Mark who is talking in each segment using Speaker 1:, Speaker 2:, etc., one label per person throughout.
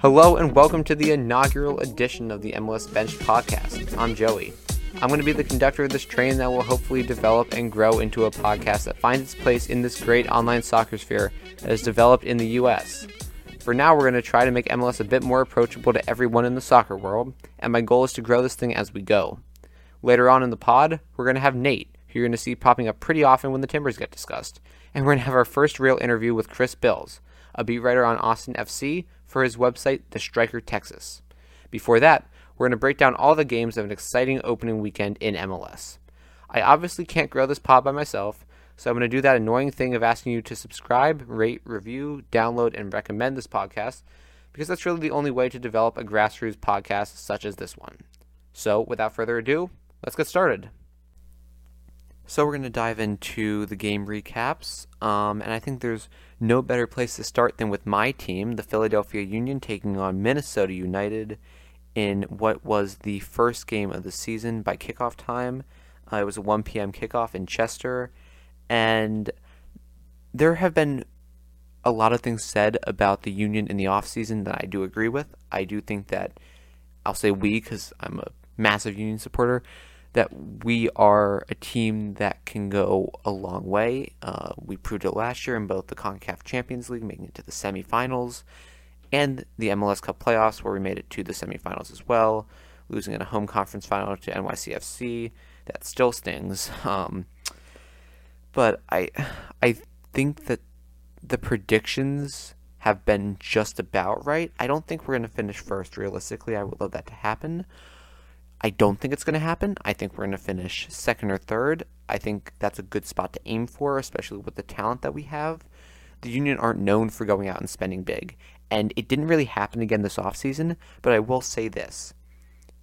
Speaker 1: Hello and welcome to the inaugural edition of the MLS Bench podcast. I'm Joey. I'm going to be the conductor of this train that will hopefully develop and grow into a podcast that finds its place in this great online soccer sphere that is developed in the US. For now, we're going to try to make MLS a bit more approachable to everyone in the soccer world, and my goal is to grow this thing as we go. Later on in the pod, we're going to have Nate, who you're going to see popping up pretty often when the Timbers get discussed, and we're going to have our first real interview with Chris Bils, a beat writer on Austin FC for his website, The Striker Texas. Before that, we're going to break down all the games of an exciting opening weekend in MLS. I obviously can't grow this pod by myself, so I'm going to do that annoying thing of asking you to subscribe, rate, review, download, and recommend this podcast because that's really the only way to develop a grassroots podcast such as this one. So, without further ado, let's get started. So, we're going to dive into the game recaps, um, and I think there's no better place to start than with my team, the Philadelphia Union, taking on Minnesota United in what was the first game of the season by kickoff time. Uh, it was a 1 p.m. kickoff in Chester, and there have been a lot of things said about the Union in the offseason that I do agree with. I do think that I'll say we because I'm a massive Union supporter. That we are a team that can go a long way. Uh, we proved it last year in both the CONCACAF Champions League, making it to the semifinals, and the MLS Cup playoffs, where we made it to the semifinals as well, losing in a home conference final to NYCFC. That still stings. Um, but I, I think that the predictions have been just about right. I don't think we're going to finish first realistically. I would love that to happen. I don't think it's going to happen. I think we're going to finish second or third. I think that's a good spot to aim for, especially with the talent that we have. The Union aren't known for going out and spending big, and it didn't really happen again this offseason, but I will say this.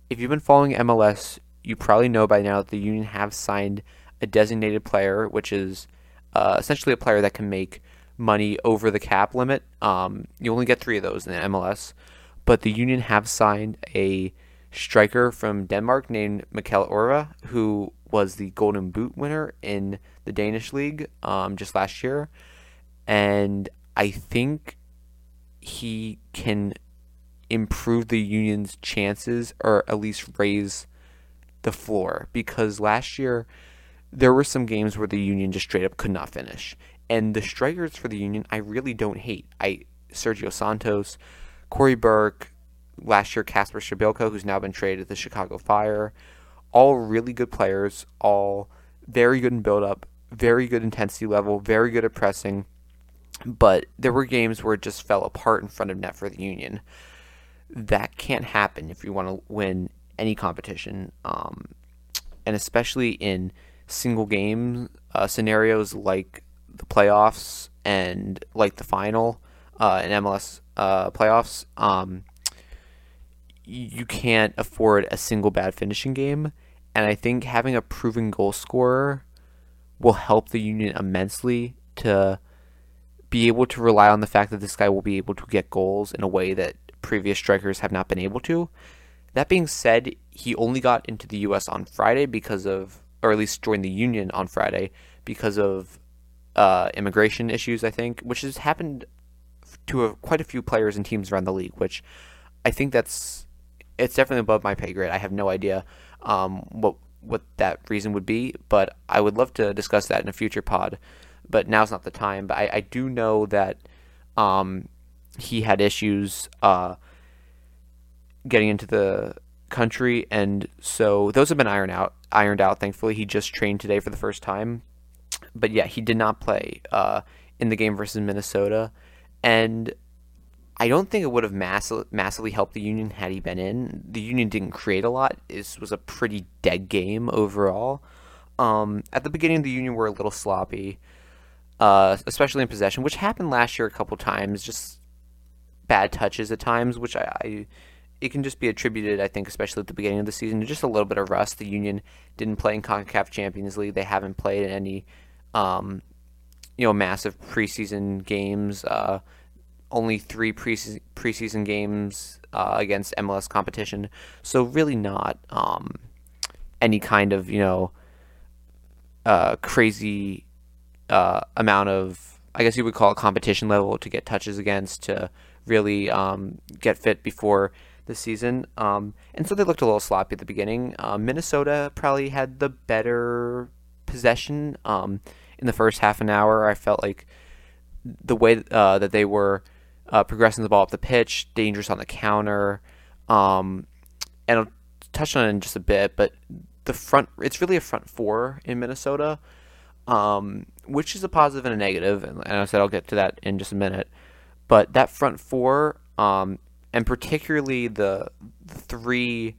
Speaker 1: If you've been following MLS, you probably know by now that the Union have signed a designated player, which is uh, essentially a player that can make money over the cap limit. Um, you only get three of those in the MLS, but the Union have signed a striker from Denmark named Mikkel Uhre, who was the Golden Boot winner in the Danish league um, just last year, and I think he can improve the Union's chances, or at least raise the floor, because last year there were some games where the Union just straight up could not finish. And the strikers for the Union, I really don't hate. I Sergio Santos, Cory Burke, last year Kacper Przybyłko, who's now been traded to the Chicago Fire, all really good players, all very good in build up, very good intensity level, very good at pressing. But there were games where it just fell apart in front of net for the Union. That can't happen if you want to win any competition, um, and especially in single game uh, scenarios like the playoffs and like the final uh, in MLS uh, playoffs, um, you can't afford a single bad finishing game. And I think having a proven goal scorer will help the Union immensely to be able to rely on the fact that this guy will be able to get goals in a way that previous strikers have not been able to. That being said, he only got into the U.S. on Friday because of, or at least joined the Union on Friday because of uh, immigration issues, I think, which has happened to a, quite a few players and teams around the league, which I think that's it's definitely above my pay grade. I have no idea um, what what that reason would be, but I would love to discuss that in a future pod. But now's not the time. But I, I do know that um, he had issues uh, getting into the country, and so those have been ironed out. Ironed out. Thankfully, he just trained today for the first time. But yeah, he did not play uh, in the game versus Minnesota, and I don't think it would have mass- massively helped the Union had he been in. The Union didn't create a lot. This was a pretty dead game overall. Um, at the beginning, the Union were a little sloppy, uh, especially in possession, which happened last year a couple times. Just bad touches at times, which I, I it can just be attributed, I think, especially at the beginning of the season, to just a little bit of rust. The Union didn't play in CONCACAF Champions League. They haven't played in any, um, you know, massive preseason games. Uh, only three preseason, preseason games uh, against MLS competition, so really not um, any kind of you know uh, crazy uh, amount of I guess you would call it competition level to get touches against to really um, get fit before the season. Um, and so they looked a little sloppy at the beginning. Uh, Minnesota probably had the better possession um, in the first half an hour. I felt like the way uh, that they were uh, progressing the ball up the pitch, dangerous on the counter. Um, and I'll touch on it in just a bit, but the front, it's really a front four in Minnesota, um, which is a positive and a negative. And, and I said I'll get to that in just a minute. But that front four, um, and particularly the, the three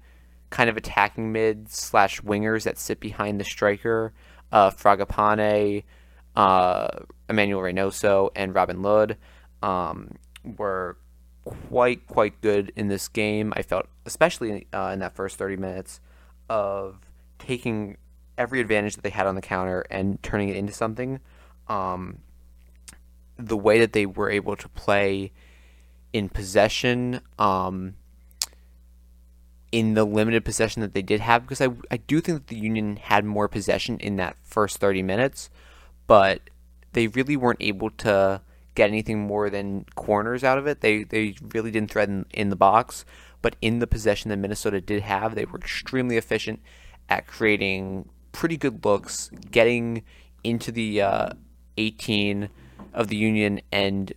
Speaker 1: kind of attacking mid slash wingers that sit behind the striker, uh, Fragapane, uh, Emmanuel Reynoso, and Robin Lod, um, were quite quite good in this game. I felt, especially uh, in that first 30 minutes, of taking every advantage that they had on the counter and turning it into something. Um, the way that they were able to play in possession, um, in the limited possession that they did have, because I, I do think that the Union had more possession in that first 30 minutes, but they really weren't able to get anything more than corners out of it. They, they really didn't threaten in the box, but in the possession that Minnesota did have, they were extremely efficient at creating pretty good looks, getting into the uh, 18 of the Union, and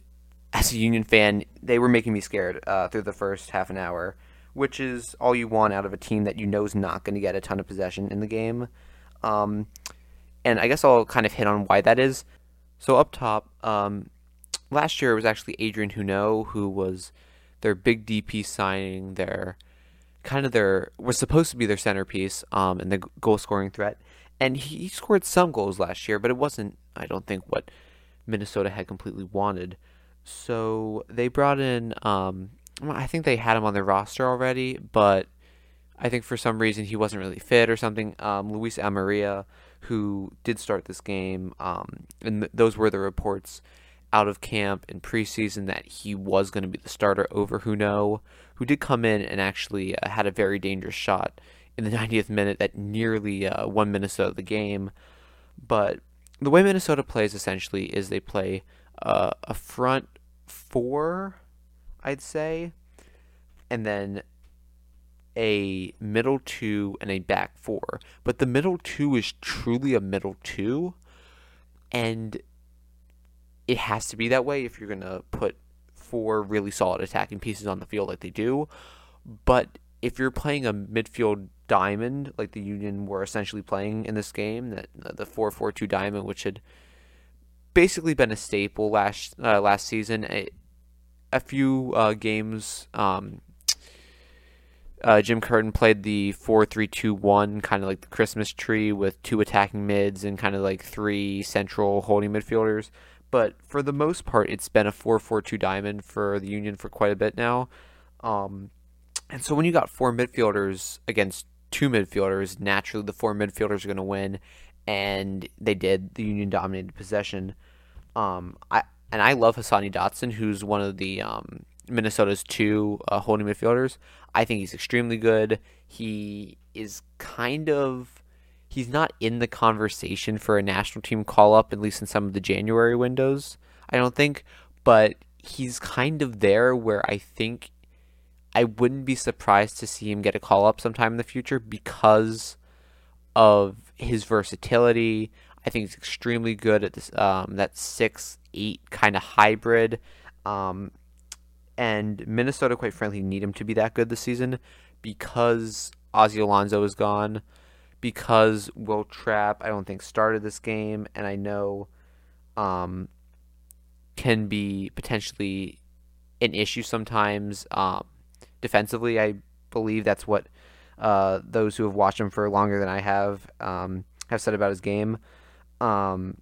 Speaker 1: as a Union fan, they were making me scared uh, through the first half an hour, which is all you want out of a team that you know is not going to get a ton of possession in the game. Um, and I guess I'll kind of hit on why that is. So up top, um, last year it was actually Adrian Hunou who was their big DP signing, their kind of their was supposed to be their centerpiece um, and the goal scoring threat. And he scored some goals last year, but it wasn't, I don't think, what Minnesota had completely wanted. So they brought in, um, I think they had him on their roster already, but I think for some reason he wasn't really fit or something. Um, Luis Amarilla, who did start this game, um, and th- those were the reports out of camp in preseason that he was going to be the starter over Hunou, who did come in and actually uh, had a very dangerous shot in the 90th minute that nearly uh, won Minnesota the game. But the way Minnesota plays essentially is they play uh, a front four, I'd say, and then a middle two and a back four. But the middle two is truly a middle two, and it has to be that way if you're going to put four really solid attacking pieces on the field like they do. But if you're playing a midfield diamond like the Union were essentially playing in this game, that the four four two diamond, which had basically been a staple last uh, last season, a, a few uh, games. Um, uh, Jim Curtin played the four three two one, kind of like the Christmas tree with two attacking mids and kind of like three central holding midfielders but for the most part, it's been a 4-4-2 diamond for the Union for quite a bit now. Um, and so when you got four midfielders against two midfielders, naturally the four midfielders are going to win, and they did. The Union dominated possession. Um, I and I love Hassani Dotson, who's one of the um, Minnesota's two uh, holding midfielders. I think he's extremely good. He is kind of he's not in the conversation for a national team call up, at least in some of the January windows, I don't think. But he's kind of there where I think I wouldn't be surprised to see him get a call up sometime in the future because of his versatility. I think he's extremely good at this um, that six eight kind of hybrid. Um, and Minnesota, quite frankly, need him to be that good this season because Ozzie Alonso is gone because Will Trapp, I don't think, started this game, and I know um, can be potentially an issue sometimes um, defensively. I believe that's what uh, those who have watched him for longer than I have um, have said about his game. Um,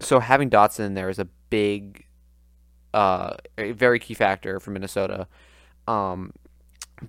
Speaker 1: so having Dotson in there is a big, uh, a very key factor for Minnesota. Um,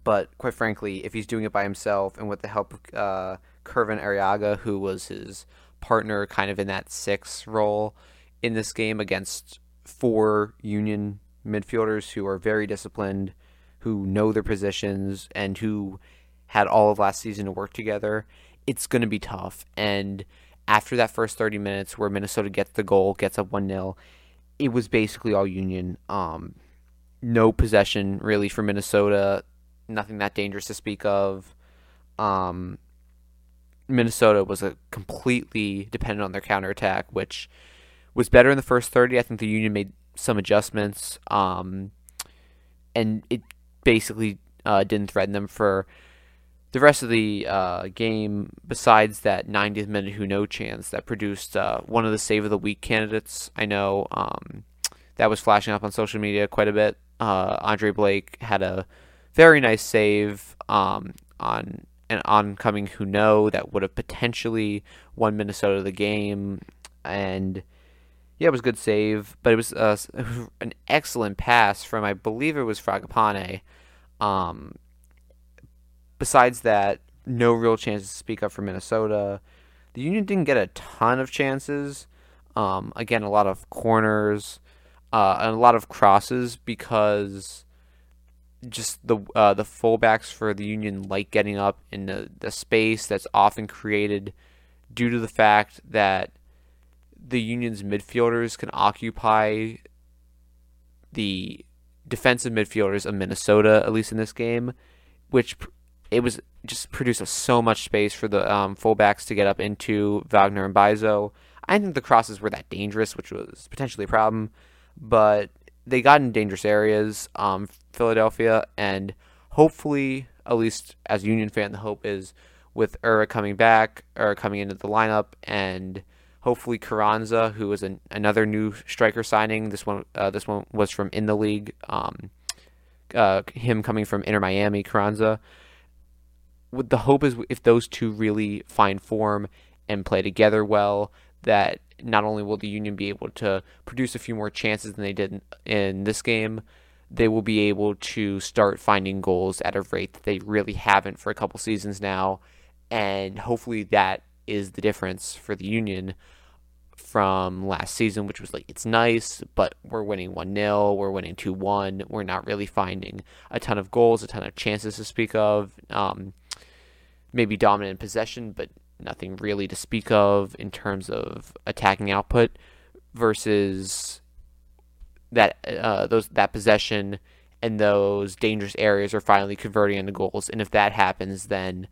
Speaker 1: but quite frankly, if he's doing it by himself and with the help of uh, Kervin Arriaga, who was his partner kind of in that six role in this game against four Union midfielders who are very disciplined, who know their positions, and who had all of last season to work together. it's going to be tough. And after that first 30 minutes where Minnesota gets the goal, gets up 1 0, it was basically all Union. Um, no possession really for Minnesota, nothing that dangerous to speak of. Um, Minnesota was a completely dependent on their counterattack, which was better in the first 30. I think the Union made some adjustments, um, and it basically uh, didn't threaten them for the rest of the uh, game, besides that 90th minute Hunou chance that produced uh, one of the save of the week candidates. I know um, that was flashing up on social media quite a bit. Uh, Andre Blake had a very nice save um, on an oncoming Hunou that would have potentially won Minnesota the game, and yeah, it was a good save, but it was uh, an excellent pass from I believe it was Fragapane. Um, besides that, no real chances to speak up for Minnesota. The Union didn't get a ton of chances. Um, again, a lot of corners uh, and a lot of crosses because just the uh, the fullbacks for the Union like getting up in the, the space that's often created due to the fact that the Union's midfielders can occupy the defensive midfielders of Minnesota, at least in this game, which it was just produced so much space for the um, fullbacks to get up into Wagner and Mbaizo. I think the crosses were that dangerous, which was potentially a problem, but they got in dangerous areas, um, Philadelphia, and hopefully, at least as Union fan, the hope is with Uhre coming back or coming into the lineup, and hopefully Carranza, who is an, another new striker signing. This one, uh, this one was from in the league. Um, uh, him coming from Inter Miami, Carranza the hope is if those two really find form and play together well, that not only will the Union be able to produce a few more chances than they did in this game, they will be able to start finding goals at a rate that they really haven't for a couple seasons now. And hopefully that is the difference for the Union from last season, which was like, it's nice, but we're winning 1 0, we're winning 2 1. We're not really finding a ton of goals, a ton of chances to speak of. Um, maybe dominant possession, but nothing really to speak of in terms of attacking output versus that uh, those that possession and those dangerous areas are finally converting into goals. And if that happens, then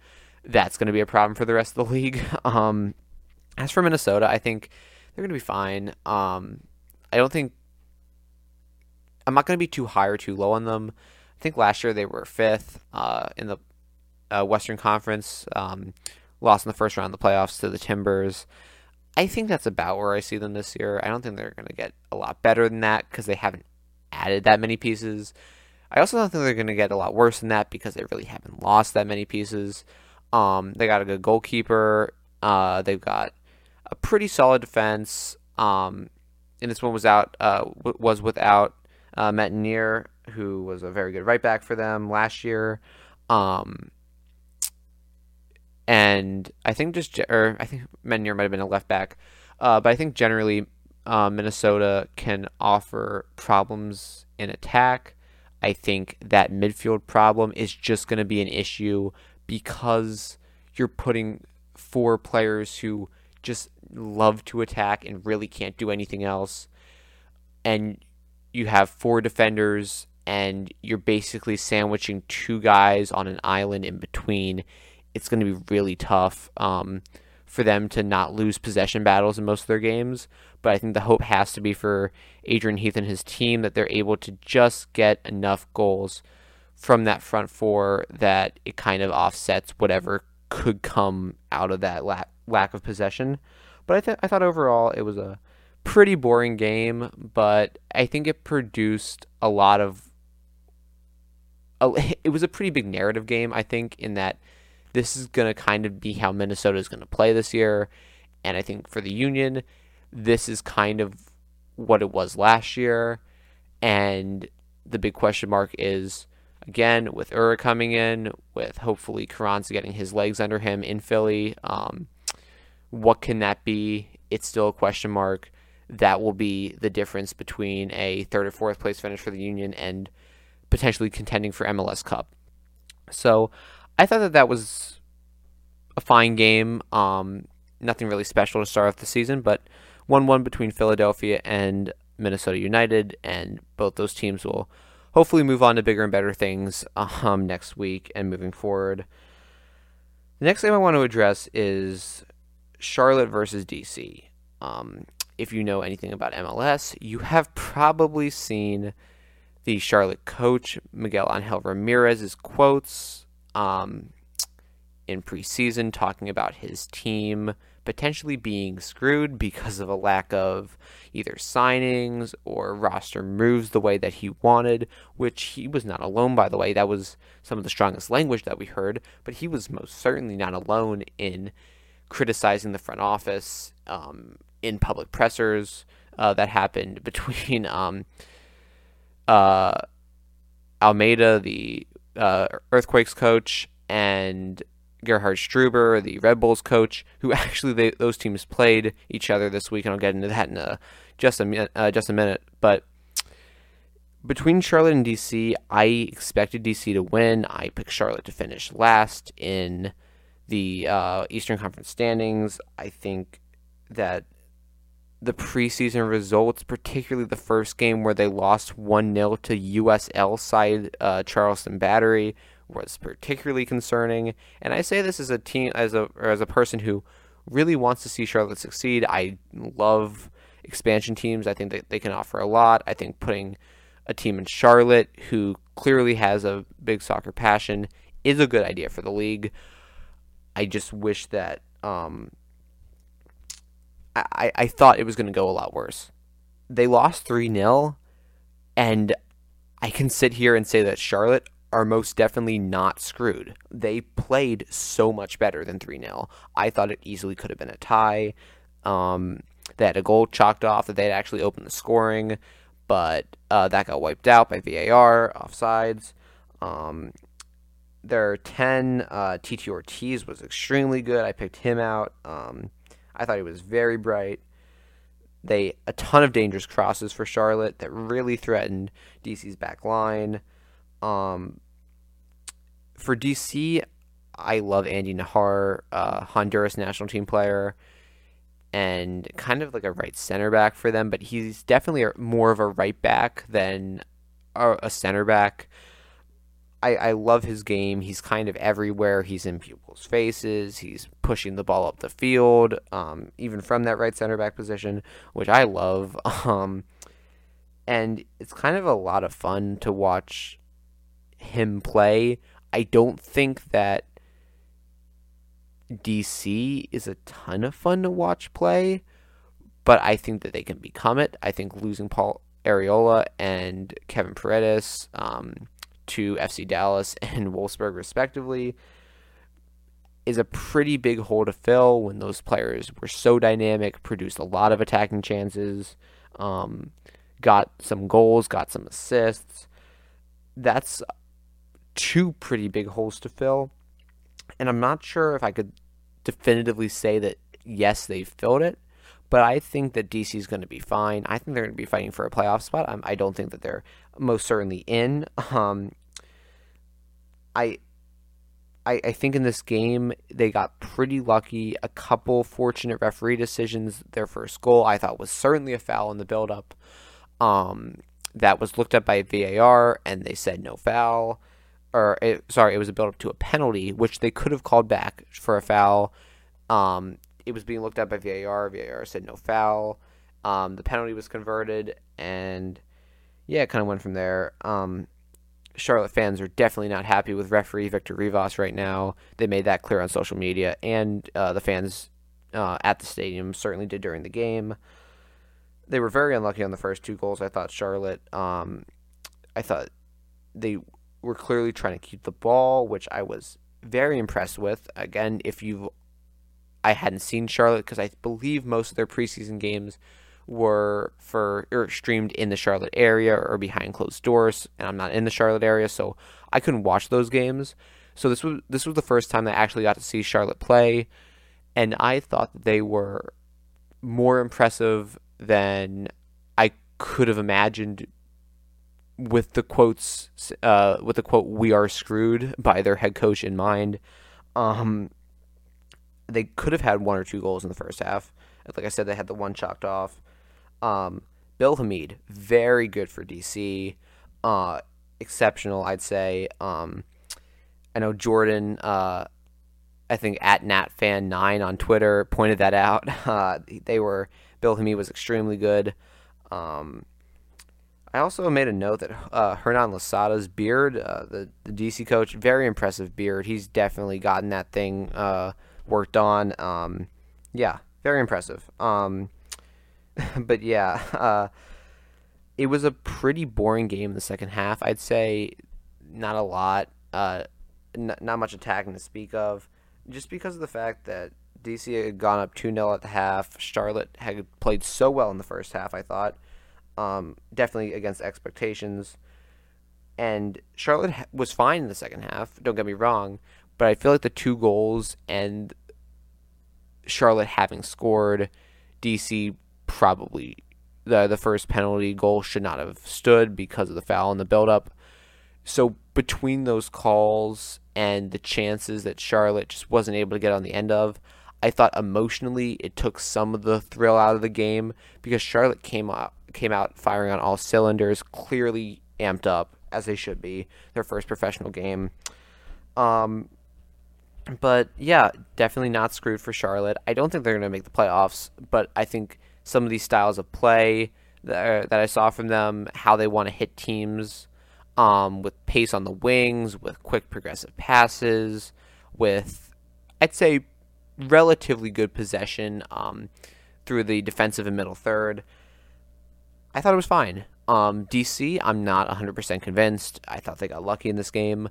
Speaker 1: that's going to be a problem for the rest of the league. Um, as for Minnesota, I think they're going to be fine. Um, I don't think I'm not going to be too high or too low on them. I think last year they were fifth uh, in the uh, Western Conference. Um, lost in the first round of the playoffs to the Timbers. I think that's about where I see them this year. I don't think they're going to get a lot better than that because they haven't added that many pieces. I also don't think they're going to get a lot worse than that because they really haven't lost that many pieces. Um, they got a good goalkeeper. Uh, they've got a pretty solid defense. Um, and this one was out uh, was without uh, Métanire, who was a very good right back for them last year. Um, and I think just or I think Métanire might have been a left back, uh, but I think generally uh, Minnesota can offer problems in attack. I think that midfield problem is just going to be an issue because you're putting four players who just love to attack and really can't do anything else, and you have four defenders and you're basically sandwiching two guys on an island in between it's going to be really tough um, for them to not lose possession battles in most of their games. But I think the hope has to be for Adrian Heath and his team that they're able to just get enough goals from that front four that it kind of offsets whatever could come out of that la- lack of possession. But I, th- I thought overall it was a pretty boring game, but I think it produced a lot of. A, it was a pretty big narrative game, I think, in that this is going to kind of be how Minnesota is going to play this year. And I think for the Union, this is kind of what it was last year. And the big question mark is again with Uhre coming in, with hopefully Carranza getting his legs under him in Philly. Um, what can that be? It's still a question mark. That will be the difference between a third or fourth place finish for the Union and potentially contending for MLS Cup. So I thought that that was a fine game. Um, nothing really special to start off the season, but 1 1 between Philadelphia and Minnesota United, and both those teams will hopefully move on to bigger and better things um, next week and moving forward. The next thing I want to address is Charlotte versus DC. Um, if you know anything about MLS, you have probably seen the Charlotte coach, Miguel Angel Ramirez's quotes um, in preseason talking about his team potentially being screwed because of a lack of either signings or roster moves the way that he wanted, which he was not alone, by the way. That was some of the strongest language that we heard, but he was most certainly not alone in criticizing the front office um, in public pressers uh, that happened between um, uh, Almeyda, the uh, Earthquakes coach, and Gerhard Struber, the Red Bulls coach, who actually they, those teams played each other this week, and I'll get into that in a, just a uh, just a minute. But between Charlotte and DC, I expected DC to win. I picked Charlotte to finish last in the uh, Eastern Conference standings. I think that the preseason results, particularly the first game where they lost 1 0 to USL side uh, Charleston Battery, was particularly concerning. And I say this as a team, as a as a person who really wants to see Charlotte succeed. I love expansion teams. I think that they can offer a lot. I think putting a team in Charlotte who clearly has a big soccer passion is a good idea for the league. I just wish that um, I, I thought it was going to go a lot worse. They lost 3 0, and I can sit here and say that Charlotte are most definitely not screwed. They played so much better than 3 0. I thought it easily could have been a tie. Um, they had a goal chalked off that they had actually opened the scoring, but uh, that got wiped out by VAR, offsides. Um, their 10, uh, Titi Ortiz was extremely good. I picked him out. Um, I thought he was very bright. They a ton of dangerous crosses for Charlotte that really threatened DC's back line. Um, for DC, I love Andy Najar, uh, Honduras national team player, and kind of like a right center back for them, but he's definitely more of a right back than a, a center back. I, I love his game. He's kind of everywhere. He's in people's faces. He's pushing the ball up the field, um, even from that right center back position, which I love. Um, and it's kind of a lot of fun to watch him play. I don't think that DC is a ton of fun to watch play, but I think that they can become it. I think losing Paul Arriola and Kevin Paredes um, to FC Dallas and Wolfsburg, respectively, is a pretty big hole to fill when those players were so dynamic, produced a lot of attacking chances, um, got some goals, got some assists. That's two pretty big holes to fill. And I'm not sure if I could definitively say that yes, they filled it, but I think that DC is going to be fine. I think they're going to be fighting for a playoff spot. I'm, I do not think that they're most certainly in. Um, I, I, I think in this game they got pretty lucky. A couple fortunate referee decisions. Their first goal I thought was certainly a foul in the build-up. Um, that was looked at by VAR and they said no foul or it, sorry, it was a build up to a penalty, which they could have called back for a foul. Um, it was being looked at by VAR. VAR said no foul. Um, the penalty was converted, and yeah, it kind of went from there. Um, Charlotte fans are definitely not happy with referee Victor Rivas right now. They made that clear on social media, and uh, the fans uh, at the stadium certainly did during the game. They were very unlucky on the first two goals. I thought Charlotte. Um, I thought they were clearly trying to keep the ball, which I was very impressed with. Again, if you I hadn't seen Charlotte because I believe most of their preseason games were for or streamed in the Charlotte area or behind closed doors, and I'm not in the Charlotte area, so I couldn't watch those games. So this was this was the first time I actually got to see Charlotte play, and I thought that they were more impressive than I could have imagined with the quotes, uh, with the quote "We are screwed" by their head coach in mind. Um, they could have had one or two goals in the first half. Like I said, they had the one chalked off. Um, Bill Hamid, very good for DC. Uh, exceptional, I'd say. Um, I know Jordan, uh, I think at NatFan9 on Twitter pointed that out. Uh, they were Bill Hamid was extremely good. Um, I also made a note that uh, Hernan Losada's beard, uh, the, the DC coach, very impressive beard. He's definitely gotten that thing uh, worked on. Um, yeah, very impressive. Um, but yeah, uh, it was a pretty boring game in the second half. I'd say not a lot, uh, n- not much attacking to speak of, just because of the fact that DC had gone up 2 0 at the half. Charlotte had played so well in the first half, I thought um, definitely against expectations. And Charlotte was fine in the second half. Don't get me wrong, but I feel like the two goals and Charlotte having scored, DC probably the the first penalty goal should not have stood because of the foul and the buildup. So between those calls and the chances that Charlotte just wasn't able to get on the end of, I thought emotionally it took some of the thrill out of the game because Charlotte came out came out firing on all cylinders, clearly amped up as they should be. Their first professional game. Um, but yeah, definitely not screwed for Charlotte. I don't think they're going to make the playoffs, but I think some of these styles of play that, that I saw from them, how they want to hit teams um, with pace on the wings, with quick progressive passes, with, I'd say, relatively good possession um, through the defensive and middle third. I thought it was fine. Um, DC, I'm not 100% convinced. I thought they got lucky in this game.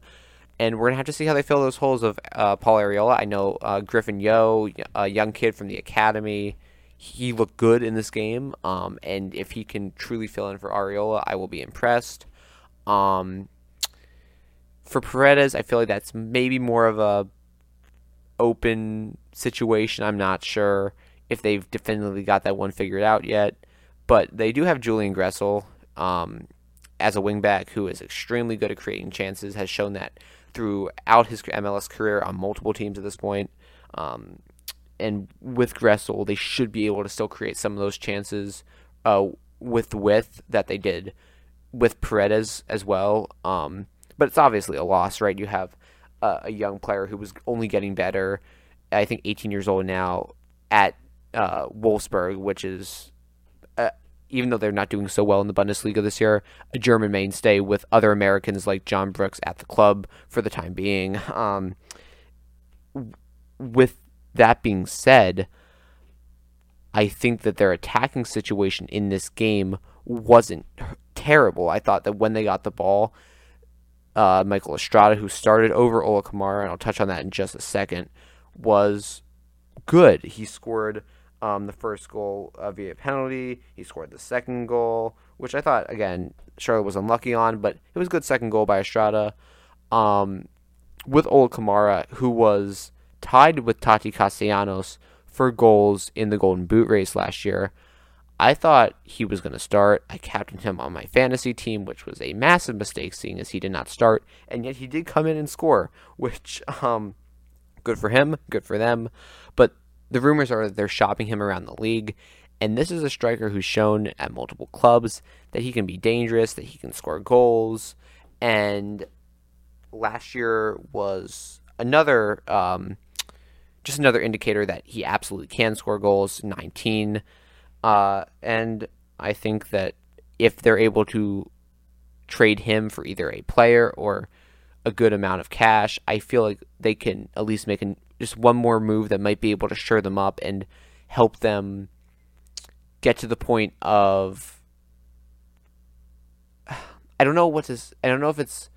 Speaker 1: And we're to have to see how they fill those holes of uh, Paul Arriola. I know uh, Griffin Yow, a young kid from the academy, he looked good in this game. Um, and if he can truly fill in for Arriola, I will be impressed. Um, for Paredes, I feel like that's maybe more of a open situation. I'm not sure if they've definitively got that one figured out yet. But they do have Julian Gressel um, as a wingback who is extremely good at creating chances, has shown that throughout his MLS career on multiple teams at this point. Um, and with Gressel, they should be able to still create some of those chances uh, with width that they did with Paredes as well. Um, but it's obviously a loss, right? You have uh, a young player who was only getting better. I think 18 years old now at uh, Wolfsburg, which is even though they're not doing so well in the Bundesliga this year, a German mainstay with other Americans like John Brooks at the club for the time being. Um, with that being said, I think that their attacking situation in this game wasn't terrible. I thought that when they got the ball, uh, Michael Estrada, who started over Ola Kamara, and I'll touch on that in just a second, was good. He scored um, the first goal uh, via penalty. He scored the second goal, which I thought again Charlotte was unlucky on, but it was a good second goal by Estrada. Um, with Ola Kamara, who was tied with Tati Castellanos for goals in the Golden Boot race last year. I thought he was going to start. I captained him on my fantasy team, which was a massive mistake, seeing as he did not start, and yet he did come in and score, which, um, good for him, good for them. But the rumors are that they're shopping him around the league, and this is a striker who's shown at multiple clubs that he can be dangerous, that he can score goals, and last year was another um, just another indicator that he absolutely can score goals 19 uh, and i think that if they're able to trade him for either a player or a good amount of cash i feel like they can at least make an, just one more move that might be able to shore them up and help them get to the point of I don't know what to I don't know if it's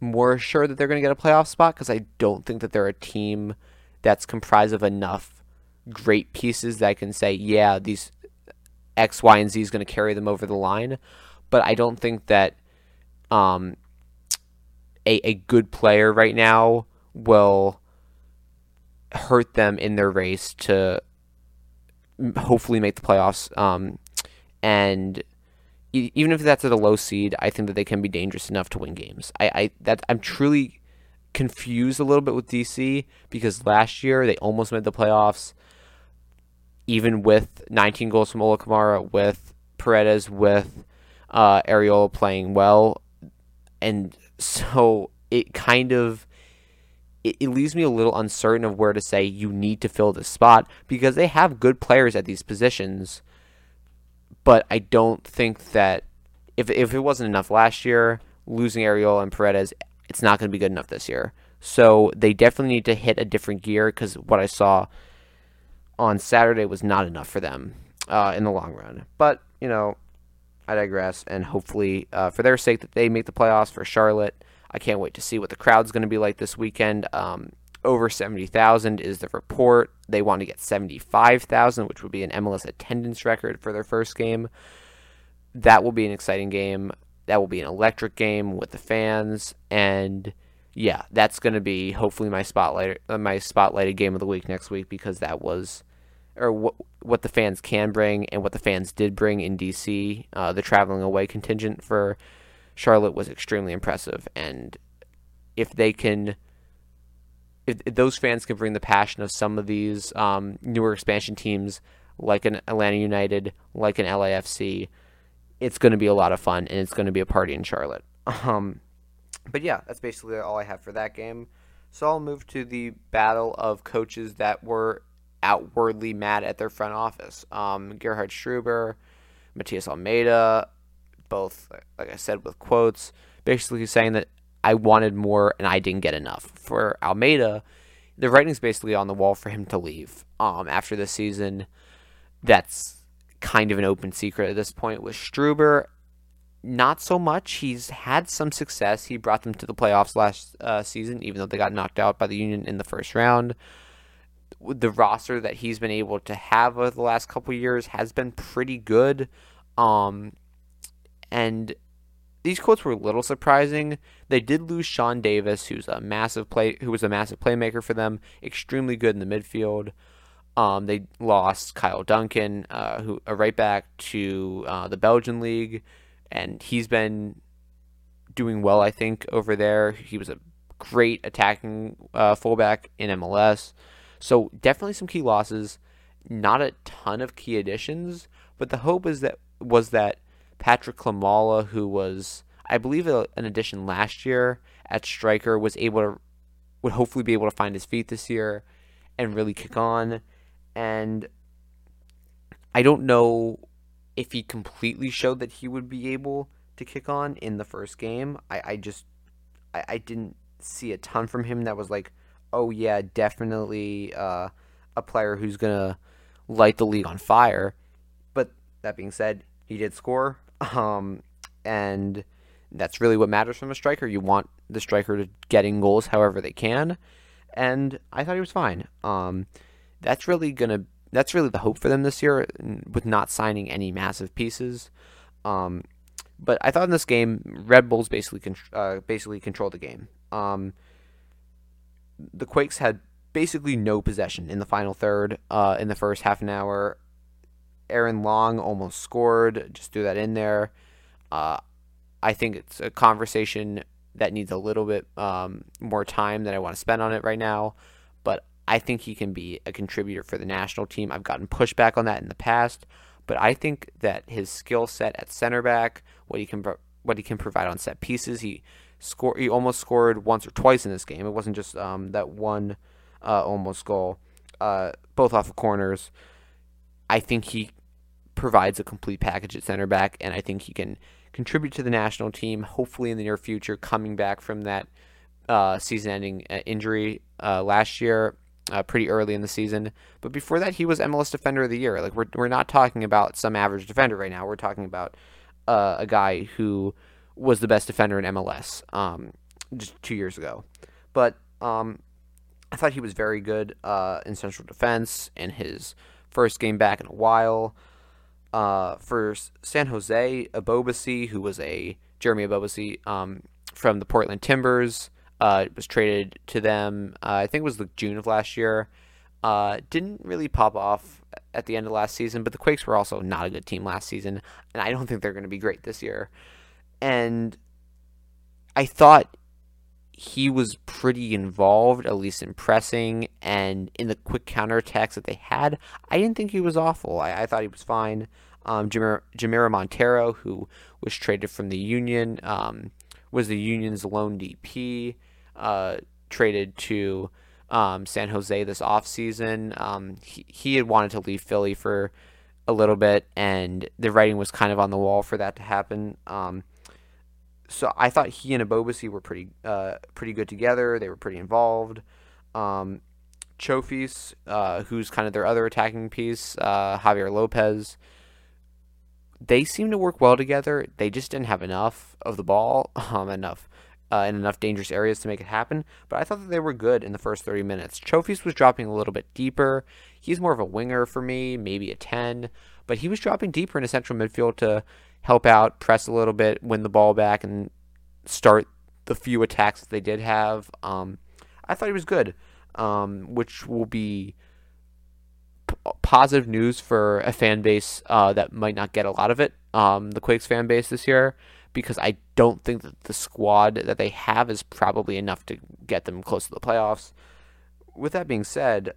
Speaker 1: more sure that they're going to get a playoff spot because I don't think that they're a team that's comprised of enough great pieces that I can say yeah these X Y and Z is going to carry them over the line. But I don't think that um a a good player right now will hurt them in their race to hopefully make the playoffs. Um, and even if that's at a low seed, I think that they can be dangerous enough to win games. I, I that I'm truly confused a little bit with DC because last year they almost made the playoffs, even with 19 goals from Ola Kamara, with Paredes, with uh, Arriola playing well, and so it kind of it, it leaves me a little uncertain of where to say you need to fill this spot because they have good players at these positions, but I don't think that if if it wasn't enough last year, losing Arriola and Paredes, it's not going to be good enough this year. So they definitely need to hit a different gear because what I saw on Saturday was not enough for them uh, in the long run. But you know, I digress, and hopefully, uh, for their sake, that they make the playoffs for Charlotte. I can't wait to see what the crowd's going to be like this weekend. Um, over 70,000 is the report. They want to get 75,000, which would be an MLS attendance record for their first game. That will be an exciting game. That will be an electric game with the fans, and yeah, that's going to be hopefully my spotlight, uh, my spotlighted game of the week next week because that was, or what what the fans can bring and what the fans did bring in DC. Uh, the traveling away contingent for Charlotte was extremely impressive, and if they can, if, if those fans can bring the passion of some of these um, newer expansion teams, like an Atlanta United, like an LAFC, it's going to be a lot of fun, and it's going to be a party in Charlotte. Um, but yeah, that's basically all I have for that game. So I'll move to the battle of coaches that were outwardly mad at their front office. Um, Gerhard Struber, Matias Almeyda, both, like I said, with quotes, basically saying that I wanted more and I didn't get enough. For Almeyda, the writing's basically on the wall for him to leave um, after this season. That's kind of an open secret at this point. With Struber, not so much. He's had some success. He brought them to the playoffs last uh, season, even though they got knocked out by the Union in the first round. The roster that he's been able to have over the last couple years has been pretty good. Um, and these quotes were a little surprising. They did lose Sean Davis, who's a massive play, who was a massive playmaker for them, extremely good in the midfield. Um, they lost Kyle Duncan, uh, who a right back to uh, the Belgian league, and he's been doing well, I think, over there. He was a great attacking uh, fullback in MLS. So definitely some key losses, not a ton of key additions, but the hope is that was that Patrick Klimala, who was, I believe, an addition last year at striker, was able to, would hopefully be able to find his feet this year and really kick on. And I don't know if he completely showed that he would be able to kick on in the first game. I, I just, I, I didn't see a ton from him that was like, oh yeah, definitely uh, a player who's gonna light the league on fire. But that being said, he did score. Um, and that's really what matters from a striker. You want the striker to getting goals however they can. And I thought he was fine. Um, that's really gonna that's really the hope for them this year with not signing any massive pieces. Um, but I thought in this game, Red Bulls basically uh, basically controlled the game. Um, the Quakes had basically no possession in the final third. Uh, in the first half an hour, Aaron Long almost scored. Just threw that in there. Uh, I think it's a conversation that needs a little bit um, more time than I want to spend on it right now. But I think he can be a contributor for the national team. I've gotten pushback on that in the past, but I think that his skill set at center back, what he can what he can provide on set pieces, he score he almost scored once or twice in this game. It wasn't just um, that one uh, almost goal, uh, both off of corners. I think he provides a complete package at center back, and I think he can contribute to the national team. Hopefully, in the near future, coming back from that uh, season-ending uh, injury uh, last year, uh, pretty early in the season. But before that, he was MLS Defender of the Year. Like we're we're not talking about some average defender right now. We're talking about uh, a guy who was the best defender in MLS um, just two years ago. But um, I thought he was very good uh, in central defense in his first game back in a while. Uh, for San Jose, Ebobisse, who was a Jeremy Ebobisse um, from the Portland Timbers, uh, was traded to them. Uh, I think it was the June of last year. Uh, didn't really pop off at the end of last season, but the Quakes were also not a good team last season, and I don't think they're going to be great this year. And I thought he was pretty involved, at least in pressing and in the quick counterattacks that they had. I didn't think he was awful. I, I thought he was fine. Um, Jamiro Monteiro, who was traded from the Union, um, was the Union's lone DP, uh, traded to um, San Jose this offseason. Um, he, he had wanted to leave Philly for a little bit, and the writing was kind of on the wall for that to happen. Um, so I thought he and Ebobisse were pretty uh, pretty good together. They were pretty involved. Um, Chofis, uh, who's kind of their other attacking piece, uh, Javier Lopez. They seem to work well together. They just didn't have enough of the ball, um, enough uh, in enough dangerous areas to make it happen. But I thought that they were good in the first 30 minutes. Chofis was dropping a little bit deeper. He's more of a winger for me, maybe a 10, but he was dropping deeper in into central midfield to help out, press a little bit, win the ball back, and start the few attacks that they did have. Um, I thought he was good, um, which will be p- positive news for a fan base uh, that might not get a lot of it. Um, the Quakes fan base this year, because I don't think that the squad that they have is probably enough to get them close to the playoffs. With that being said,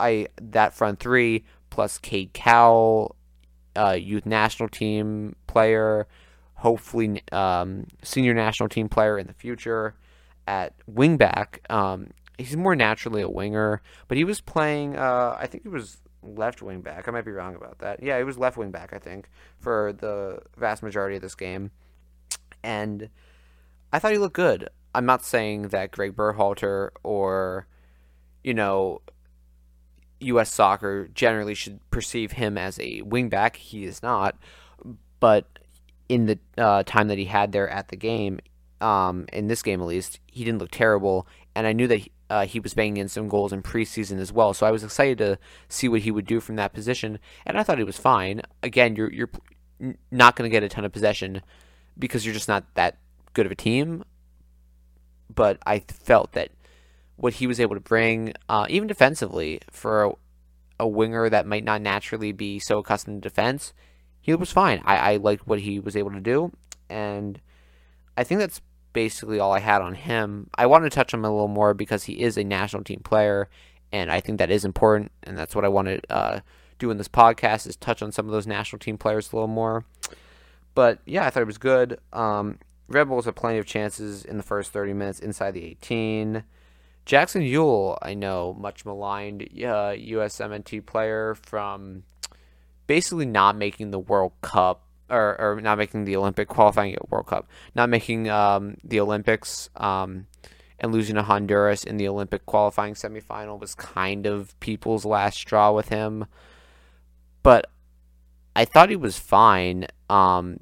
Speaker 1: I that front three plus Cade Cowell, uh, youth national team player, hopefully um, senior national team player in the future at wingback. Um, he's more naturally a winger, but he was playing. Uh, I think he was left wing back. I might be wrong about that. Yeah, he was left wing back. I think for the vast majority of this game, and I thought he looked good. I'm not saying that Greg Berhalter or you know U.S. soccer generally should perceive him as a wingback. He is not. But in the uh, time that he had there at the game, um, in this game at least, he didn't look terrible. And I knew that he, uh, he was banging in some goals in preseason as well. So I was excited to see what he would do from that position. And I thought he was fine. Again, you're you're not going to get a ton of possession because you're just not that good of a team. But I felt that what he was able to bring, uh, even defensively, for a, a, winger that might not naturally be so accustomed to defense, he was fine. I, I liked what he was able to do, and I think that's basically all I had on him. I wanted to touch on him a little more because he is a national team player, and I think that is important, and that's what I wanted to uh, do in this podcast is touch on some of those national team players a little more. But yeah, I thought it was good. Um, Red Bulls had plenty of chances in the first 30 minutes inside the 18. Jackson Yueill, I know, much maligned uh, USMNT player from basically not making the World Cup or, or not making the Olympic qualifying at World Cup, not making um, the Olympics um, and losing to Honduras in the Olympic qualifying semifinal was kind of people's last straw with him. But I thought he was fine. Um,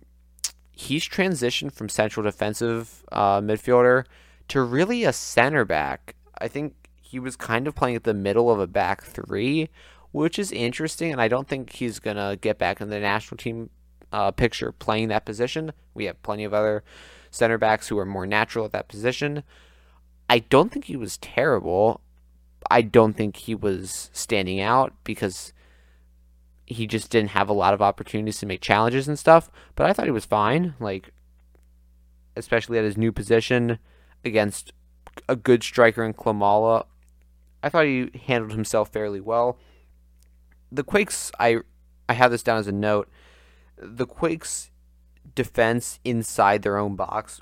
Speaker 1: he's transitioned from central defensive uh, midfielder to really a center back. I think he was kind of playing at the middle of a back three, which is interesting. And I don't think he's going to get back in the national team uh, picture playing that position. We have plenty of other center backs who are more natural at that position. I don't think he was terrible. I don't think he was standing out because he just didn't have a lot of opportunities to make challenges and stuff. But I thought he was fine, like especially at his new position against a good striker in Klimala. I thought he handled himself fairly well. The Quakes, I I have this down as a note. The Quakes' defense inside their own box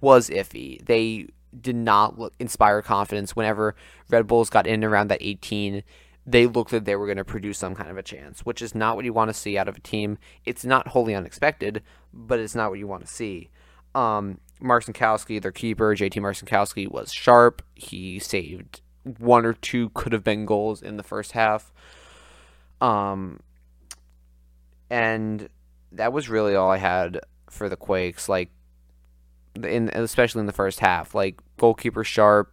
Speaker 1: was iffy. They did not look, inspire confidence whenever Red Bulls got in around that 18. They looked like they were going to produce some kind of a chance, which is not what you want to see out of a team. It's not wholly unexpected, but it's not what you want to see. Um, Marcinkowski, their keeper, JT Marcinkowski, was sharp. He saved one or two could have been goals in the first half. Um, and that was really all I had for the Quakes. Like, in especially in the first half, like goalkeeper sharp,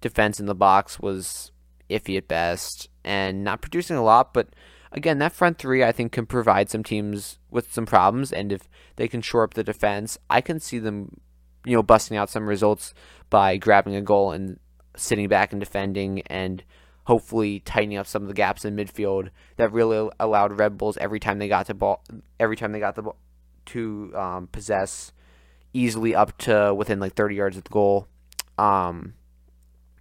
Speaker 1: defense in the box was iffy at best, and not producing a lot. But again, that front three I think can provide some teams with some problems, and if they can shore up the defense, I can see them you know, busting out some results by grabbing a goal and sitting back and defending and hopefully tightening up some of the gaps in midfield that really allowed Red Bulls every time they got the ball every time they got the ball to um, possess easily up to within like 30 yards of the goal. um,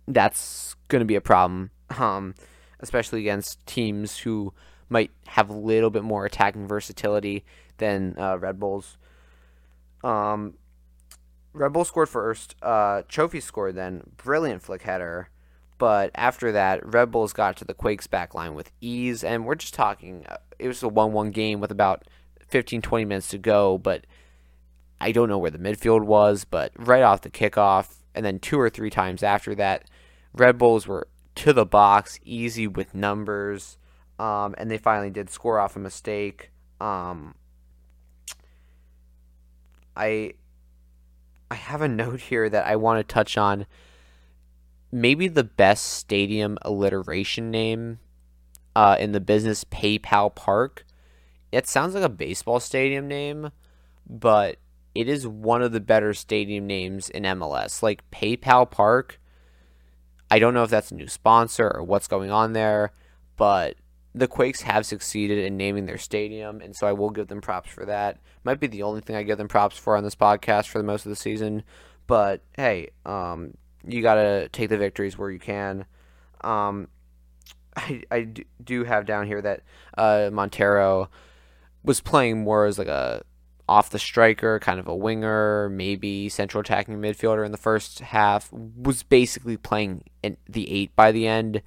Speaker 1: that's going to be a problem, um, especially against teams who might have a little bit more attacking versatility than uh, Red Bulls. Um, Red Bull scored first. Uh, Trophy scored then. Brilliant flick header. But after that, Red Bulls got to the Quakes back line with ease. And we're just talking, uh, it was a 1 1 game with about 15 20 minutes to go. But I don't know where the midfield was. But right off the kickoff, and then two or three times after that, Red Bulls were to the box, easy with numbers. Um, and they finally did score off a mistake. Um, I I have a note here that I want to touch on. Maybe the best stadium alliteration name uh, in the business, PayPal Park. It sounds like a baseball stadium name, but it is one of the better stadium names in MLS. Like PayPal Park. I don't know if that's a new sponsor or what's going on there, but the Quakes have succeeded in naming their stadium, and so I will give them props for that. Might be the only thing I give them props for on this podcast for the most of the season, but hey, um, you gotta take the victories where you can. Um, I, I do have down here that uh, Montero was playing more as like a off the striker, kind of a winger, maybe central attacking midfielder in the first half. Was basically playing in the eight by the end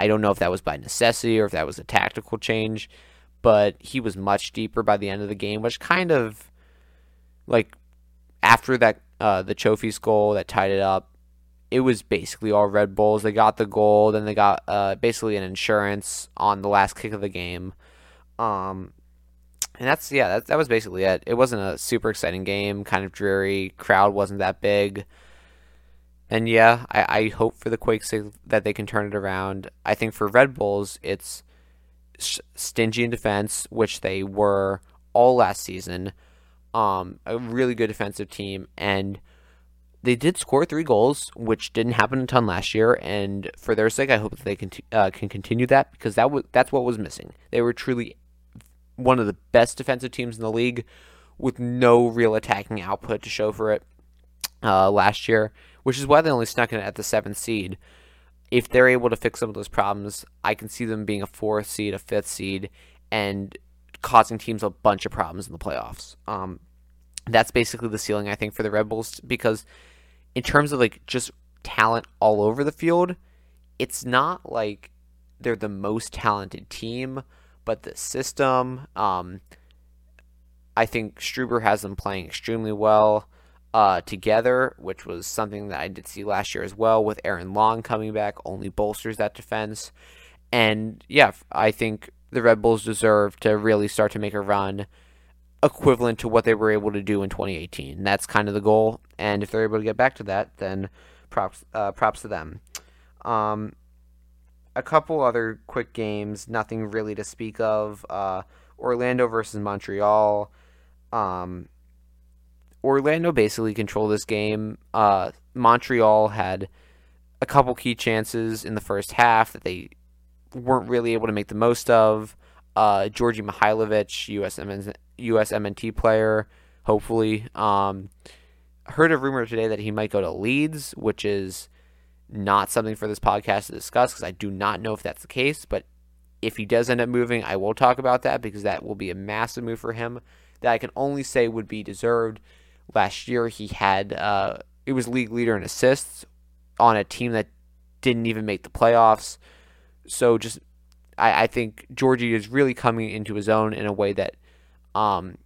Speaker 1: I don't know if that was by necessity or if that was a tactical change, but he was much deeper by the end of the game, which kind of like after that uh, the Trophy's goal that tied it up, it was basically all Red Bulls. They got the goal, then they got uh, basically an insurance on the last kick of the game. Um, and that's yeah, that that was basically it. It wasn't a super exciting game, kind of dreary. Crowd wasn't that big. And yeah, I, I hope for the Quakes that they can turn it around. I think for Red Bulls, it's stingy in defense, which they were all last season. Um, a really good defensive team, and they did score three goals, which didn't happen a ton last year. And for their sake, I hope that they can uh, can continue that because that was that's what was missing. They were truly one of the best defensive teams in the league, with no real attacking output to show for it uh, last year which is why they only snuck in at the seventh seed. If they're able to fix some of those problems, I can see them being a fourth seed, a fifth seed, and causing teams a bunch of problems in the playoffs. Um, that's basically the ceiling I think for the Red Bulls because in terms of like just talent all over the field, it's not like they're the most talented team, but the system. Um, I think Struber has them playing extremely well uh, together, which was something that I did see last year as well, with Aaron Long coming back, only bolsters that defense. And yeah, I think the Red Bulls deserve to really start to make a run equivalent to what they were able to do in 2018. That's kind of the goal, and if they're able to get back to that, then props uh, props to them. Um, a couple other quick games, nothing really to speak of. Uh, Orlando versus Montreal. Um, Orlando basically controlled this game. Uh, Montreal had a couple key chances in the first half that they weren't really able to make the most of. Uh, Djordje Mihailovic, USMN, USMNT player, hopefully. Um, heard a rumor today that he might go to Leeds, which is not something for this podcast to discuss because I do not know if that's the case. But if he does end up moving, I will talk about that because that will be a massive move for him that I can only say would be deserved Last year, he had uh, it was league leader in assists on a team that didn't even make the playoffs. So just I, I think Djordje is really coming into his own in a way that um,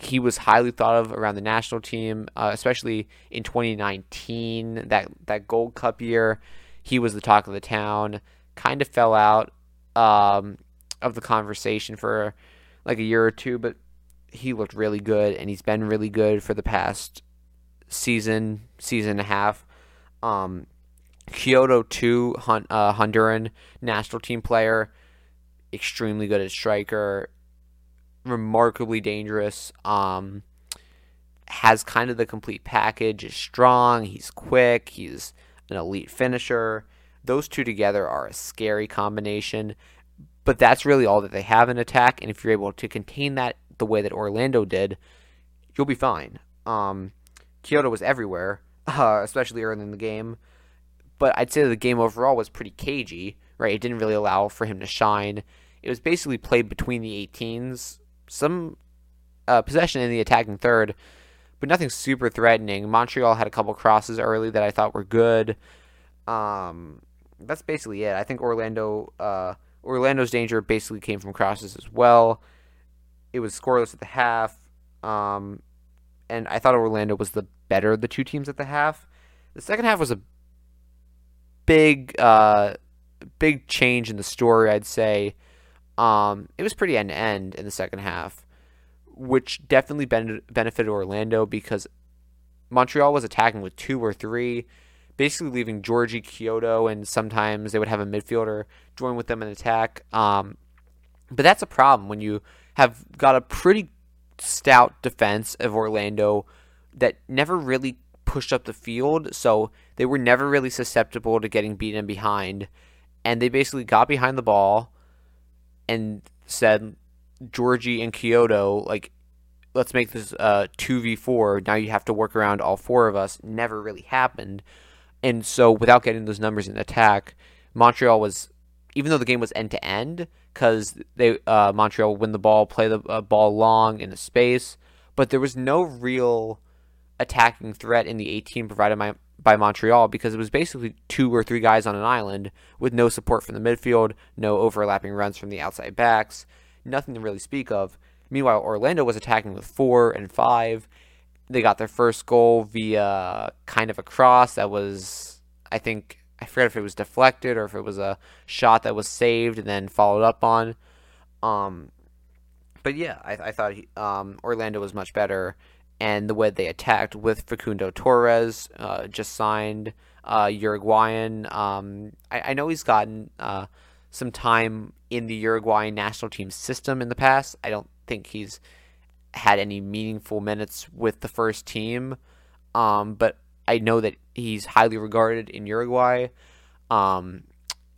Speaker 1: he was highly thought of around the national team, uh, especially in 2019, that that Gold Cup year. He was the talk of the town. Kind of fell out um, of the conversation for like a year or two, but he looked really good, and he's been really good for the past season, season and a half. Um, Quioto two uh, Honduran national team player, extremely good at striker, remarkably dangerous. Um, has kind of the complete package. Is strong. He's quick. He's an elite finisher. Those two together are a scary combination. But that's really all that they have in attack. And if you're able to contain that the way that Orlando did, you'll be fine. Um, Quioto was everywhere. uh, especially early in the game. But I'd say the game overall was pretty cagey, right? It didn't really allow for him to shine. It was basically played between the 18s, some uh, possession in the attacking third, but nothing super threatening. Montreal had a couple crosses early that I thought were good. Um, that's basically it. I think Orlando, uh, Orlando's danger basically came from crosses as well. It was scoreless at the half, um, and I thought Orlando was the better of the two teams at the half. The second half was a big, uh, big change in the story. I'd say um, it was pretty end to end in the second half, which definitely ben- benefited Orlando because Montreal was attacking with two or three, basically leaving Djordje Quioto, and sometimes they would have a midfielder join with them in attack. Um, but that's a problem when you have got a pretty stout defense of Orlando that never really pushed up the field, so they were never really susceptible to getting beaten behind. And they basically got behind the ball and said, Djordje and Quioto, like, let's make this uh, 2v4. Now you have to work around all four of us. Never really happened. And so, without getting those numbers in attack, Montreal was, even though the game was end to end, because they uh, Montreal win the ball, play the uh, ball long in the space, but there was no real attacking threat in the 18 provided by, by Montreal because it was basically two or three guys on an island with no support from the midfield, no overlapping runs from the outside backs, nothing to really speak of. Meanwhile, Orlando was attacking with four and five. They got their first goal via kind of a cross that was, I think, I forget if it was deflected or if it was a shot that was saved and then followed up on. Um, but yeah, I, I thought he, um, Orlando was much better and the way they attacked with Facundo Torres, uh, just signed uh, Uruguayan. Um, I, I, know he's gotten uh, some time in the Uruguayan national team system in the past. I don't think he's had any meaningful minutes with the first team, um, but I know that he's highly regarded in Uruguay. Um,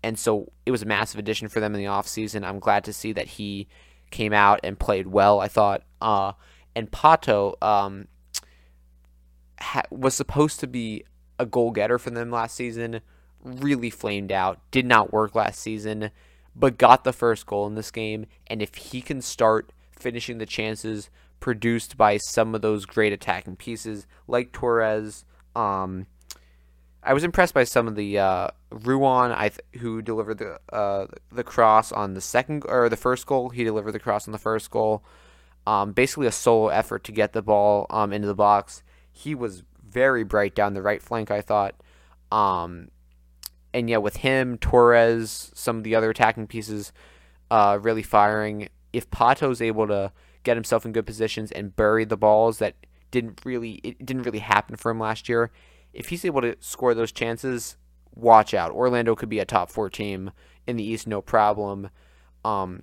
Speaker 1: and so it was a massive addition for them in the offseason. I'm glad to see that he came out and played well. I thought uh, and Pato um, ha- was supposed to be a goal getter for them last season. Really flamed out. Did not work last season, but got the first goal in this game. And if he can start finishing the chances produced by some of those great attacking pieces, like Torres, um, I was impressed by some of the uh, Ruan, I th- who delivered the uh, the cross on the second or the first goal. He delivered the cross on the first goal um, basically a solo effort to get the ball um, into the box. He was very bright down the right flank, I thought. Um, and yeah, with him, Torres, some of the other attacking pieces uh, really firing. If Pato's able to get himself in good positions and bury the balls that didn't really it didn't really happen for him last year, if he's able to score those chances, watch out. Orlando could be a top four team in the East, no problem. Um,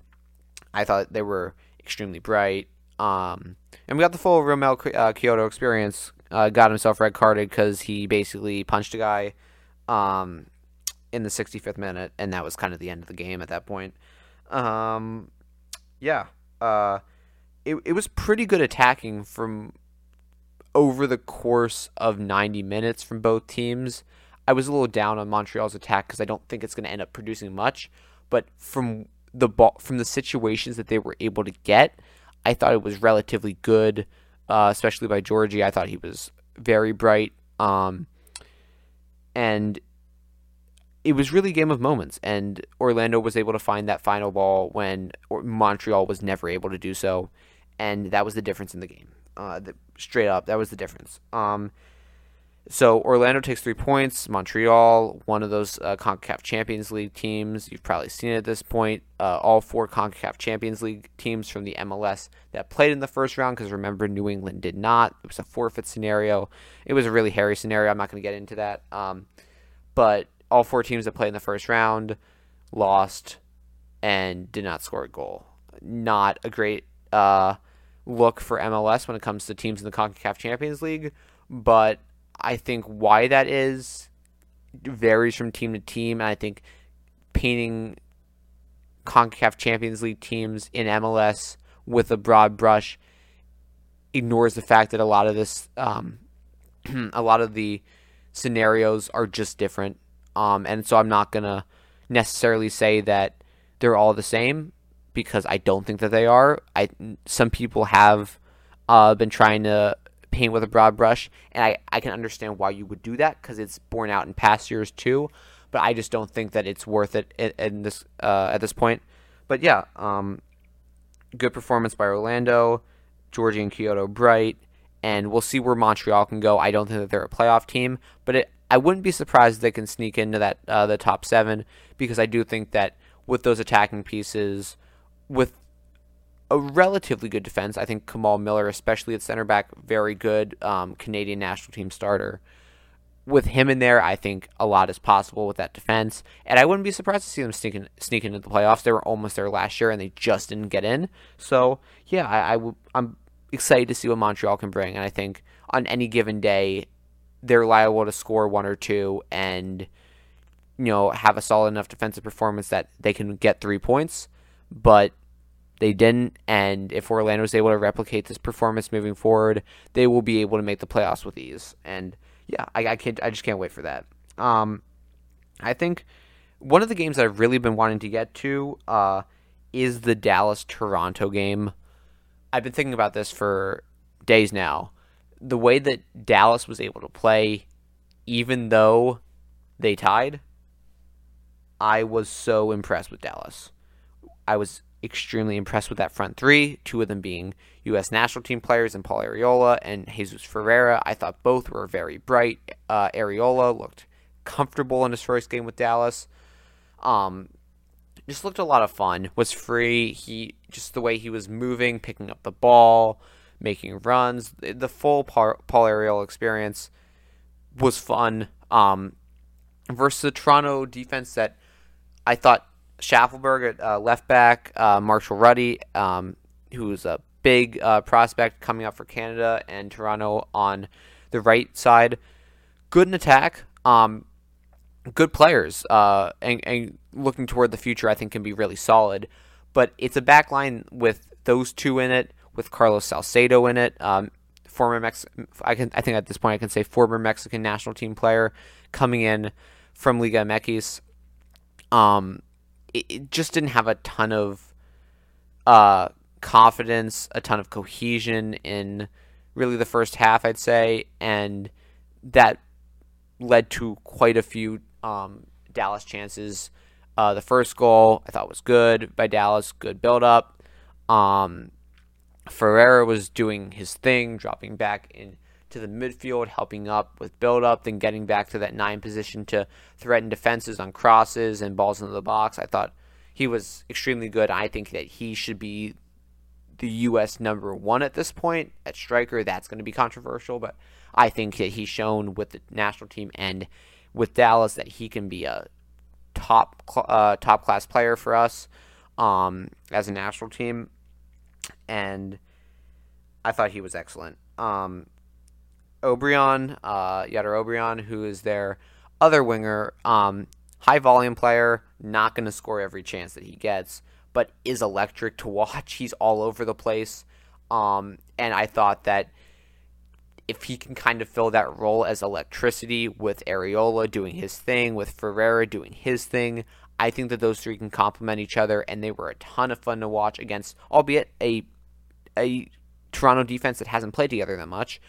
Speaker 1: I thought they were extremely bright. Um, and we got the full Romell uh, Quioto experience. Uh, got himself red carded because he basically punched a guy um, in the 65th minute, and that was kind of the end of the game at that point. Um, yeah, uh, it it was pretty good attacking from over the course of 90 minutes from both teams. I was a little down on Montreal's attack because I don't think it's going to end up producing much, but from the ball from the situations that they were able to get, I thought it was relatively good, uh, especially by Djordje. I thought he was very bright. Um, and it was really a game of moments. And Orlando was able to find that final ball when Montreal was never able to do so. And that was the difference in the game. Uh, the, straight up, that was the difference. Um, so Orlando takes three points. Montreal, one of those uh, CONCACAF Champions League teams. You've probably seen it at this point. Uh, all four CONCACAF Champions League teams from the MLS that played in the first round, because remember, New England did not. It was a forfeit scenario. It was a really hairy scenario. I'm not going to get into that. Um, but all four teams that played in the first round lost and did not score a goal. Not a great uh, look for MLS when it comes to teams in the CONCACAF Champions League, but I think why that is varies from team to team. And I think painting CONCACAF Champions League teams in MLS with a broad brush ignores the fact that a lot of this, um, a lot of the scenarios are just different. Um, and so I'm not gonna necessarily say that they're all the same because I don't think that they are. I some people have uh, been trying to paint with a broad brush, and I, I can understand why you would do that because it's borne out in past years too. But I just don't think that it's worth it in, in this uh, at this point. But yeah, um, good performance by Orlando, Djordje and Quioto bright, and we'll see where Montreal can go. I don't think that they're a playoff team, but it, I wouldn't be surprised if they can sneak into that uh, the top seven because I do think that with those attacking pieces, with a relatively good defense. I think Kamal Miller, especially at center back, very good um, Canadian national team starter. With him in there, I think a lot is possible with that defense, and I wouldn't be surprised to see them sneaking sneak into the playoffs. They were almost there last year, and they just didn't get in. So yeah, I, I w- I'm excited to see what Montreal can bring, and I think on any given day, they're liable to score one or two and you know have a solid enough defensive performance that they can get three points, but they didn't, and if Orlando is able to replicate this performance moving forward, they will be able to make the playoffs with ease. And yeah, I, I can't, I just can't wait for that. Um, I think one of the games that I've really been wanting to get to uh, is the Dallas Toronto game. I've been thinking about this for days now. The way that Dallas was able to play, even though they tied, I was so impressed with Dallas. I was extremely impressed with that front three, two of them being U.S. national team players and Paul Arriola and Jesus Ferreira. I thought both were very bright. Uh, Arriola looked comfortable in his first game with Dallas. Um, just looked a lot of fun. Was free. He just the way he was moving, picking up the ball, making runs. The full Paul Arriola experience was fun. Um, versus the Toronto defense that I thought Shaffelburg at uh, left back, uh, Marshall Rutty, um, who's a big uh, prospect coming up for Canada, and Toronto on the right side. Good in attack. Um, good players, uh, and, and looking toward the future, I think can be really solid. But it's a back line with those two in it, with Carlos Salcedo in it, um, former Mex. I can I think at this point I can say former Mexican national team player coming in from Liga MX. Um, it, just didn't have a ton of uh, confidence, a ton of cohesion in really the first half, I'd say, and that led to quite a few um, Dallas chances. Uh, the first goal I thought was good by Dallas, good build up. Um, Ferreira was doing his thing, dropping back in to the midfield, helping up with build up, then getting back to that nine position to threaten defenses on crosses and balls into the box. I thought he was extremely good. I think that he should be the U.S. number one at this point at striker. That's going to be controversial, but I think that he's shown with the national team and with Dallas that he can be a top uh, top class player for us um, as a national team, and I thought he was excellent. Um, Obrian, uh, Yedder Obrian, who is their other winger, um, high volume player, not going to score every chance that he gets, but is electric to watch. He's all over the place. Um, and I thought that if he can kind of fill that role as electricity with Arriola doing his thing, with Ferreira doing his thing, I think that those three can complement each other, and they were a ton of fun to watch against, albeit a a Toronto defense that hasn't played together that much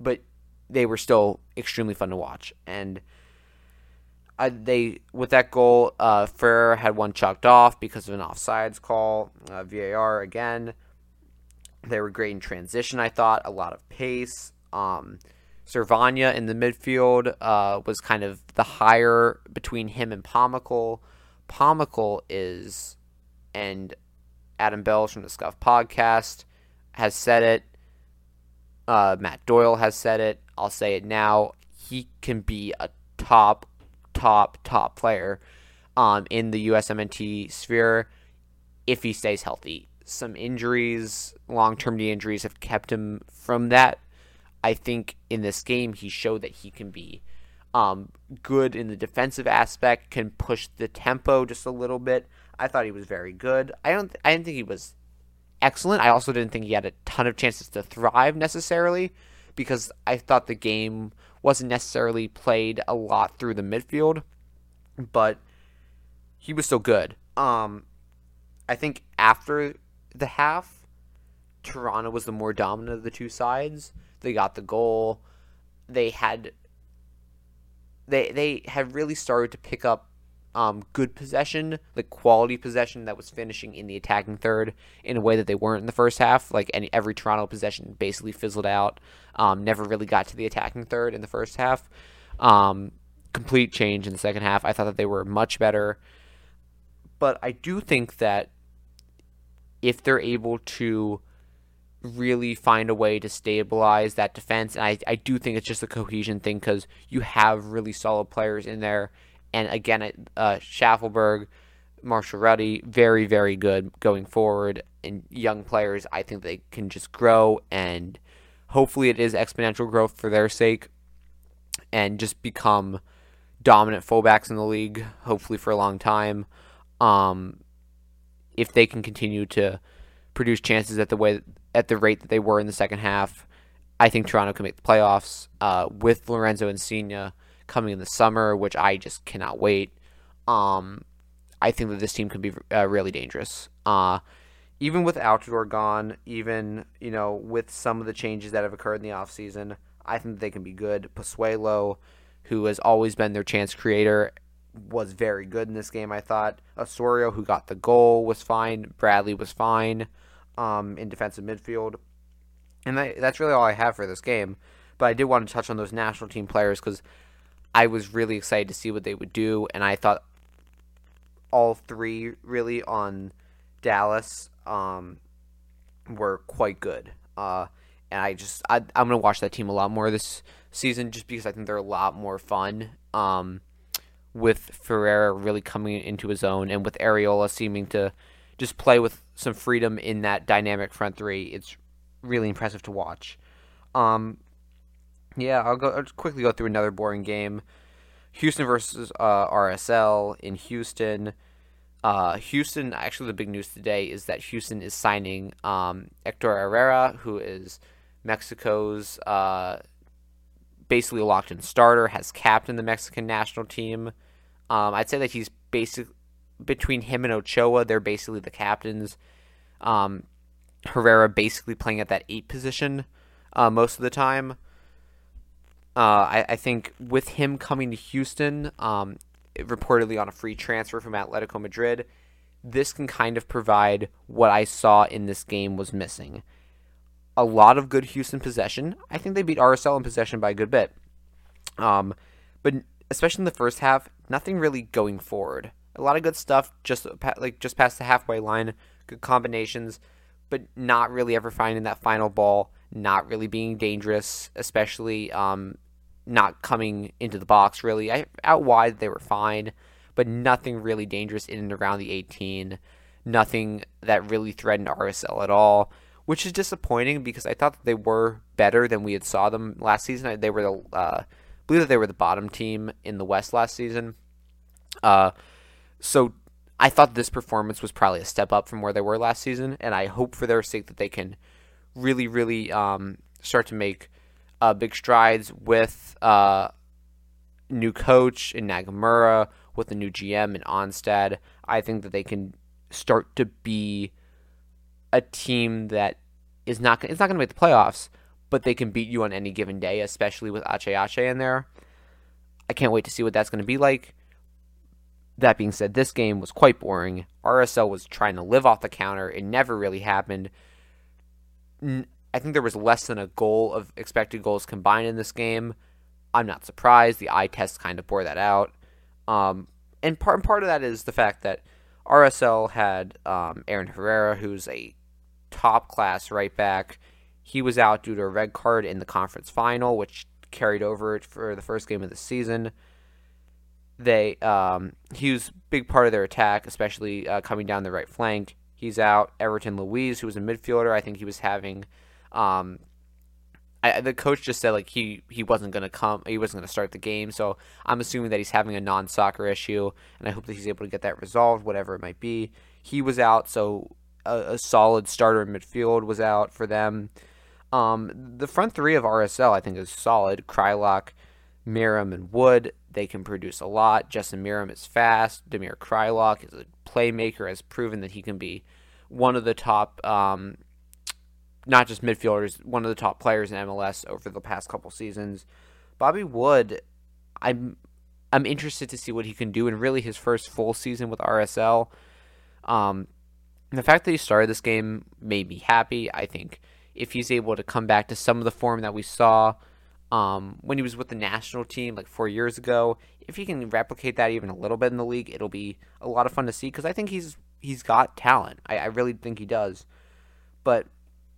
Speaker 1: but they were still extremely fun to watch. And they with that goal, uh, Ferrer had one chucked off because of an offsides call. Uh, VAR again. They were great in transition. I thought a lot of pace. Um, Servania in the midfield uh, was kind of the higher between him and Pomykal. Pomykal is, and Adam Bells from the Scuff podcast has said it. Uh, Matt Doyle has said it. I'll say it now. He can be a top, top, top player um, in the USMNT sphere if he stays healthy. Some injuries, long term knee injuries, have kept him from that. I think in this game, he showed that he can be um, good in the defensive aspect, can push the tempo just a little bit. I thought he was very good. I don't. I didn't think he was excellent. I also didn't think he had a ton of chances to thrive necessarily because I thought the game wasn't necessarily played a lot through the midfield, but he was still good. Um, I think after the half, Toronto was the more dominant of the two sides. They got the goal. They had they they had really started to pick up um, good possession, like quality possession that was finishing in the attacking third in a way that they weren't in the first half. Like any every Toronto possession basically fizzled out. Um, never really got to the attacking third in the first half. Um, complete change in the second half. I thought that they were much better, but I do think that if they're able to really find a way to stabilize that defense. And I, I do think it's just a cohesion thing because you have really solid players in there. And again, uh, Shaffelburg, Marshall Rutty, very, very good going forward. And young players, I think they can just grow. And hopefully, it is exponential growth for their sake and just become dominant fullbacks in the league, hopefully, for a long time. Um, if they can continue to produce chances at the way at the rate that they were in the second half, I think Toronto can make the playoffs uh, with Lorenzo and Insigne coming in the summer, which I just cannot wait. Um, I think that this team could be uh, really dangerous. Uh, even with Altidore gone, even you know with some of the changes that have occurred in the offseason, I think they can be good. Pozuelo, who has always been their chance creator, was very good in this game. I thought Osorio, who got the goal, was fine. Bradley was fine um, in defensive midfield. And that, that's really all I have for this game. But I did want to touch on those national team players because I was really excited to see what they would do. And I thought all three really on Dallas um, were quite good. Uh, and I just I, am gonna watch that team a lot more this season just because I think they're a lot more fun. Um, with Ferreira really coming into his own and with Arriola seeming to just play with some freedom in that dynamic front three. It's really impressive to watch. Um, yeah, I'll go I'll quickly go through another boring game. Houston versus uh, RSL in Houston. Uh, Houston, actually, the big news today is that Houston is signing um, Hector Herrera, who is Mexico's uh, basically locked in starter, has captained the Mexican national team. Um, I'd say that he's basically between him and Ochoa, they're basically the captains. Um, Herrera basically playing at that eight position uh, most of the time. Uh, I, I, think with him coming to Houston, um, reportedly on a free transfer from Atletico Madrid, this can kind of provide what I saw in this game was missing. A lot of good Houston possession. I think they beat RSL in possession by a good bit. Um, but especially in the first half, nothing really going forward a lot of good stuff just like just past the halfway line, good combinations, but not really ever finding that final ball, not really being dangerous, especially um, not coming into the box really. I, out wide they were fine, but nothing really dangerous in and around the 18. Nothing that really threatened RSL at all, which is disappointing because I thought that they were better than we had saw them last season. They were the uh, I believe that they were the bottom team in the West last season. Uh, so I thought this performance was probably a step up from where they were last season, and I hope for their sake that they can really, really um, start to make uh, big strides with uh, new coach in Nagamura, with the new GM in Onstad. I think that they can start to be a team that is not it's not going to make the playoffs, but they can beat you on any given day, especially with Ache Ache in there. I can't wait to see what that's going to be like. That being said, this game was quite boring. RSL was trying to live off the counter. It never really happened. I think there was less than a goal of expected goals combined in this game. I'm not surprised. The eye test kind of bore that out. Um, and part part of that is the fact that RSL had um, Aaron Herrera, who's a top class right back. He was out due to a red card in the conference final, which carried over for the first game of the season they um, he was big part of their attack, especially uh, coming down the right flank. He's out. Everton Luiz, who was a midfielder, I think he was having. Um, I, the coach just said like he he wasn't gonna come, he wasn't gonna start the game. So I'm assuming that he's having a non-soccer issue, and I hope that he's able to get that resolved, whatever it might be. He was out, so a, a solid starter in midfield was out for them. Um, the front three of RSL I think is solid. Kreilach, Meram and Wood, they can produce a lot. Justin Meram is fast. Damir Kreilach is a playmaker, has proven that he can be one of the top, um, not just midfielders, one of the top players in MLS over the past couple seasons. Bobby Wood, I'm I'm interested to see what he can do in really his first full season with RSL. Um, the fact that he started this game made me happy. I think if he's able to come back to some of the form that we saw um, when he was with the national team like four years ago, if he can replicate that even a little bit in the league, it'll be a lot of fun to see because I think he's he's got talent. I, I really think he does. But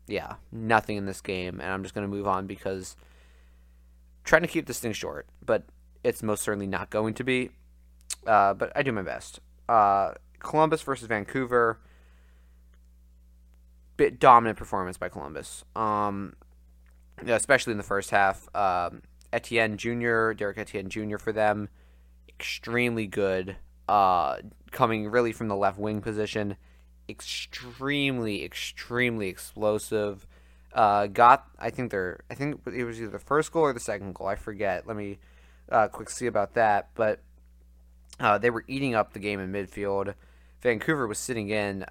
Speaker 1: yeah, nothing in this game, and I'm just gonna move on because trying to keep this thing short, but it's most certainly not going to be. Uh, but I do my best. Uh, Columbus versus Vancouver. Bit dominant performance by Columbus. Um, especially in the first half. Um, Etienne Jr., Derek Etienne Jr. for them, extremely good. Uh, coming really from the left wing position, extremely, extremely explosive. Uh, got I think they're I think it was either the first goal or the second goal. I forget. Let me uh, quick see about that. But uh, they were eating up the game in midfield. Vancouver was sitting in.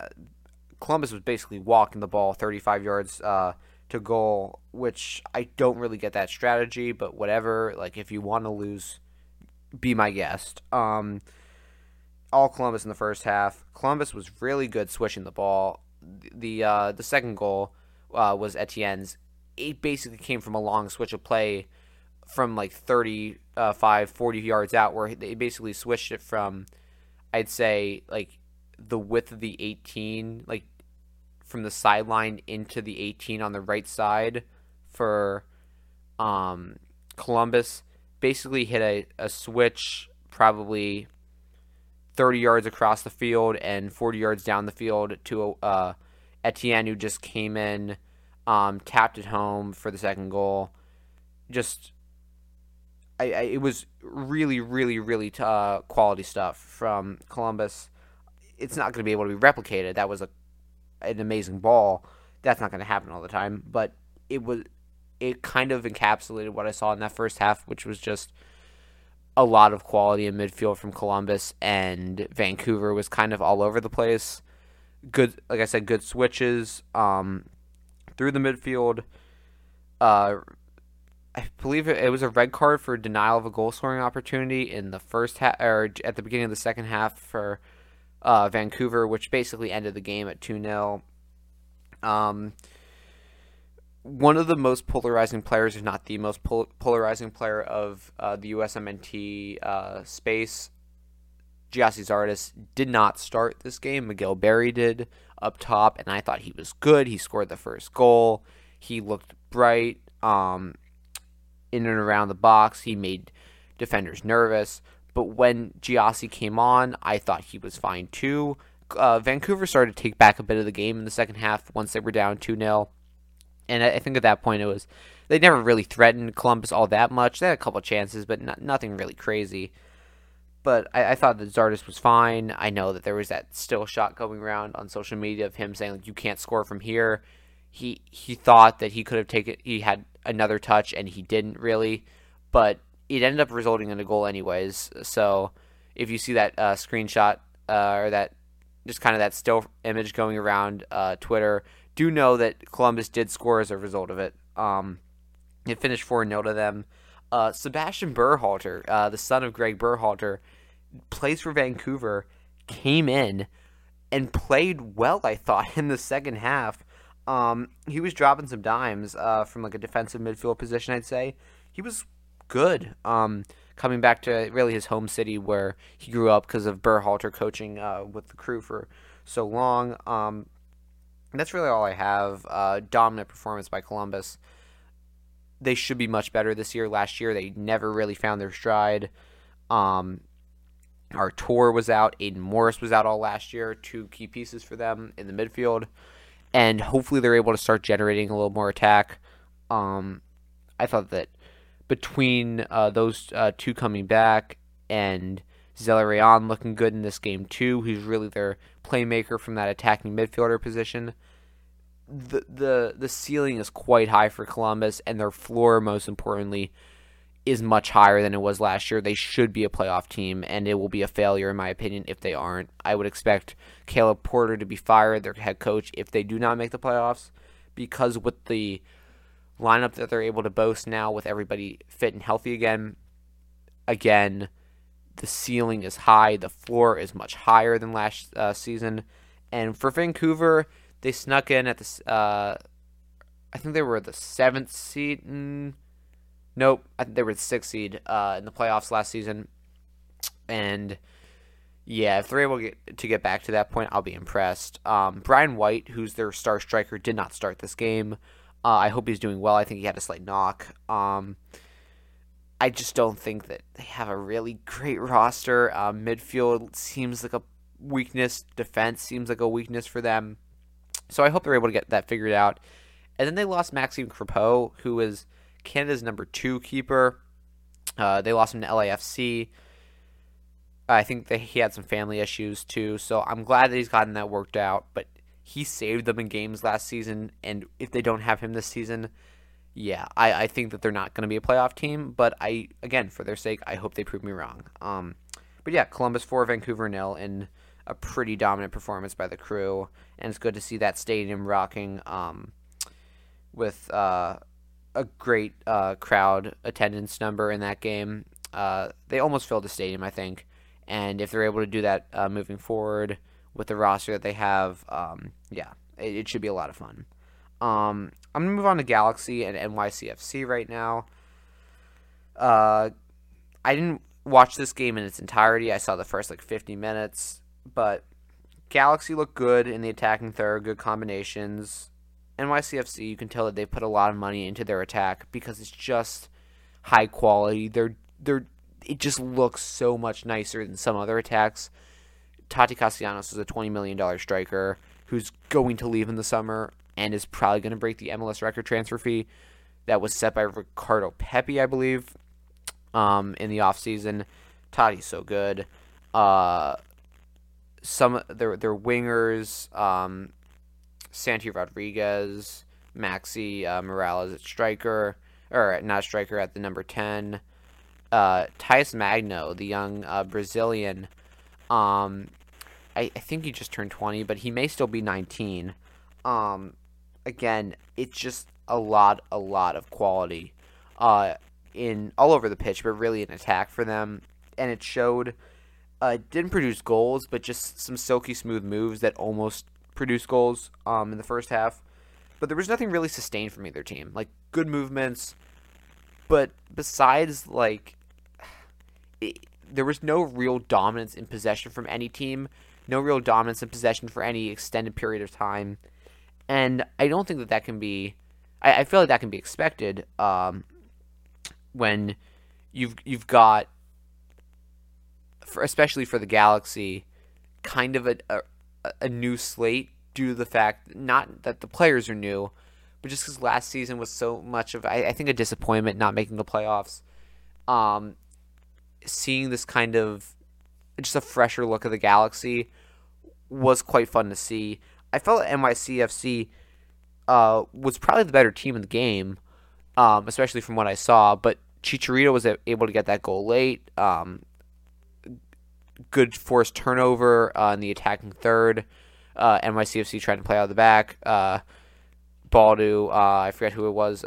Speaker 1: Columbus was basically walking the ball 35 yards uh, to goal, which I don't really get that strategy, but whatever. Like, if you want to lose, be my guest. Um, all Columbus in the first half. Columbus was really good switching the ball. The uh, the second goal uh, was Etienne's. It basically came from a long switch of play from like 35, 40 yards out, where they basically switched it from, I'd say, like the width of the 18, like from the sideline into the 18 on the right side for um, Columbus. Basically, hit a, a switch probably 30 yards across the field and 40 yards down the field to uh, Etienne, who just came in, um, tapped it home for the second goal. Just, I, I it was really, really, really uh, quality stuff from Columbus. It's not going to be able to be replicated. That was a an amazing ball. That's not going to happen all the time, but it was it kind of encapsulated what I saw in that first half, which was just a lot of quality in midfield from Columbus and Vancouver was kind of all over the place. Good, like I said, good switches um, through the midfield. Uh, I believe it, was a red card for denial of a goal scoring opportunity in the first half or at the beginning of the second half for uh, Vancouver, which basically ended the game at 2 0. Um, one of the most polarizing players, if not the most pol- polarizing player of uh, the USMNT uh, space, Gyasi Zardes, did not start this game. Miguel Berry did up top, and I thought he was good. He scored the first goal. He looked bright um, in and around the box. He made defenders nervous. But when Gyasi came on, I thought he was fine too. Uh, Vancouver started to take back a bit of the game in the second half once they were down 2 0. And I think at that point it was, they never really threatened Columbus all that much. They had a couple chances, but not, nothing really crazy. But I, I, thought that Zardes was fine. I know that there was that still shot going around on social media of him saying, like, you can't score from here. He he thought that he could have taken, he had another touch, and he didn't really. But it ended up resulting in a goal anyways. So if you see that uh, screenshot uh, or that just kind of that still image going around uh, Twitter, do know that Columbus did score as a result of it. Um, it finished 4 0 to them. Uh, Sebastian Berhalter, uh, the son of Greg Berhalter, plays for Vancouver, came in and played well, I thought, in the second half. Um, he was dropping some dimes uh, from like a defensive midfield position, I'd say. He was good. Um, coming back to really his home city where he grew up because of Berhalter coaching uh, with the crew for so long. Um, that's really all I have. Uh, dominant performance by Columbus. They should be much better this year. Last year, they never really found their stride. Um, Artur was out. Aidan Morris was out all last year. Two key pieces for them in the midfield. And hopefully they're able to start generating a little more attack. Um, I thought that between uh, those uh, two coming back and Zelarayan looking good in this game too. He's really their playmaker from that attacking midfielder position. The the the ceiling is quite high for Columbus, and their floor, most importantly, is much higher than it was last year. They should be a playoff team, and it will be a failure, in my opinion, if they aren't. I would expect Caleb Porter to be fired, their head coach, if they do not make the playoffs, because with the lineup that they're able to boast now, with everybody fit and healthy again, again, the ceiling is high, the floor is much higher than last uh, season. And for Vancouver, they snuck in at the, uh, I think they were the seventh seed. Mm, Nope, I think they were the sixth seed uh, in the playoffs last season, and yeah, if they're able to get, to get back to that point, I'll be impressed. Um, Brian White, who's their star striker, did not start this game. Uh, I hope he's doing well. I think he had a slight knock. Um, I just don't think that they have a really great roster. Um, midfield seems like a weakness. Defense seems like a weakness for them. So I hope they're able to get that figured out. And then they lost Maxime Crepeau, who is – Canada's number two keeper. Uh, they lost him to LAFC. I think that he had some family issues too, so I'm glad that he's gotten that worked out. But he saved them in games last season, and if they don't have him this season, yeah, I, I think that they're not going to be a playoff team. But I, again, for their sake, I hope they prove me wrong. Um, but yeah, Columbus four, Vancouver nil, in a pretty dominant performance by the crew, and it's good to see that stadium rocking. Um, with uh, a great uh, crowd attendance number in that game. Uh, they almost filled the stadium, I think. And if they're able to do that uh, moving forward with the roster that they have, um, yeah, it, it, should be a lot of fun. Um, I'm gonna move on to Galaxy and NYCFC right now. Uh, I didn't watch this game in its entirety. I saw the first like 50 minutes, but Galaxy looked good in the attacking third, good combinations. NYCFC, you can tell that they put a lot of money into their attack because it's just high quality. They're they're it just looks so much nicer than some other attacks. Tati Castellanos is a twenty million dollar striker who's going to leave in the summer and is probably going to break the MLS record transfer fee that was set by Ricardo Pepi, I believe, um, in the offseason. Tati's so good. Uh, some their their wingers, um, Santi Rodriguez, Maxi uh, Moralez at striker, or not striker at the number 10. Uh, Talles Magno, the young uh, Brazilian, um, I, I, think he just turned 20, but he may still be 19. Um, again, it's just a lot, a lot of quality uh, in all over the pitch, but really an attack for them. And it showed, uh, didn't produce goals, but just some silky smooth moves that almost produced goals um, in the first half, but there was nothing really sustained from either team. Like good movements, but besides like, it, there was no real dominance in possession from any team. No real dominance in possession for any extended period of time, and I don't think that that can be. I, I feel like that can be expected um, when you've you've got, for, especially for the Galaxy, kind of a, a, a new slate due to the fact not that the players are new, but just because last season was so much of I, I, think a disappointment not making the playoffs. Um, seeing this kind of just a fresher look of the Galaxy was quite fun to see. I felt NYCFC uh, was probably the better team in the game, um, especially from what I saw. But Chicharito was able to get that goal late. Um, good forced turnover uh, in the attacking third. Uh, NYCFC trying to play out of the back. Uh, Baldu, uh, I forget who it was.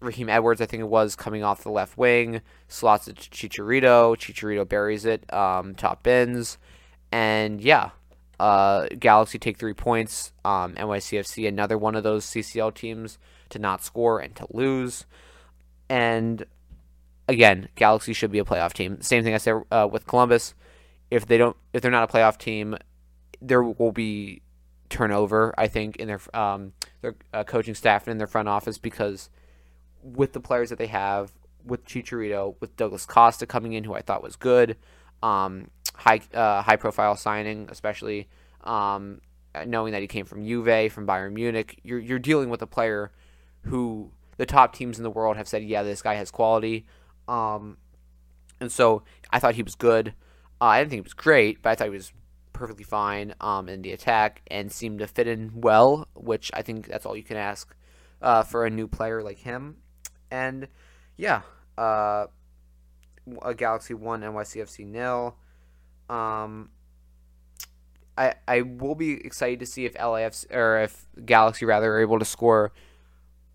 Speaker 1: Raheem Edwards, I think it was, coming off the left wing, slots it to Chicharito. Chicharito buries it, um, top bins. And yeah, uh, Galaxy take three points. Um, NYCFC, another one of those CCL teams to not score and to lose. And again, Galaxy should be a playoff team. Same thing I said uh, with Columbus if they don't if they're not a playoff team, there will be turnover. I think in their um, their uh, coaching staff and in their front office because with the players that they have, with Chicharito, with Douglas Costa coming in, who I thought was good, um, high uh, high profile signing, especially um, knowing that he came from Juve, from Bayern Munich. You're you're dealing with a player who the top teams in the world have said, yeah, this guy has quality. Um, and so I thought he was good. Uh, I didn't think it was great, but I thought he was perfectly fine um, in the attack and seemed to fit in well, which I think that's all you can ask uh, for a new player like him. And yeah, uh, a Galaxy one, NYCFC nil. Um, I I will be excited to see if LAFC or if Galaxy rather are able to score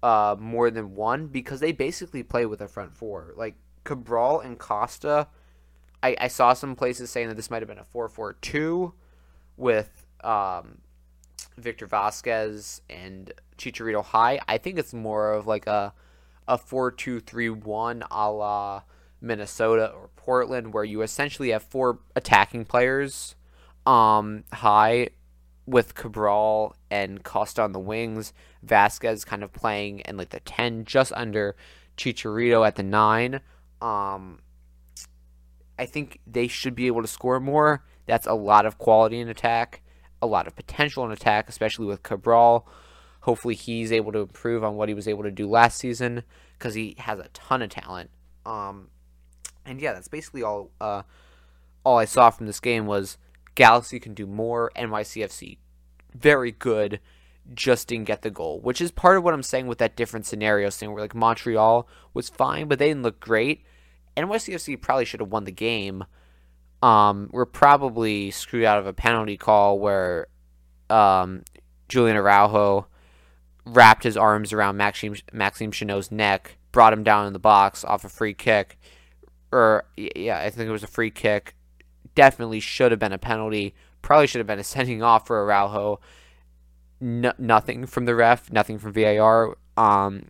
Speaker 1: uh, more than one because they basically play with a front four. Like Cabral and Costa, I, I saw some places saying that this might have been a 4 4 2 with um, Victor Vasquez and Chicharito high. I think it's more of like a a 4 2 3 1 a la Minnesota or Portland, where you essentially have four attacking players um, high with Cabral and Costa on the wings, Vasquez kind of playing in like the 10, just under Chicharito at the 9. Um, I think they should be able to score more. That's a lot of quality in attack, a lot of potential in attack, especially with Cabral. Hopefully, he's able to improve on what he was able to do last season because he has a ton of talent. Um, and yeah, that's basically all. Uh, all I saw from this game was Galaxy can do more. NYCFC, very good, just didn't get the goal, which is part of what I'm saying with that different scenario thing where like Montreal was fine, but they didn't look great. NYCFC probably should have won the game. Um, we're probably screwed out of a penalty call where um, Julian Araujo wrapped his arms around Maxime, Maxime Chanot's neck, brought him down in the box off a free kick. Or, yeah, I think it was a free kick definitely should have been a penalty. Probably should have been a sending off for Araujo. No, nothing from the ref, nothing from VAR. Um,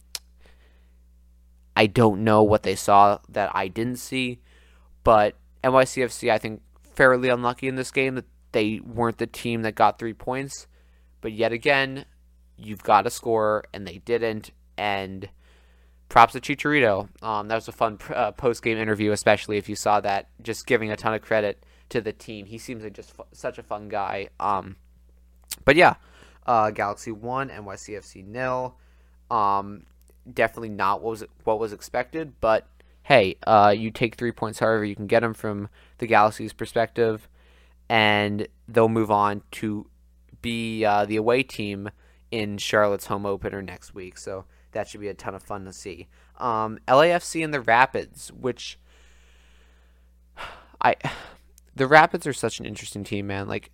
Speaker 1: I don't know what they saw that I didn't see, but NYCFC I think fairly unlucky in this game that they weren't the team that got three points. But yet again, you've got to score, and they didn't. And props to Chicharito. Um, that was a fun uh, post game interview, especially if you saw that. Just giving a ton of credit to the team. He seems like just such a fun guy. Um, but yeah, uh, Galaxy one, NYCFC nil. Um, definitely not what was what was expected, but hey, uh, you take three points however you can get them from the Galaxy's perspective, and they'll move on to be uh, the away team in Charlotte's home opener next week. So that should be a ton of fun to see. Um, LAFC and the Rapids, which I the Rapids are such an interesting team, man. Like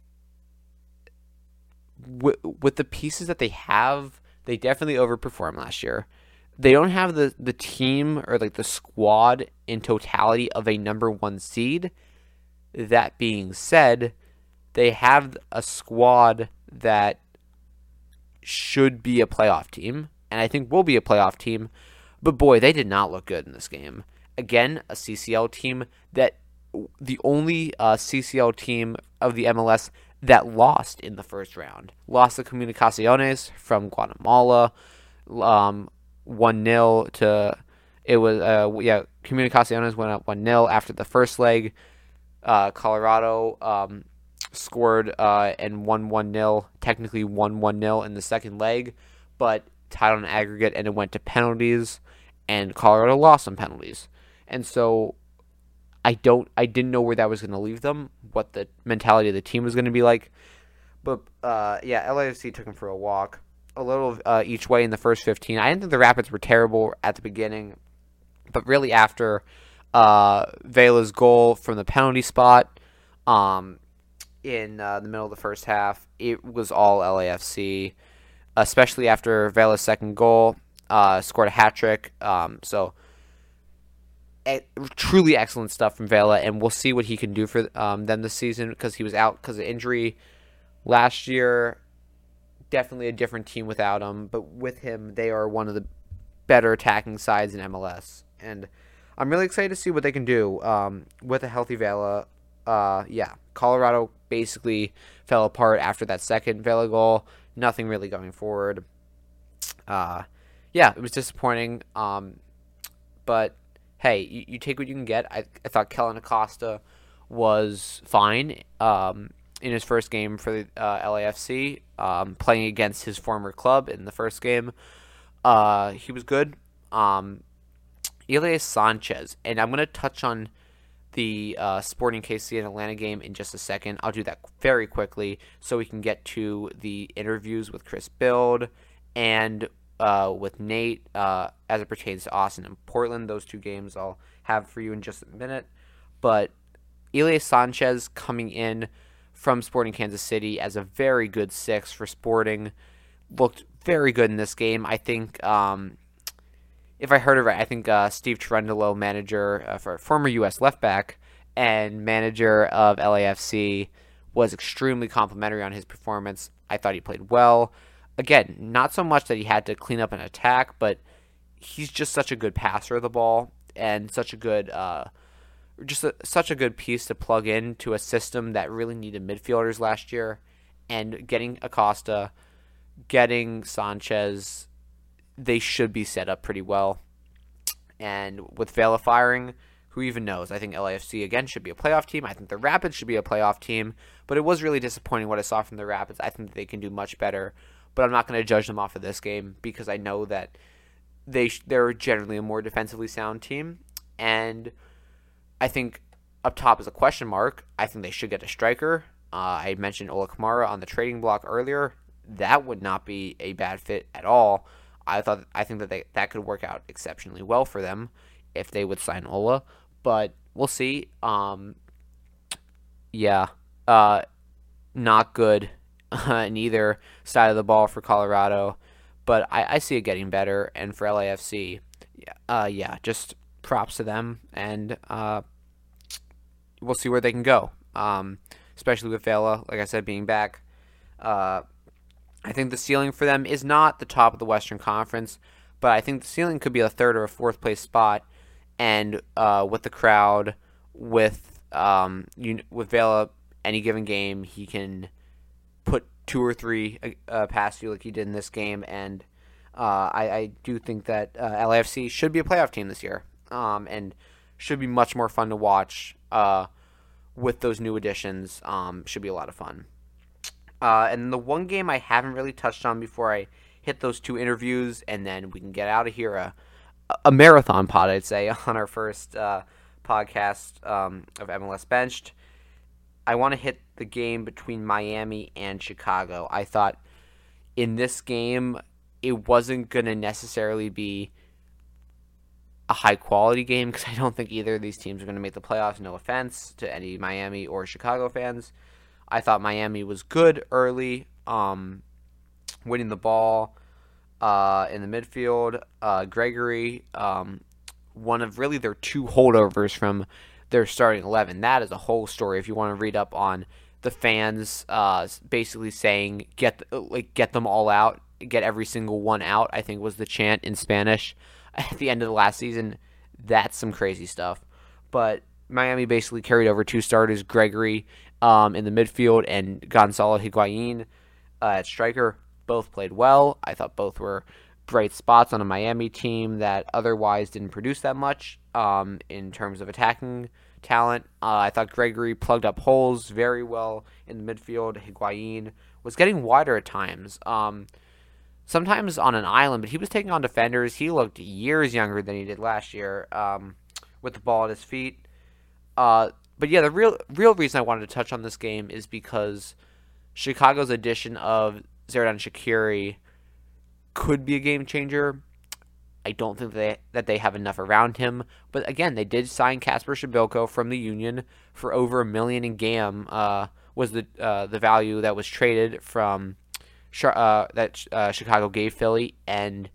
Speaker 1: with, with the pieces that they have, they definitely overperformed last year. They don't have the the team or like the squad in totality of a number 1 seed. That being said, they have a squad that should be a playoff team and I think will be a playoff team. But boy, they did not look good in this game. Again, a CCL team that the only uh, CCL team of the MLS that lost in the first round. Lost to Comunicaciones from Guatemala, um, 1 0 to. It was, uh, yeah, Comunicaciones went up 1 0 after the first leg. Uh, Colorado um, scored uh, and won 1 0, technically won 1 0 in the second leg, but tied on aggregate and it went to penalties, and Colorado lost some penalties. And so I don't I didn't know where that was going to leave them, what the mentality of the team was going to be like. But uh, yeah, LAFC took them for a walk, a little uh, each way in the first 15. I didn't think the Rapids were terrible at the beginning, but really after uh, Vela's goal from the penalty spot um, in uh, the middle of the first half, it was all LAFC, especially after Vela's second goal, uh, scored a hat trick. Um, so truly excellent stuff from Vela, and we'll see what he can do for um, them this season because he was out because of injury last year. Definitely a different team without him, but with him, they are one of the better attacking sides in MLS, and I'm really excited to see what they can do um, with a healthy Vela. Uh, yeah, Colorado basically fell apart after that second Vela goal. Nothing really going forward. Uh, yeah, it was disappointing. Um, but hey, you, you take what you can get. I, I thought Kellyn Acosta was fine um, in his first game for the uh, LAFC, um, playing against his former club in the first game. Uh, he was good. Um, Elias Sanchez, and I'm going to touch on the uh, Sporting KC and Atlanta game in just a second. I'll do that very quickly so we can get to the interviews with Chris Bils and uh, with Nate uh, as it pertains to Austin and Portland. Those two games I'll have for you in just a minute. But Elias Sanchez coming in from Sporting Kansas City as a very good six for Sporting looked very good in this game. I think, um, if I heard it right, I think uh, Steve Cherundolo, manager uh, for former U.S. left back and manager of LAFC, was extremely complimentary on his performance. I thought he played well. Again, not so much that he had to clean up an attack, but he's just such a good passer of the ball and such a good, uh, just a, such a good piece to plug into a system that really needed midfielders last year. And getting Acosta, getting Sanchez, they should be set up pretty well. And with Vela firing, who even knows? I think LAFC again should be a playoff team. I think the Rapids should be a playoff team. But it was really disappointing what I saw from the Rapids. I think they can do much better. But I'm not going to judge them off of this game because I know that they they're generally a more defensively sound team, and I think up top is a question mark. I think they should get a striker. Uh, I mentioned Ola Kamara on the trading block earlier. That would not be a bad fit at all. I thought I think that they, that could work out exceptionally well for them if they would sign Ola but we'll see. Um, yeah, uh, not good on either side of the ball for Colorado, but I, I see it getting better. And for LAFC, uh, yeah, just props to them, and uh, we'll see where they can go. Um, especially with Vela, like I said, being back. Uh, I think the ceiling for them is not the top of the Western Conference, but I think the ceiling could be a third or a fourth place spot and uh, with the crowd, with um, you, with Vela, any given game, he can put two or three uh, past you like he did in this game, and uh, I, I, do think that uh, LAFC should be a playoff team this year, um, and should be much more fun to watch uh, with those new additions. Um, should be a lot of fun. Uh, and the one game I haven't really touched on before I hit those two interviews, and then we can get out of here. Uh, a marathon pod, I'd say, on our first uh, podcast um, of MLS Benched. I want to hit the game between Miami and Chicago. I thought in this game, it wasn't going to necessarily be a high quality game because I don't think either of these teams are going to make the playoffs. No offense to any Miami or Chicago fans. I thought Miami was good early, um, winning the ball uh, in the midfield. Uh, Gregore, um, one of really their two holdovers from their starting 11. That is a whole story if you want to read up on the fans uh, basically saying get like get them all out, get every single one out. I think was the chant in Spanish at the end of the last season. That's some crazy stuff. But Miami basically carried over two starters, Gregore um, in the midfield and Gonzalo Higuain uh, at striker both played well. I thought both were bright spots on a Miami team that otherwise didn't produce that much um, in terms of attacking talent. Uh, I thought Gregore plugged up holes very well in the midfield. Higuain was getting wider at times. Um, sometimes on an island, but he was taking on defenders. He looked years younger than he did last year um, with the ball at his feet. Uh, but yeah, the real real reason I wanted to touch on this game is because Chicago's addition of Xherdan Shaqiri could be a game changer. I don't think they, that they have enough around him. But again, they did sign Kacper Przybyłko from the Union for over a million in GAM. Uh, was the uh, the value that was traded from uh, that uh, Chicago gave Philly, and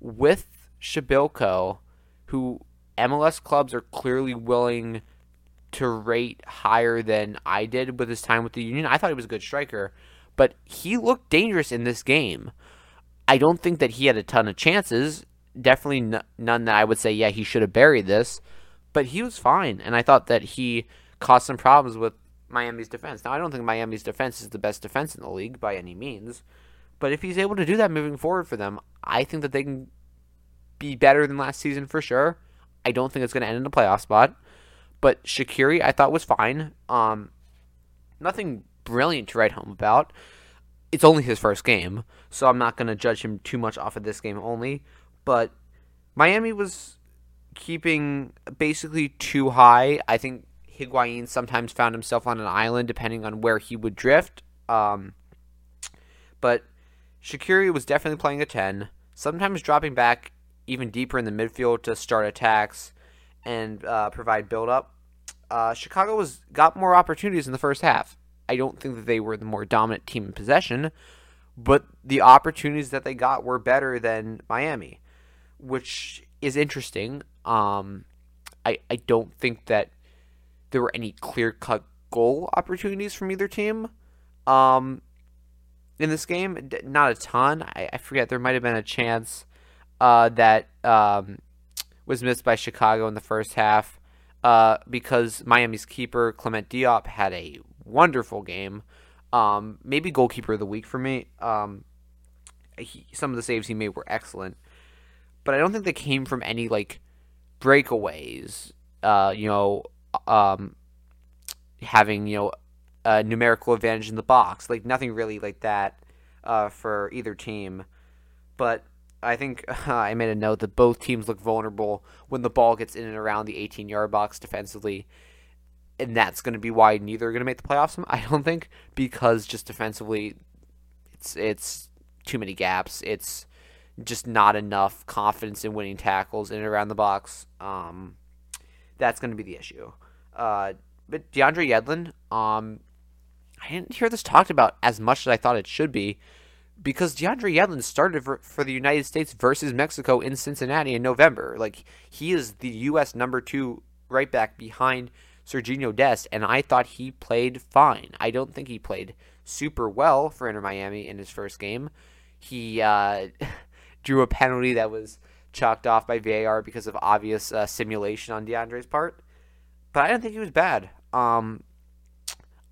Speaker 1: with Przybyłko, who MLS clubs are clearly willing to rate higher than I did with his time with the Union. I thought he was a good striker but he looked dangerous in this game. I don't think that he had a ton of chances. Definitely n- none that I would say, yeah, he should have buried this. But he was fine, and I thought that he caused some problems with Miami's defense. Now, I don't think Miami's defense is the best defense in the league by any means, but if he's able to do that moving forward for them, I think that they can be better than last season for sure. I don't think it's going to end in a playoff spot, but Shaqiri, I thought was fine. Um, nothing brilliant to write home about. It's only his first game, so I'm not going to judge him too much off of this game only. But Miami was keeping basically too high. I think Higuain sometimes found himself on an island depending on where he would drift. Um, but Shaqiri was definitely playing a 10. sometimes dropping back even deeper in the midfield to start attacks and uh, provide build up. Uh, Chicago was got more opportunities in the first half. I don't think that they were the more dominant team in possession, but the opportunities that they got were better than Miami, which is interesting. Um, I I don't think that there were any clear cut goal opportunities from either team. Um, in this game, not a ton. I, I forget there might have been a chance uh, that um, was missed by Chicago in the first half uh, because Miami's keeper Clement Diop had a wonderful game. Um, maybe goalkeeper of the week for me. Um, he, some of the saves he made were excellent, but I don't think they came from any like breakaways. Uh, you know, um, having you know a numerical advantage in the box, like nothing really like that uh, for either team. But I think uh, I made a note that both teams look vulnerable when the ball gets in and around the 18 yard box defensively. And that's going to be why neither are going to make the playoffs. I don't think because just defensively, it's it's too many gaps. It's just not enough confidence in winning tackles in and around the box. Um, that's going to be the issue. Uh, but DeAndre Yedlin, um, I didn't hear this talked about as much as I thought it should be because DeAndre Yedlin started for, for, the United States versus Mexico in Cincinnati in November. Like he is the U.S. number two right back behind Sergiño Dest, and I thought he played fine. I don't think he played super well for Inter Miami in his first game. He uh, drew a penalty that was chalked off by VAR because of obvious uh, simulation on DeAndre's part, but I don't think he was bad. Um,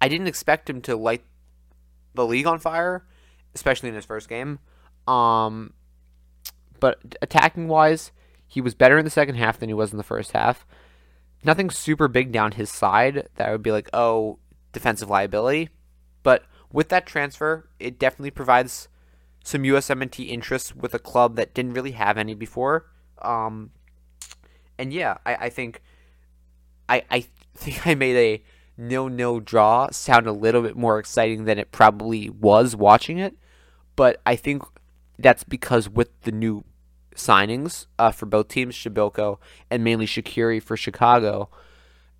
Speaker 1: I didn't expect him to light the league on fire especially in his first game. Um, but attacking wise, he was better in the second half than he was in the first half. Nothing super big down his side that would be like, oh, defensive liability. But with that transfer, it definitely provides some USMNT interest with a club that didn't really have any before. Um, and yeah, I, I think I I think I made a nil nil draw sound a little bit more exciting than it probably was watching it. But I think that's because with the new signings uh, for both teams, Przybyłko and mainly Shaqiri for Chicago,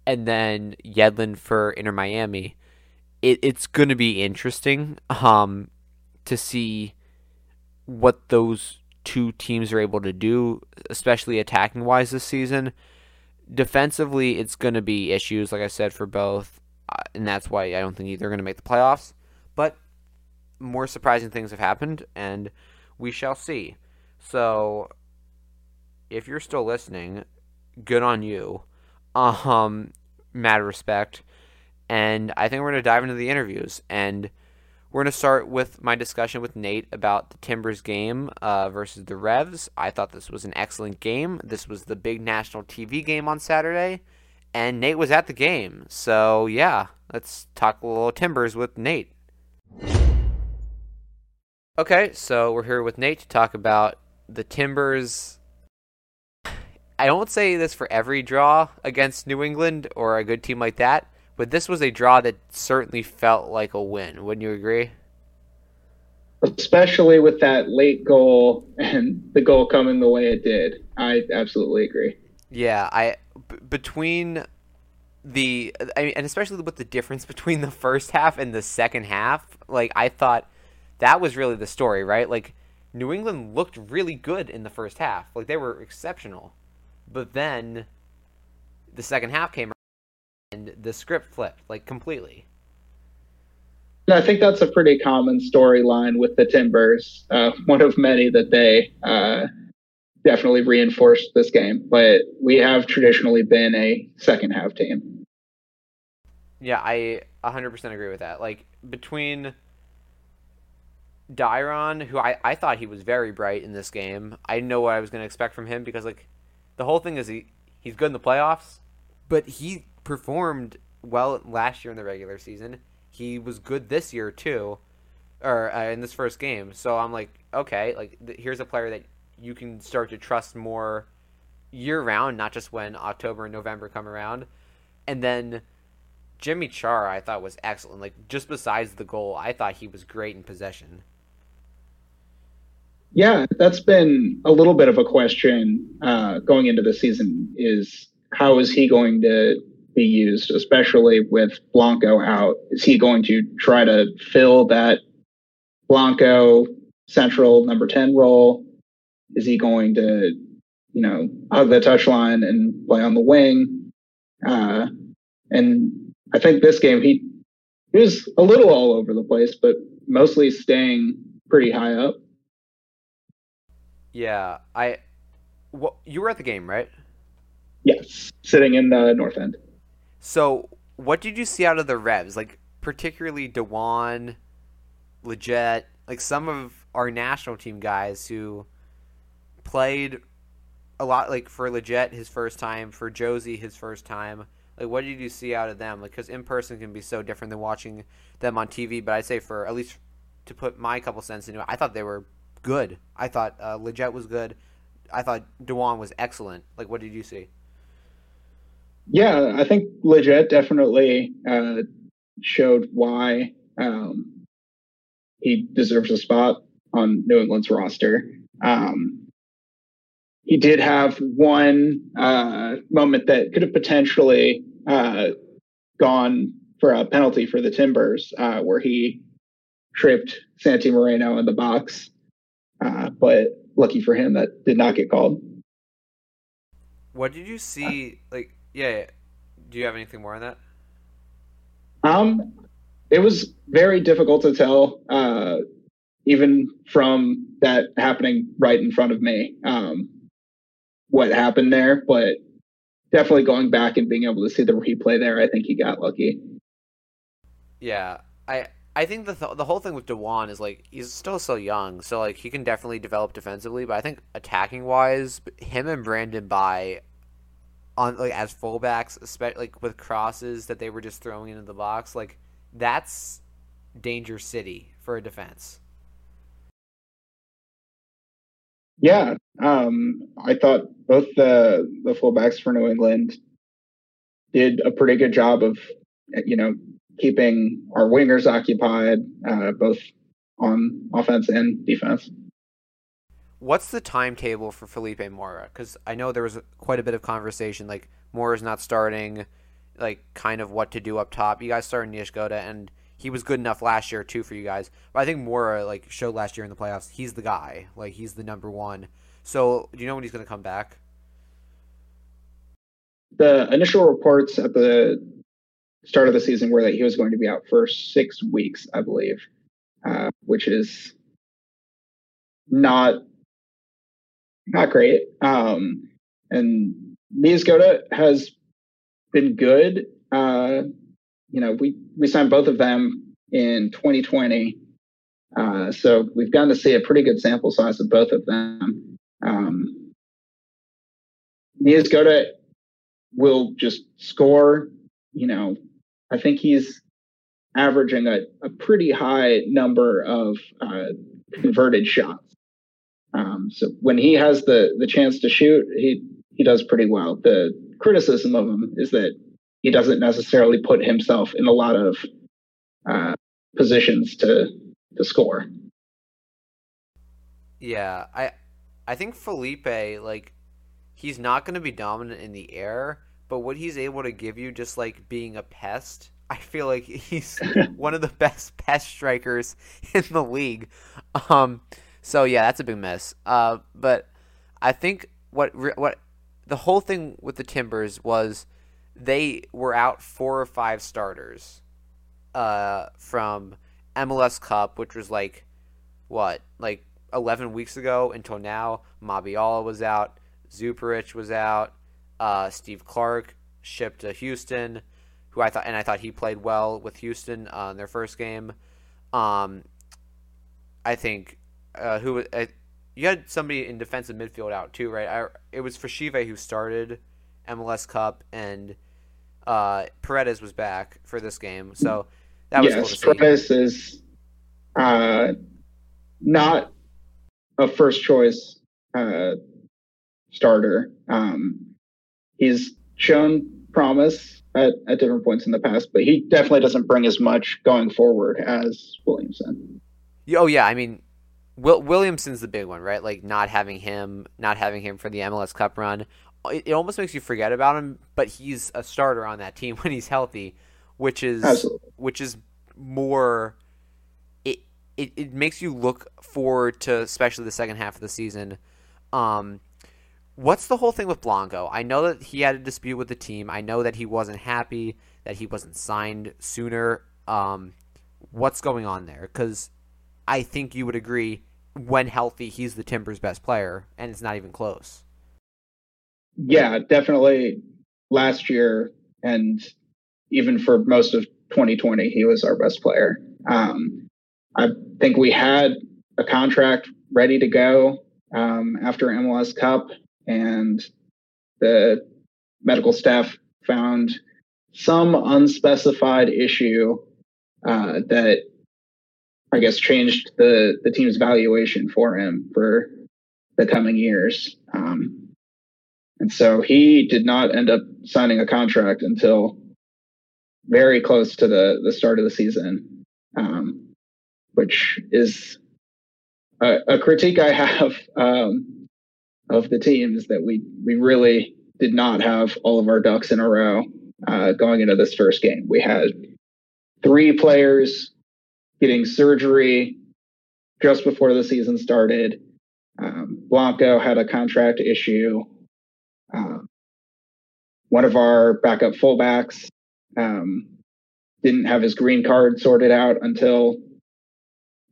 Speaker 1: and then Yedlin for Inter Miami, it, it's going to be interesting um, to see what those two teams are able to do, especially attacking wise this season. Defensively, it's going to be issues, like I said, for both, uh, and that's why I don't think either are going to make the playoffs. But more surprising things have happened, and we shall see. So, if you're still listening, good on you. Um, mad respect. And I think we're going to dive into the interviews. And we're going to start with my discussion with Nate about the Timbers game uh, versus the Revs. I thought this was an excellent game. This was the big national TV game on Saturday. And Nate was at the game. So, yeah, let's talk a little Timbers with Nate. Okay, so we're here with Nate to talk about the Timbers. I won't say this for every draw against New England or a good team like that, but this was a draw that certainly felt like a win. Wouldn't you agree?
Speaker 2: Especially with that late goal and the goal coming the way it did. I absolutely agree.
Speaker 1: Yeah, I b- between the I mean, and especially with the difference between the first half and the second half, like I thought that was really the story, right? Like New England looked really good in the first half. Like they were exceptional. But then the second half came and the script flipped like completely.
Speaker 2: I think that's a pretty common storyline with the Timbers. Uh, one of many that they uh, definitely reinforced this game. But we have traditionally been a second half team.
Speaker 1: Yeah, I 100% agree with that. Like between Dairon, who I, I thought he was very bright in this game. I didn't know what I was going to expect from him because like the whole thing is he he's good in the playoffs, but he performed well last year in the regular season. He was good this year too, or uh, in this first game. So I'm like, okay, like th- here's a player that you can start to trust more year round, not just when October and November come around. And then Yimmi Chará, I thought was excellent. Like just besides the goal, I thought he was great in possession.
Speaker 2: Yeah, that's been a little bit of a question uh, going into the season. Is how is he going to be used, especially with Blanco out? Is he going to try to fill that Blanco central number 10 role? Is he going to, you know, hug the touchline and play on the wing? Uh, and I think this game, he, he was a little all over the place, but mostly staying pretty high up.
Speaker 1: Yeah, I. Well, you were at the game, right?
Speaker 2: Yes, sitting in the north end.
Speaker 1: So, what did you see out of the Revs? Like, particularly DeJuan, Lletget, like some of our national team guys who played a lot, like for Lletget his first time, for Jozy his first time. Like, what did you see out of them? Like, because in person can be so different than watching them on TV. But I'd say for at least to put my couple cents into it, I thought they were good. I thought uh, Lletget was good. I thought DeJuan was excellent. Like, what did you see?
Speaker 2: Yeah, I think Lletget definitely uh, showed why um, he deserves a spot on New England's roster. Um, he did have one uh, moment that could have potentially uh, gone for a penalty for the Timbers, uh, where he tripped Santi Moreno in the box. Uh, but lucky for him, that did not get called.
Speaker 1: What did you see? Like, yeah, do you have anything more on that?
Speaker 2: Um, it was very difficult to tell, uh, even from that happening right in front of me, um, what happened there. But definitely going back and being able to see the replay there, I think he got lucky.
Speaker 1: Yeah, I I think the th- the whole thing with DeJuan is like he's still so young, so like he can definitely develop defensively. But I think attacking wise, him and Brandon Bye on like as fullbacks, especially like with crosses that they were just throwing into the box, like that's danger city for a defense.
Speaker 2: Yeah, um, I thought both the the fullbacks for New England did a pretty good job of, you know, keeping our wingers occupied, uh, both on offense and defense.
Speaker 1: What's the timetable for Felipe Mora? Because I know there was quite a bit of conversation, like Mora's not starting, like kind of what to do up top. You guys started Niezgoda, and he was good enough last year too for you guys. But I think Mora like showed last year in the playoffs. He's the guy. Like he's the number one. So do you know when he's going to come back?
Speaker 2: The initial reports at the start of the season were that he was going to be out for six weeks, I believe, uh, which is not not great. Um, and Niezgoda has been good. Uh, you know, we, we signed both of them in 2020. Uh, so we've gotten to see a pretty good sample size of both of them. Um, Niezgoda will just score. You know, I think he's averaging a, a pretty high number of uh, converted shots. Um, so when he has the the chance to shoot, he he does pretty well. The criticism of him is that he doesn't necessarily put himself in a lot of uh, positions to to score.
Speaker 1: Yeah, I I think Felipe like he's not going to be dominant in the air, but what he's able to give you just like being a pest, I feel like he's one of the best pest strikers in the league. Um so yeah, that's a big mess. Uh, but I think what what the whole thing with the Timbers was they were out four or five starters uh, from MLS Cup, which was like what like 11 weeks ago until now. Mabiala was out, Zuparic was out, uh, Steve Clark shipped to Houston, who I thought and I thought he played well with Houston uh, in their first game. Um, I think uh, who uh, you had somebody in defensive midfield out too, right? I, it was Fashive who started MLS Cup, and uh, Paredes was back for this game, so that was
Speaker 2: yes.
Speaker 1: Cool
Speaker 2: Paredes is uh, not a first choice uh, starter. Um, he's shown promise at, at different points in the past, but he definitely doesn't bring as much going forward as Williamson.
Speaker 1: Oh yeah, I mean Will Williamson's the big one, right? Like not having him, not having him for the MLS Cup run. It, it almost makes you forget about him, but he's a starter on that team when he's healthy, which is
Speaker 2: Absolutely.
Speaker 1: which is more. It, it it makes you look forward to especially the second half of the season. Um, what's the whole thing with Blanco? I know that he had a dispute with the team. I know that he wasn't happy that he wasn't signed sooner. Um, what's going on there? Because I think you would agree when healthy, he's the Timbers' best player, and it's not even close.
Speaker 2: Yeah, definitely. Last year, and even for most of 2020, he was our best player. Um, I think we had a contract ready to go um, after MLS Cup, and the medical staff found some unspecified issue uh, that I guess changed the the team's valuation for him for the coming years. Um, and so he did not end up signing a contract until very close to the the start of the season, um, which is a, a, critique I have um, of the teams that we we really did not have all of our ducks in a row uh, going into this first game. We had three players getting surgery just before the season started. Um, Blanco had a contract issue. Uh, one of our backup fullbacks um, didn't have his green card sorted out until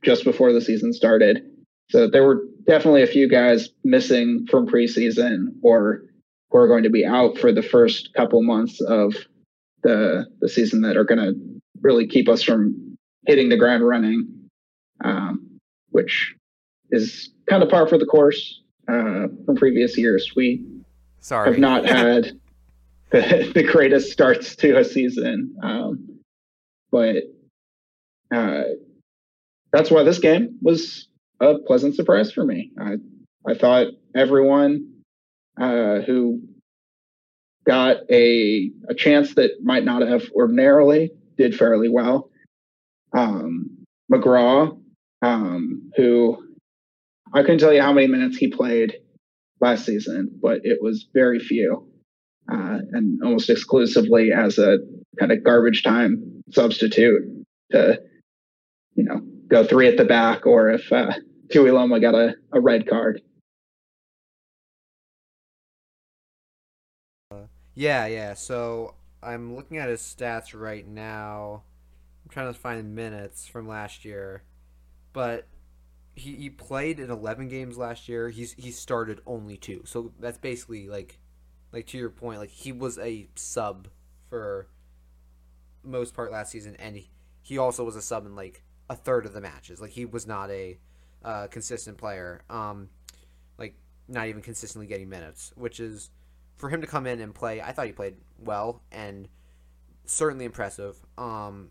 Speaker 2: just before the season started. So there were definitely a few guys missing from preseason or who are going to be out for the first couple months of the the season that are going to really keep us from hitting the ground running, um, which is kind of par for the course uh, from previous years. We
Speaker 1: Sorry.
Speaker 2: have not had the, the greatest starts to a season, um, but uh, that's why this game was a pleasant surprise for me. I I thought everyone uh, who got a a chance that might not have ordinarily did fairly well. Um, McGraw, um, who I couldn't tell you how many minutes he played last season, but it was very few, uh, and almost exclusively as a kind of garbage time substitute to, you know, go three at the back, or if uh, Tuiloma got a, a red card.
Speaker 1: Yeah, yeah. So I'm looking at his stats right now. I'm trying to find minutes from last year, but he, he played in 11 games last year. He's he started only two, so that's basically like, like to your point, like he was a sub for most part last season, and he, he also was a sub in like a third of the matches. Like he was not a uh, consistent player. Um, like not even consistently getting minutes, which is for him to come in and play, I thought he played well and certainly impressive. Um,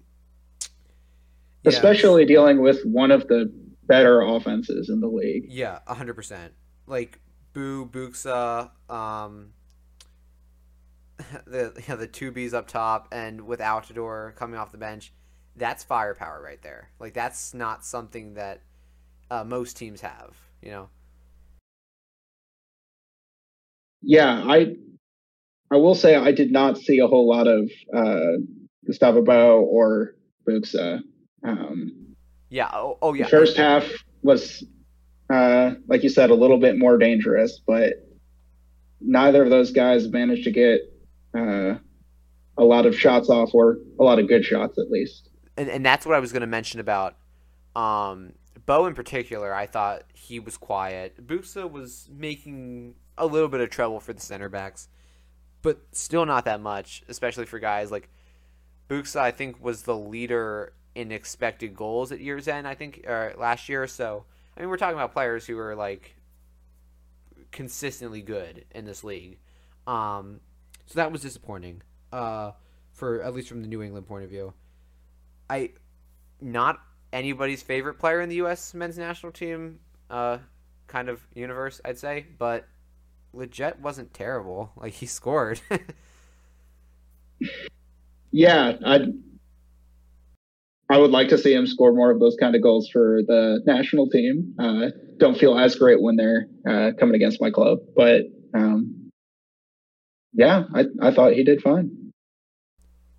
Speaker 2: yeah. Especially dealing with one of the better offenses in the league.
Speaker 1: Yeah, hundred percent. Like Bou Buksa, um, the you know, the two Bs up top, and with Altidore coming off the bench, that's firepower right there. Like that's not something that uh, most teams have. You know.
Speaker 2: yeah, I I will say I did not see a whole lot of uh, Gustavo Bou or Buksa. Um,
Speaker 1: yeah. Oh, oh, yeah.
Speaker 2: First half was, uh, like you said, a little bit more dangerous, but neither of those guys managed to get uh, a lot of shots off, or a lot of good shots at least.
Speaker 1: And and that's what I was going to mention about um, Bou in particular. I thought he was quiet. Buksa was making a little bit of trouble for the center backs, but still not that much, especially for guys like Buksa. I think was the leader in expected goals at year's end. I think uh, last year. or So I mean, we're talking about players who are like consistently good in this league. Um, so that was disappointing. Uh, for at least from the New England point of view. I not anybody's favorite player in the U.S. men's national team uh, kind of universe, I'd say, but Lletget wasn't terrible. Like he scored.
Speaker 2: yeah, I I would like to see him score more of those kind of goals for the national team. Uh, don't feel as great when they're uh, coming against my club, but um, yeah, I, I thought he did fine.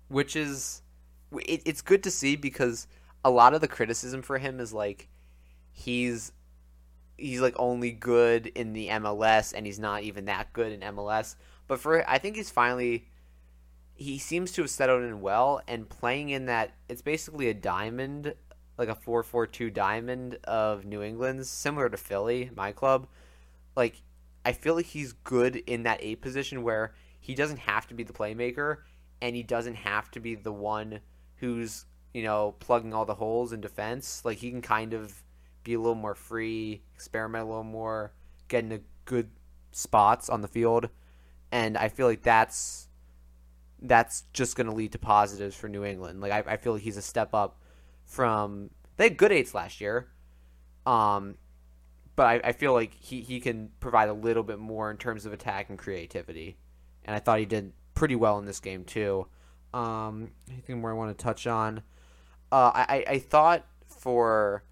Speaker 1: Which is, it, it's good to see because a lot of the criticism for him is like he's he's like only good in the MLS and he's not even that good in MLS. But for I think he's finally he seems to have settled in well and playing in that it's basically a diamond like a 4-4-2 diamond of New England's similar to Philly, my club. Like I feel like he's good in that eight position where he doesn't have to be the playmaker and he doesn't have to be the one who's, you know, plugging all the holes in defense. Like he can kind of be a little more free, experiment a little more, get into good spots on the field. And I feel like that's that's just going to lead to positives for New England. Like I, I feel like he's a step up from they had good eights last year, um, but I, I feel like he, he can provide a little bit more in terms of attack and creativity, and I thought he did pretty well in this game too. Um, anything more I want to touch on? Uh, I I thought for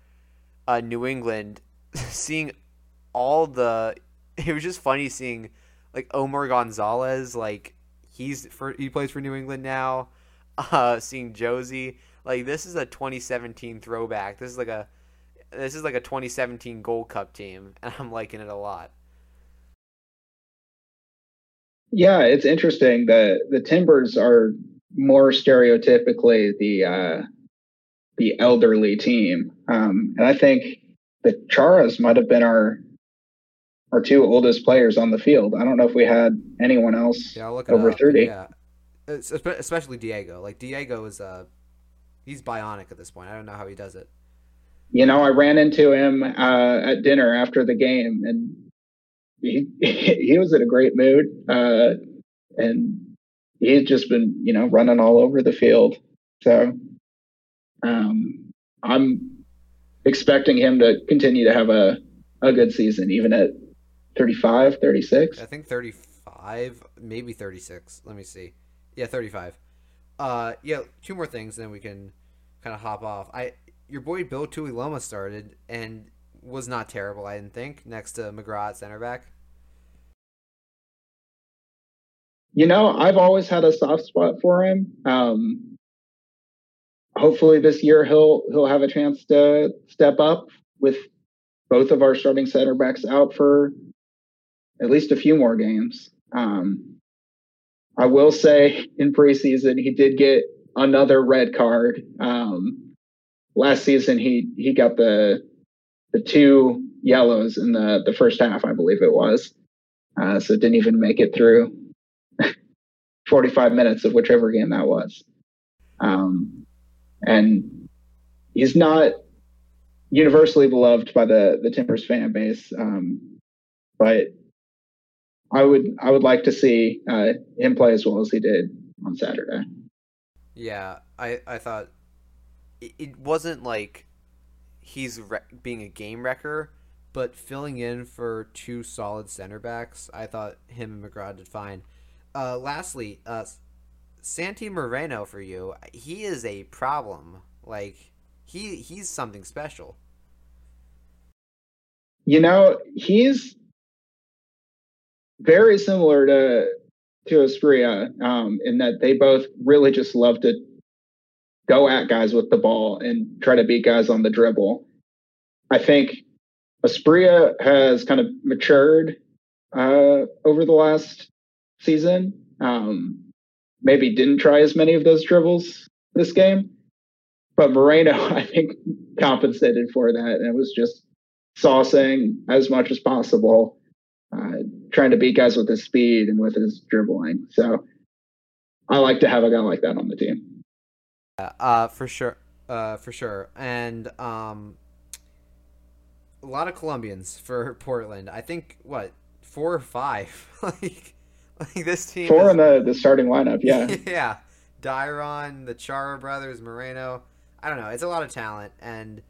Speaker 1: uh, New England, seeing all the it was just funny seeing like Omar Gonzalez like he's for he plays for New England now. Uh, seeing Jozy, like this is a 2017 throwback. This is like a this is like a 2017 Gold Cup team, and I'm liking it a lot.
Speaker 2: Yeah, it's interesting. The the Timbers are more stereotypically the uh, the elderly team, um, and I think the Charas might have been our our two oldest players on the field. I don't know if we had anyone else yeah, over up. 30. Yeah.
Speaker 1: Especially Diego. Like Diego is uh he's bionic at this point. I don't know how he does it.
Speaker 2: You know, I ran into him uh, at dinner after the game and he he was in a great mood. Uh, and he had just been, you know, running all over the field. So um I'm expecting him to continue to have a, a good season, even at 35, 36?
Speaker 1: I think 35, maybe 36. Let me see. Yeah, 35. Uh, yeah, two more things, then we can kind of hop off. I Your boy Bill Tuiloma started and was not terrible, I didn't think, next to McGraw at center back.
Speaker 2: You know, I've always had a soft spot for him. Um, hopefully this year he'll he'll have a chance to step up with both of our starting center backs out for at least a few more games. Um, I will say in preseason he did get another red card. Um, last season he he got the the two yellows in the the first half, I believe it was. Uh, so didn't even make it through 45 minutes of whichever game that was. Um, and he's not universally beloved by the the Timbers fan base. Um, but I would I would like to see uh, him play as well as he did on Saturday.
Speaker 1: Yeah, I I thought it, wasn't like he's re- being a game wrecker, but filling in for two solid center backs, I thought him and McGraw did fine. Uh, lastly, uh, Santi Moreno for you, he is a problem. Like he he's something special.
Speaker 2: You know, he's very similar to to Asprilla um, in that they both really just love to go at guys with the ball and try to beat guys on the dribble. I think Asprilla has kind of matured uh, over the last season. Um, maybe didn't try as many of those dribbles this game, but Moreno, I think, compensated for that and it was just saucing as much as possible uh, trying to beat guys with his speed and with his dribbling. So I like to have a guy like that on the team.
Speaker 1: Uh, for sure, uh, for sure, and um, a lot of Colombians for Portland. I think what four or five, like, like this team.
Speaker 2: Four is, in the the starting lineup, yeah.
Speaker 1: yeah, Dairon, the Chara brothers, Moreno. I don't know. It's a lot of talent, and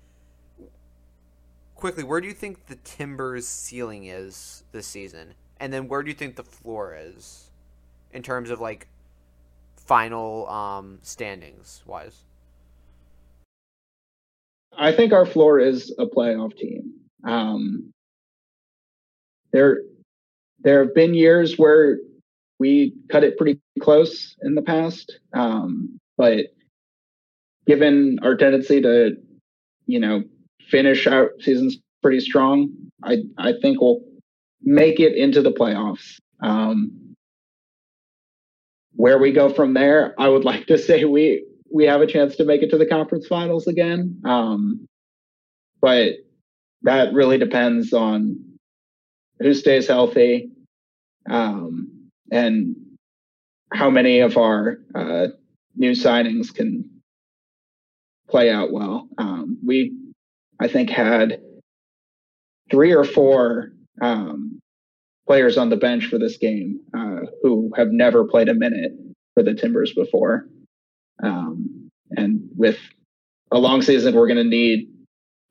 Speaker 1: quickly, where do you think the Timbers' ceiling is this season? And then where do you think the floor is in terms of like final um, standings wise?
Speaker 2: I think our floor is a playoff team. Um, there, there have been years where we cut it pretty close in the past, um, but given our tendency to, you know, finish our seasons pretty strong, I I think we'll make it into the playoffs. Um, where we go from there, I would like to say we we have a chance to make it to the conference finals again. Um, but that really depends on who stays healthy um, and how many of our uh, new signings can play out well. Um, we, I think, had three or four um, players on the bench for this game uh, who have never played a minute for the Timbers before. Um, and with a long season, we're going to need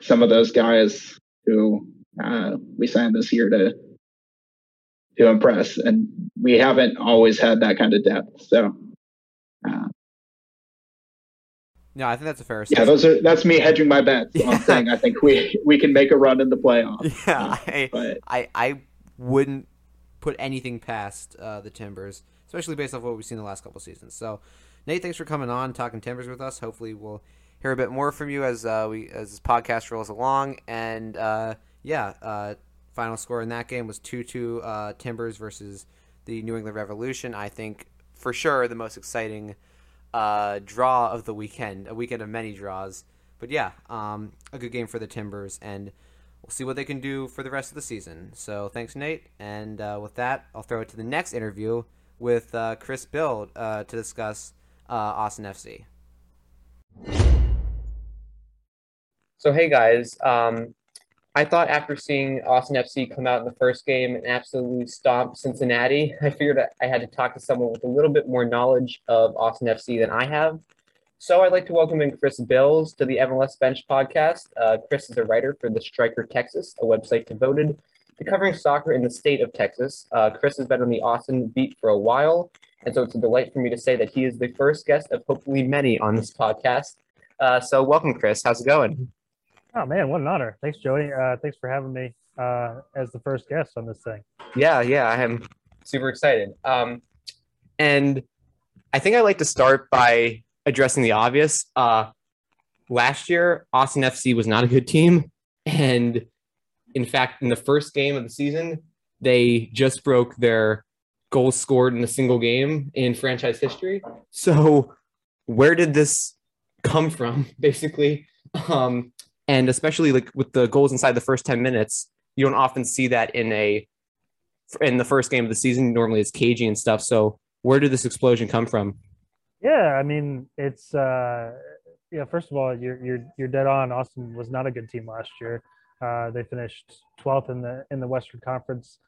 Speaker 2: some of those guys who uh, we signed this year to to impress, and we haven't always had that kind of depth. So, uh,
Speaker 1: yeah, I think that's a fair.
Speaker 2: Assessment. Yeah, those are that's me hedging my bets. Yeah. I'm saying I think we we can make a run in the playoffs.
Speaker 1: Yeah, I, but, I I wouldn't put anything past uh, the Timbers, especially based off what we've seen the last couple seasons. So, Nate, thanks for coming on talking Timbers with us. Hopefully, we'll hear a bit more from you as uh, we as this podcast rolls along. And uh, yeah, uh, final score in that game was two two uh, Timbers versus the New England Revolution. I think for sure the most exciting uh, draw of the weekend, a weekend of many draws. But yeah, um, a good game for the Timbers, and we'll see what they can do for the rest of the season. So thanks, Nate. And uh, with that, I'll throw it to the next interview with uh, Chris Bils uh, to discuss uh, Austin FC. So hey guys, um, I thought after seeing Austin FC come out in the first game and absolutely stomp Cincinnati, I figured I had to talk to someone with a little bit more knowledge of Austin FC than I have. So I'd like to welcome in Chris Bils to the MLS Bench podcast. Uh, Chris is a writer for the Striker Texas, a website devoted to covering soccer in the state of Texas. Uh, Chris has been on the Austin beat for a while, and so it's a delight for me to say that he is the first guest of hopefully many on this podcast. Uh, so welcome, Chris. How's it going?
Speaker 3: Oh man, what an honor! Thanks, Joey. Uh, thanks for having me uh, as the first guest on this thing.
Speaker 1: Yeah, yeah, I am super excited. Um, and I think I'd like to start by addressing the obvious. Uh, last year, Austin FC was not a good team, and in fact, in the first game of the season, they just broke their goals scored in a single game in franchise history. So, where did this come from, basically? Um, and especially like with the goals inside the first 10 minutes you don't often see that in a in the first game of the season. Normally it's cagey and stuff. So where did this explosion come from?
Speaker 3: Yeah i mean it's uh yeah first of all you're you're you're dead on. Austin was not a good team last year. Uh they finished 12th in the in the western conference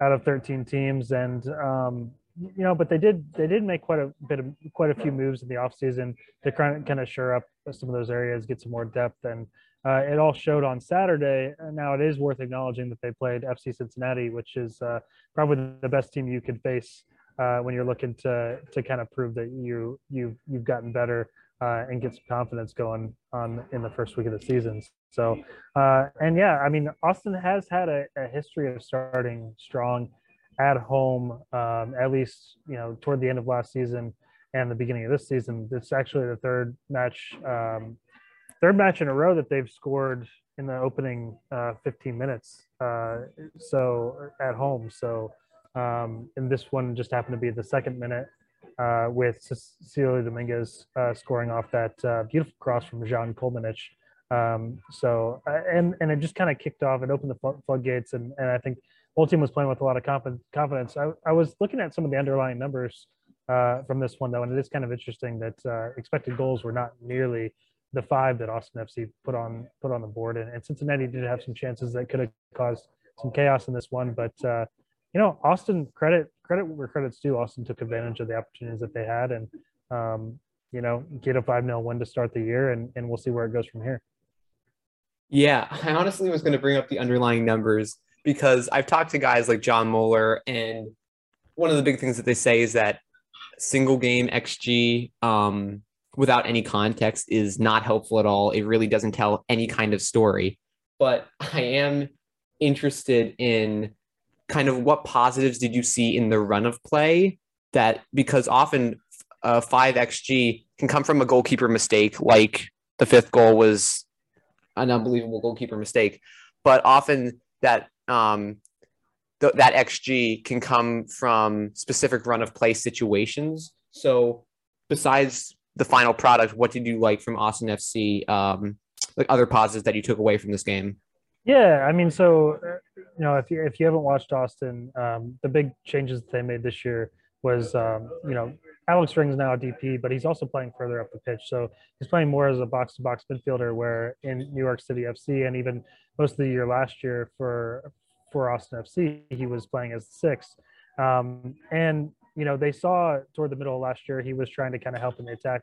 Speaker 3: out of 13 teams. And um you know but they did they did make quite a bit of quite a few moves in the offseason to kind of kind of shore up some of those areas get some more depth. And uh, it all showed on Saturday. Now it is worth acknowledging that they played FC Cincinnati, which is uh, probably the best team you could face uh, when you're looking to to kind of prove that you you've you've gotten better uh, and get some confidence going on in the first week of the season. So, uh, and yeah, I mean, Austin has had a, a history of starting strong at home, um, at least you know toward the end of last season and the beginning of this season. It's actually the third match um, third match in a row that they've scored in the opening uh, 15 minutes. Uh, so at home. So um, and this one just happened to be the second minute uh, with Cecilio Dominguez uh, scoring off that uh, beautiful cross from Žan Kolmanič. Um, so uh, and and it just kind of kicked off. It opened the floodgates, and and I think whole team was playing with a lot of confidence. I, I was looking at some of the underlying numbers from this one though, and it is kind of interesting that expected goals were not nearly the five that Austin FC put on put on the board, and, and Cincinnati did have some chances that could have caused some chaos in this one. But uh, you know, Austin credit credit where credit's due. Austin took advantage of the opportunities that they had, and um, you know, get a five 0 win to start the year, and and we'll see where it goes from here.
Speaker 1: Yeah, I honestly was going to bring up the underlying numbers because I've talked to guys like John Muller, and one of the big things that they say is that single game XG um, without any context is not helpful at all. It really doesn't tell any kind of story. But I am interested in kind of what positives did you see in the run of play that because often uh, 5xg can come from a goalkeeper mistake like the fifth goal was an unbelievable goalkeeper mistake but often that um, th- that xg can come from specific run of play situations so besides the final product what did you like from austin fc um, like other positives that you took away from this game
Speaker 3: yeah, I mean, so you know, if you if you haven't watched Austin, um, the big changes that they made this year was, um, you know, Alex Ring's now a DP, but he's also playing further up the pitch. So he's playing more as a box to box midfielder, where in New York City FC and even most of the year last year for for Austin FC, he was playing as six. Um, and you know, they saw toward the middle of last year he was trying to kind of help in the attack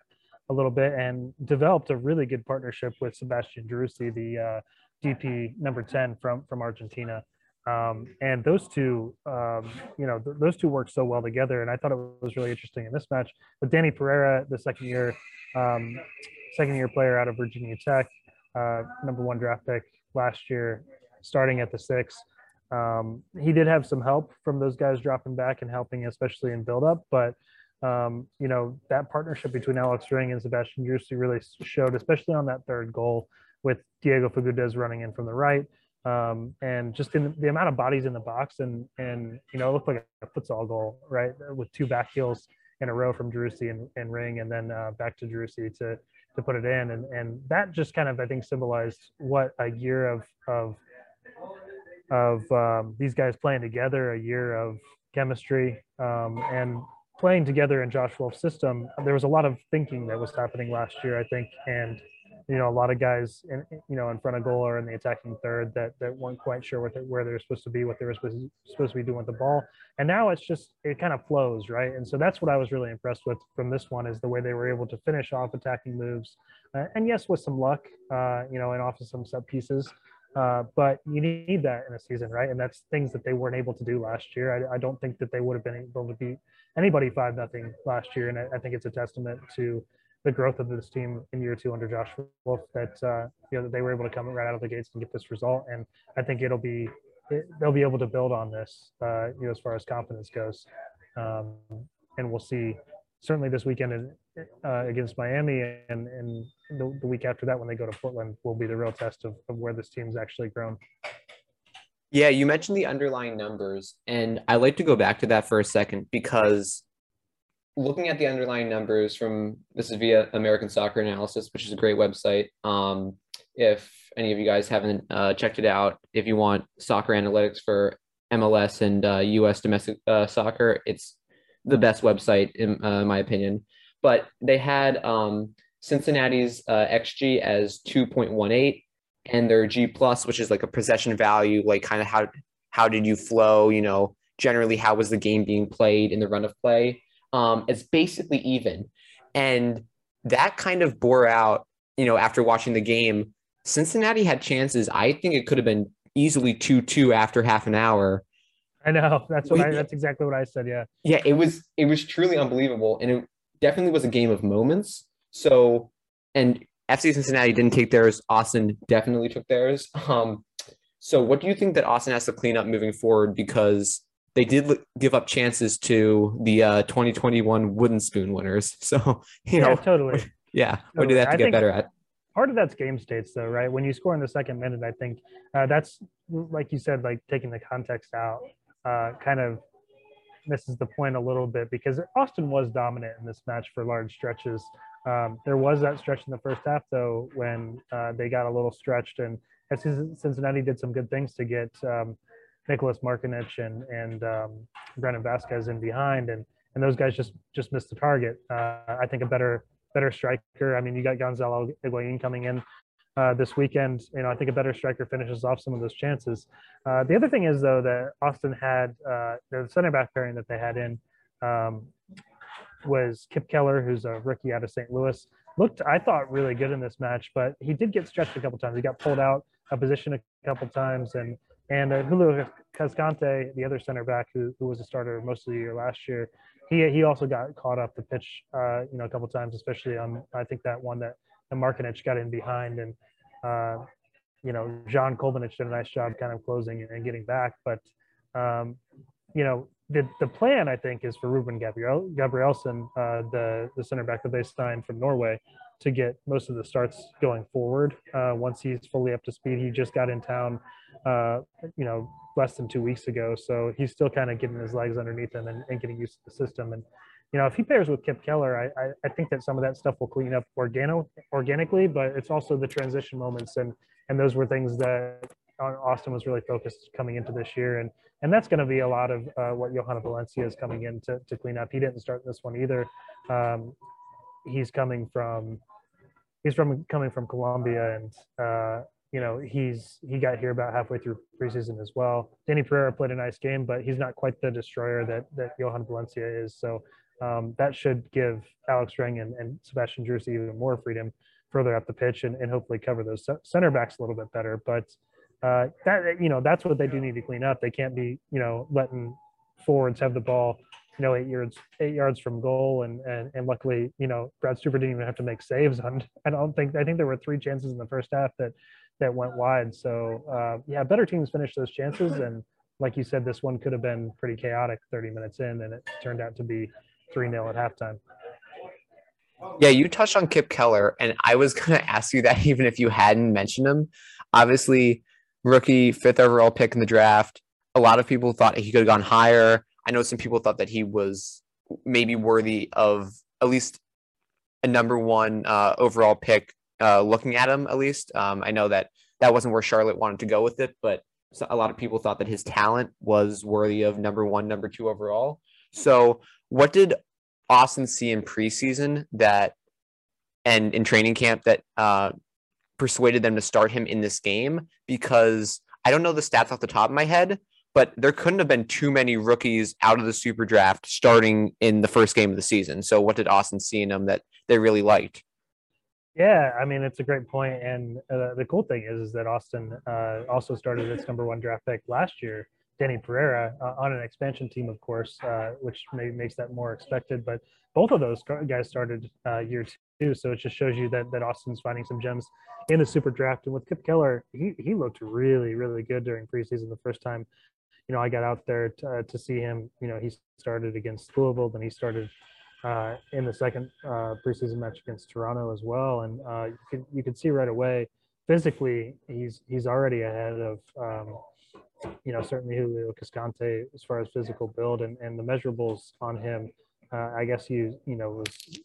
Speaker 3: a little bit and developed a really good partnership with Sebastian Driussi, the uh, DP number 10 from from Argentina. Um, and those two, um, you know, th- those two work so well together. And I thought it was really interesting in this match. But Danny Pereira, the second year, um, second year player out of Virginia Tech, uh, number one draft pick last year, starting at the six. Um, he did have some help from those guys dropping back and helping, especially in build up. But um, you know, that partnership between Alex Ring and Sebastian Driussi really showed, especially on that third goal with Diego Fagundez running in from the right. Um, and just in the amount of bodies in the box and and you know it looked like a futsal goal right with two back heels in a row from Driussi and, and Ring and then uh, back to Driussi to to put it in and and that just kind of I think symbolized what a year of of of um, these guys playing together a year of chemistry um, and playing together in Josh Wolff's system there was a lot of thinking that was happening last year I think and you know a lot of guys in you know in front of goal or in the attacking third that that weren't quite sure what they, where they're supposed to be what they were supposed to, supposed to be doing with the ball. And now it's just it kind of flows right? And so that's what i was really impressed with from this one is the way they were able to finish off attacking moves. Uh, and yes with some luck uh, you know and off of some set pieces uh, but you need that in a season, right? And that's things that they weren't able to do last year. I, I don't think that they would have been able to beat anybody five nothing last year, and I, I, think it's a testament to the growth of this team in year two under Josh Wolff that uh, you know that they were able to come right out of the gates and get this result, and I think it'll be it, they'll be able to build on this uh, you know as far as confidence goes, um, and we'll see certainly this weekend uh, against Miami and and the, the, week after that when they go to Portland will be the real test of, of where this team's actually grown.
Speaker 1: Yeah, you mentioned the underlying numbers, and I like to go back to that for a second because looking at the underlying numbers from this is via American Soccer Analysis, which is a great website. Um, if any of you guys haven't uh, checked it out, if you want soccer analytics for MLS and uh, U.S. domestic uh, soccer, it's the best website in uh, my opinion. But they had um, Cincinnati's uh, xG as 2.18 and their G plus, which is like a possession value, like kind of how how did you flow, you know, generally how was the game being played in the run of play um, it's basically even. And that kind of bore out, you know, after watching the game. Cincinnati had chances. I think it could have been easily 2 2 after half an hour.
Speaker 3: I know. That's what I, that's exactly what I said. Yeah.
Speaker 1: Yeah. It was, it was truly unbelievable. And it definitely was a game of moments. So, and FC Cincinnati didn't take theirs. Austin definitely took theirs. Um, so, what do you think that Austin has to clean up moving forward? Because they did give up chances to the uh, 2021 wooden spoon winners. So, you know,
Speaker 3: totally.
Speaker 1: Yeah. Totally. What do they have to I get better at?
Speaker 3: Part of that's game states, though, right? When you score in the second minute, I think uh, that's, like you said, like taking the context out uh, kind of misses the point a little bit because Austin was dominant in this match for large stretches. Um, there was that stretch in the first half, though, when uh, they got a little stretched, and Cincinnati did some good things to get um, Nicholas Markinich and and um, Brandon Vazquez in behind, and and those guys just just missed the target. Uh, I think a better better striker. I mean, you got Gonzalo Higuain coming in uh, this weekend. You know, I think a better striker finishes off some of those chances. Uh, the other thing is though that Austin had uh, the center back pairing that they had in um, was Kip Keller, who's a rookie out of St. Louis. Looked, I thought, really good in this match, but he did get stretched a couple times. He got pulled out a position a couple times, and and uh, Julio Cascante, the other center back who, who was a starter most of the year last year, he he also got caught up the pitch, uh, you know, a couple times, especially on I think that one that the Markinich got in behind, and uh, you know, Žan Kolmanič did a nice job kind of closing and getting back. But um, you know, the the plan I think is for Ruben Gabriel Gabrielsen, uh, the the center back that they signed from Norway, to get most of the starts going forward. Uh, once he's fully up to speed, he just got in town, uh, you know, less than two weeks ago, so he's still kind of getting his legs underneath him and, and getting used to the system. And you know, if he pairs with Kip Keller, I, I, I think that some of that stuff will clean up organo, organically, but it's also the transition moments and and those were things that Austin was really focused coming into this year, and and that's going to be a lot of uh, what Jhojan Valencia is coming in to, to clean up. He didn't start this one either. Um, he's coming from he's from coming from Colombia, and uh, you know he's he got here about halfway through preseason as well. Danny Pereira played a nice game, but he's not quite the destroyer that that Jhojan Valencia is. So um, that should give Alex Ring and, and Sebastian Driussi even more freedom further up the pitch and, and hopefully cover those center backs a little bit better. But uh, that you know that's what they do need to clean up. They can't be you know letting forwards have the ball you know eight yards eight yards from goal and and, and luckily you know Brad Stuver didn't even have to make saves on. I don't think I think there were three chances in the first half that that went wide. So uh, yeah, better teams finish those chances and. Like you said, this one could have been pretty chaotic 30 minutes in, and it turned out to be 3 0 at halftime.
Speaker 1: Yeah, you touched on Kip Keller, and I was going to ask you that even if you hadn't mentioned him. Obviously, rookie, fifth overall pick in the draft. A lot of people thought he could have gone higher. I know some people thought that he was maybe worthy of at least a number one uh, overall pick. Uh, looking at him, at least, um, I know that that wasn't where Charlotte wanted to go with it, but a lot of people thought that his talent was worthy of number one, number two overall. So, what did Austin see in preseason that and in training camp that uh, persuaded them to start him in this game because I don't know the stats off the top of my head, but there couldn't have been too many rookies out of the super draft starting in the first game of the season. So what did Austin see in them that they really liked?
Speaker 3: Yeah, I mean it's a great point, and uh, the cool thing is, is that Austin uh, also started its number one draft pick last year, Danny Pereira uh, on an expansion team, of course, uh, which maybe makes that more expected. But both of those guys started uh, year two, so it just shows you that that Austin's finding some gems in the super draft. And with Kip Keller, he he looked really really good during preseason. The first time, you know, I got out there to, uh, to see him. You know, he started against Louisville, then he started. Uh, in the second uh, preseason match against Toronto as well, and you could you could see right away physically he's he's already ahead of um, you know, certainly Julio Cascante as far as physical build and, and the measurables on him. Uh, I guess he, you know, was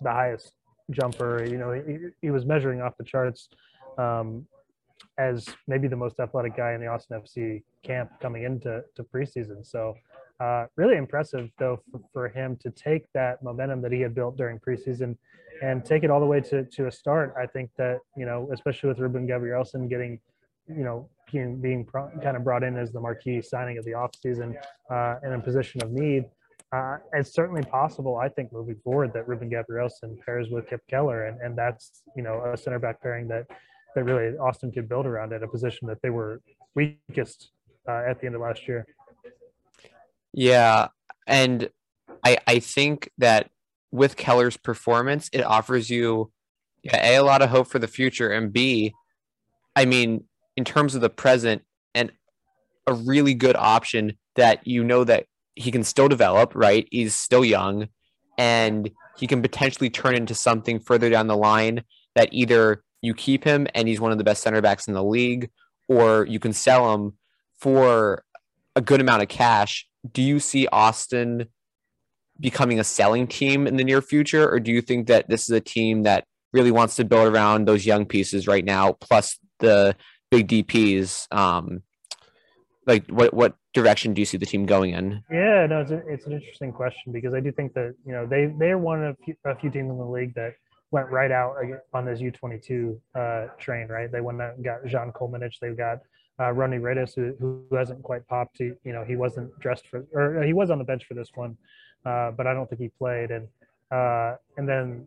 Speaker 3: the highest jumper. You know, he, he was measuring off the charts um, as maybe the most athletic guy in the Austin FC camp coming into to preseason. So, uh, really impressive though for, for, him to take that momentum that he had built during preseason and take it all the way to, to a start. I think that, you know, especially with Ruben Gabrielsen getting you know, being, kind of brought in as the marquee signing of the offseason uh, in a position of need. Uh, it's certainly possible, I think, moving forward, that Ruben Gabrielsen pairs with Kip Keller, and, and that's you know a center back pairing that that really Austin could build around at a position that they were weakest uh, at the end of last year.
Speaker 1: Yeah, and I I think that with Keller's performance, it offers you yeah, a, a lot of hope for the future, and b, I mean, in terms of the present and a really good option that you know that he can still develop, right? He's still young and he can potentially turn into something further down the line that either you keep him and he's one of the best center backs in the league or you can sell him for a good amount of cash. Do you see Austin becoming a selling team in the near future or do you think that this is a team that really wants to build around those young pieces right now plus the big DPs, um, like what what direction do you see the team going in?
Speaker 3: Yeah, no, it's, a, it's an interesting question because I do think that you know they they're one of a few teams in the league that went right out on this U22 uh, train, right? They went out and got Žan Kolmanič. They've got uh, Rodney Redes, who, who hasn't quite popped. He, you know, he wasn't dressed for, or he was on the bench for this one, uh, but I don't think he played. And uh, and then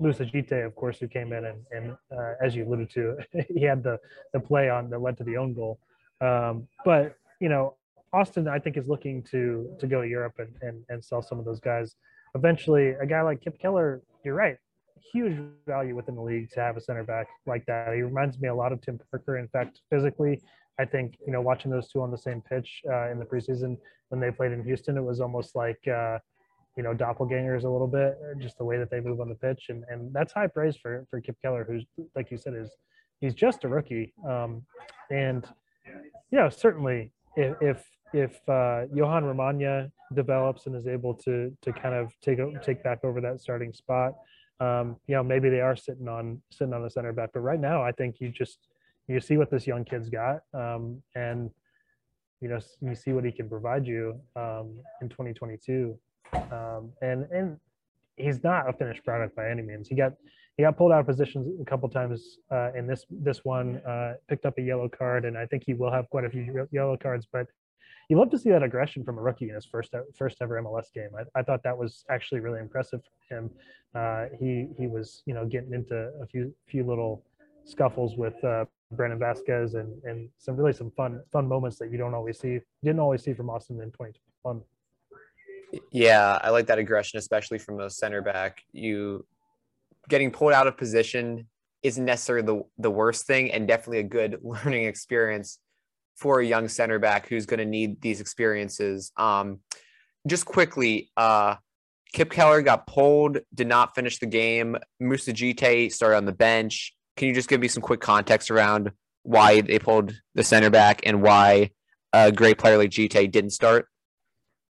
Speaker 3: Moussa Djitté, of course, who came in and, and uh, as you alluded to, he had the the play on that led to the own goal. Um, but you know, Austin, I think, is looking to to go to Europe and, and and sell some of those guys. Eventually, a guy like Kip Keller, you're right, huge value within the league to have a center back like that. He reminds me a lot of Tim Parker. In fact, physically, I think you know watching those two on the same pitch uh, in the preseason when they played in Houston, it was almost like uh, you know doppelgangers a little bit, just the way that they move on the pitch, and and that's high praise for for Kip Keller, who's like you said is he's just a rookie, um, and you know certainly if if, if uh, Jhohan Romaña develops and is able to to kind of take take back over that starting spot, um, you know maybe they are sitting on sitting on the center back, but right now I think you just you see what this young kid's got, um, and you know you see what he can provide you um, in 2022, um, and and he's not a finished product by any means. He got he got pulled out of positions a couple times uh, in this this one, uh, picked up a yellow card, and I think he will have quite a few yellow cards. But you love to see that aggression from a rookie in his first first ever MLS game. I, I thought that was actually really impressive for him. Uh, he he was you know getting into a few few little scuffles with uh, Brandon Vazquez and and some really some fun fun moments that you don't always see didn't always see from Austin in 2021.
Speaker 1: Yeah, I like that aggression, especially from a center back. You getting pulled out of position isn't necessarily the, the worst thing and definitely a good learning experience for a young center back who's going to need these experiences. Um, just quickly, uh, Kip Keller got pulled, did not finish the game. Moussa Djitté started on the bench. Can you just give me some quick context around why they pulled the center back and why a great player like Djitté didn't start?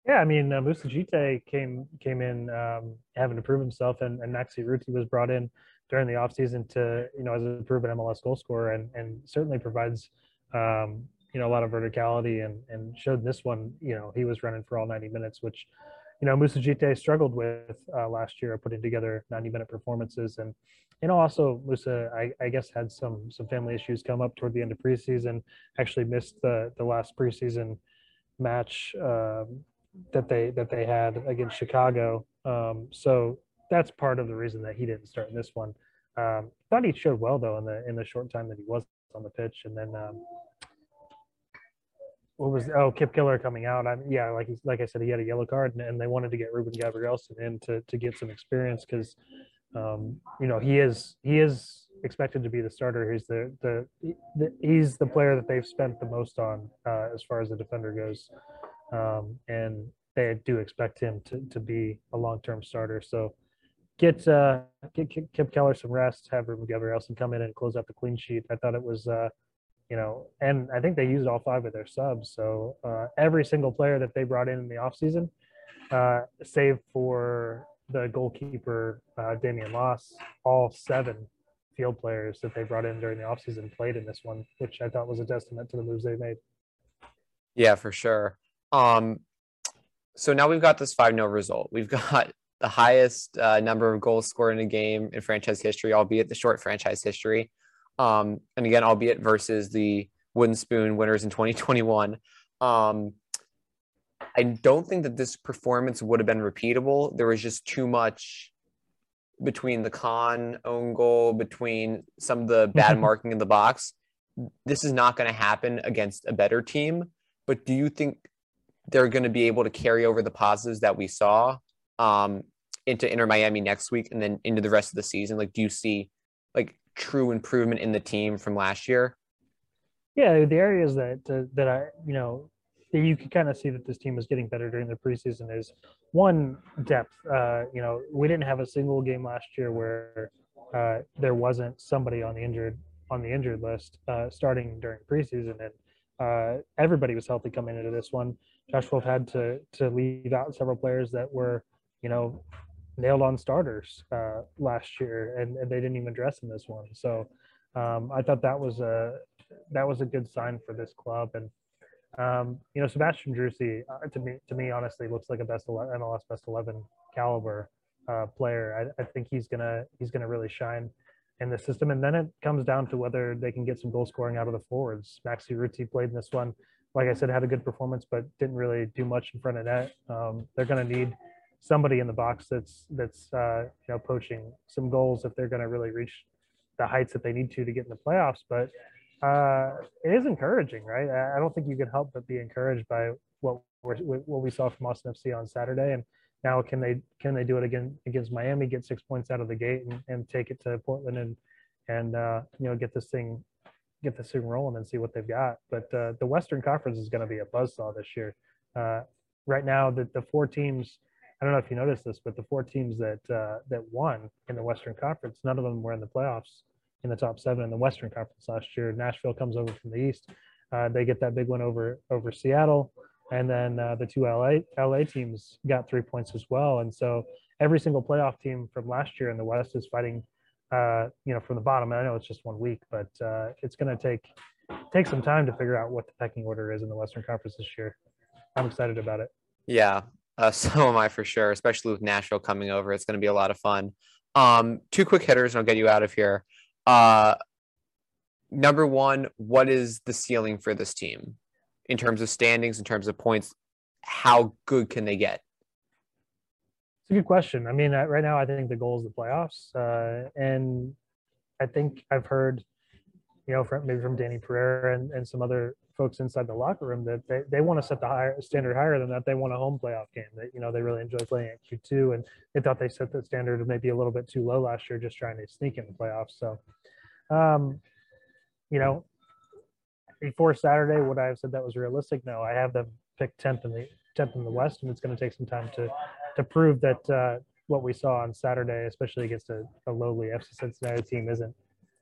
Speaker 3: Yeah, I mean, uh, Moussa Djitté came came in um, having to prove himself, and, and Maxi Urruti was brought in during the offseason to, you know, as a proven MLS goal scorer and, and certainly provides, um, you know, a lot of verticality and, and showed this one, you know, he was running for all 90 minutes, which, you know, Moussa Djitté struggled with uh, last year, putting together 90 minute performances. And, you know, also Moussa, I, I, guess, had some some family issues come up toward the end of preseason, actually missed the, the last preseason match um, that they that they had against Chicago. Um, so that's part of the reason that he didn't start in this one. Um, thought he showed well though in the in the short time that he was on the pitch, and then um, what was oh Kip Keller coming out? I yeah, like like I said, he had a yellow card, and, and they wanted to get Ruben Gabrielsen in to to get some experience because um, you know he is he is expected to be the starter. He's the, the, the he's the player that they've spent the most on uh, as far as the defender goes um, and they do expect him to, to be a long-term starter. So get uh, get Kip Keller some rest, have Ruben Gabrielsen come in and close out the clean sheet. I thought it was, uh, you know, and I think they used all five of their subs. So uh, every single player that they brought in in the offseason, uh, save for the goalkeeper, uh, Damian Las, all seven field players that they brought in during the offseason played in this one, which I thought was a testament to the moves they made.
Speaker 1: Yeah, for sure. Um, so now we've got this 5 0 result. We've got the highest uh, number of goals scored in a game in franchise history, albeit the short franchise history. Um, and again, albeit versus the Wooden Spoon winners in 2021. Um, I don't think that this performance would have been repeatable. There was just too much between the con own goal, between some of the bad marking in the box. This is not going to happen against a better team. But do you think they're going to be able to carry over the positives that we saw um, into Inter Miami next week and then into the rest of the season? Like, do you see like true improvement in the team from last year?
Speaker 3: Yeah, the areas that uh, that I you know that you can kind of see that this team is getting better during the preseason is one depth. Uh, you know, we didn't have a single game last year where uh, there wasn't somebody on the injured on the injured list uh, starting during preseason, and uh, everybody was healthy coming into this one. Wolff had to to leave out several players that were, you know, nailed on starters uh, last year, and, and they didn't even dress in this one. So um, I thought that was a that was a good sign for this club. And um, you know, Sebastian Driussi, uh, to me, to me, honestly, looks like a best 11, MLS best eleven caliber uh, player. I, I think he's gonna he's gonna really shine in the system. And then it comes down to whether they can get some goal scoring out of the forwards. Maxi Urruti played in this one like I said, had a good performance, but didn't really do much in front of net. Um, they're going to need somebody in the box that's that's uh, you know poaching some goals if they're going to really reach the heights that they need to to get in the playoffs. But uh, it is encouraging, right? I don't think you can help but be encouraged by what we what we saw from Austin FC on Saturday, and now can they can they do it again against Miami, get six points out of the gate, and, and take it to Portland and and uh, you know get this thing get this thing rolling and see what they've got. But uh, the Western Conference is going to be a buzzsaw this year. Uh, right now, the the four teams. I don't know if you noticed this, but the four teams that uh, that won in the Western Conference, none of them were in the playoffs in the top seven in the Western Conference last year. Nashville comes over from the East. Uh, they get that big one over over Seattle, and then uh, the two LA LA teams got three points as well. And so every single playoff team from last year in the West is fighting, uh, you know, from the bottom. And I know it's just one week, but uh, it's going to take take some time to figure out what the pecking order is in the Western Conference this year. I'm excited about it.
Speaker 1: Yeah, uh, so am I for sure. Especially with Nashville coming over, it's going to be a lot of fun. Um, two quick hitters, and I'll get you out of here. Uh, number one, what is the ceiling for this team in terms of standings, in terms of points? How good can they get?
Speaker 3: It's a good question. I mean, right now, I think the goal is the playoffs, uh, and I think I've heard, you know, from, maybe from Danny Pereira and, and some other folks inside the locker room that they, they want to set the higher standard higher than that. They want a home playoff game. That you know they really enjoy playing at Q2, and they thought they set the standard maybe a little bit too low last year, just trying to sneak in the playoffs. So, um, you know, before Saturday, would I have said that was realistic? No, I have them pick tenth in the tenth in the West, and it's going to take some time to to prove that uh, what we saw on Saturday, especially against a, a lowly FC Cincinnati team, isn't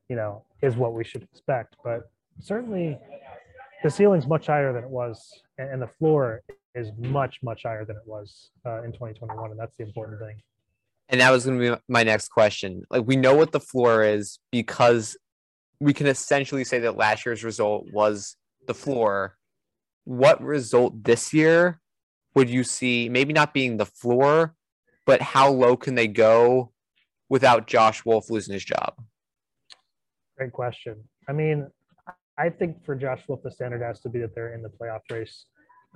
Speaker 3: you know is what we should expect. But certainly the ceiling's much higher than it was, and the floor is much much higher than it was uh, in 2021, and that's the important thing.
Speaker 1: And that was going to be my next question. Like we know what the floor is because we can essentially say that last year's result was the floor. What result this year would you see? Maybe not being the floor, but how low can they go without Josh Wolff losing his job?
Speaker 3: Great question. I mean, I think for Josh Wolff, the standard has to be that they're in the playoff race,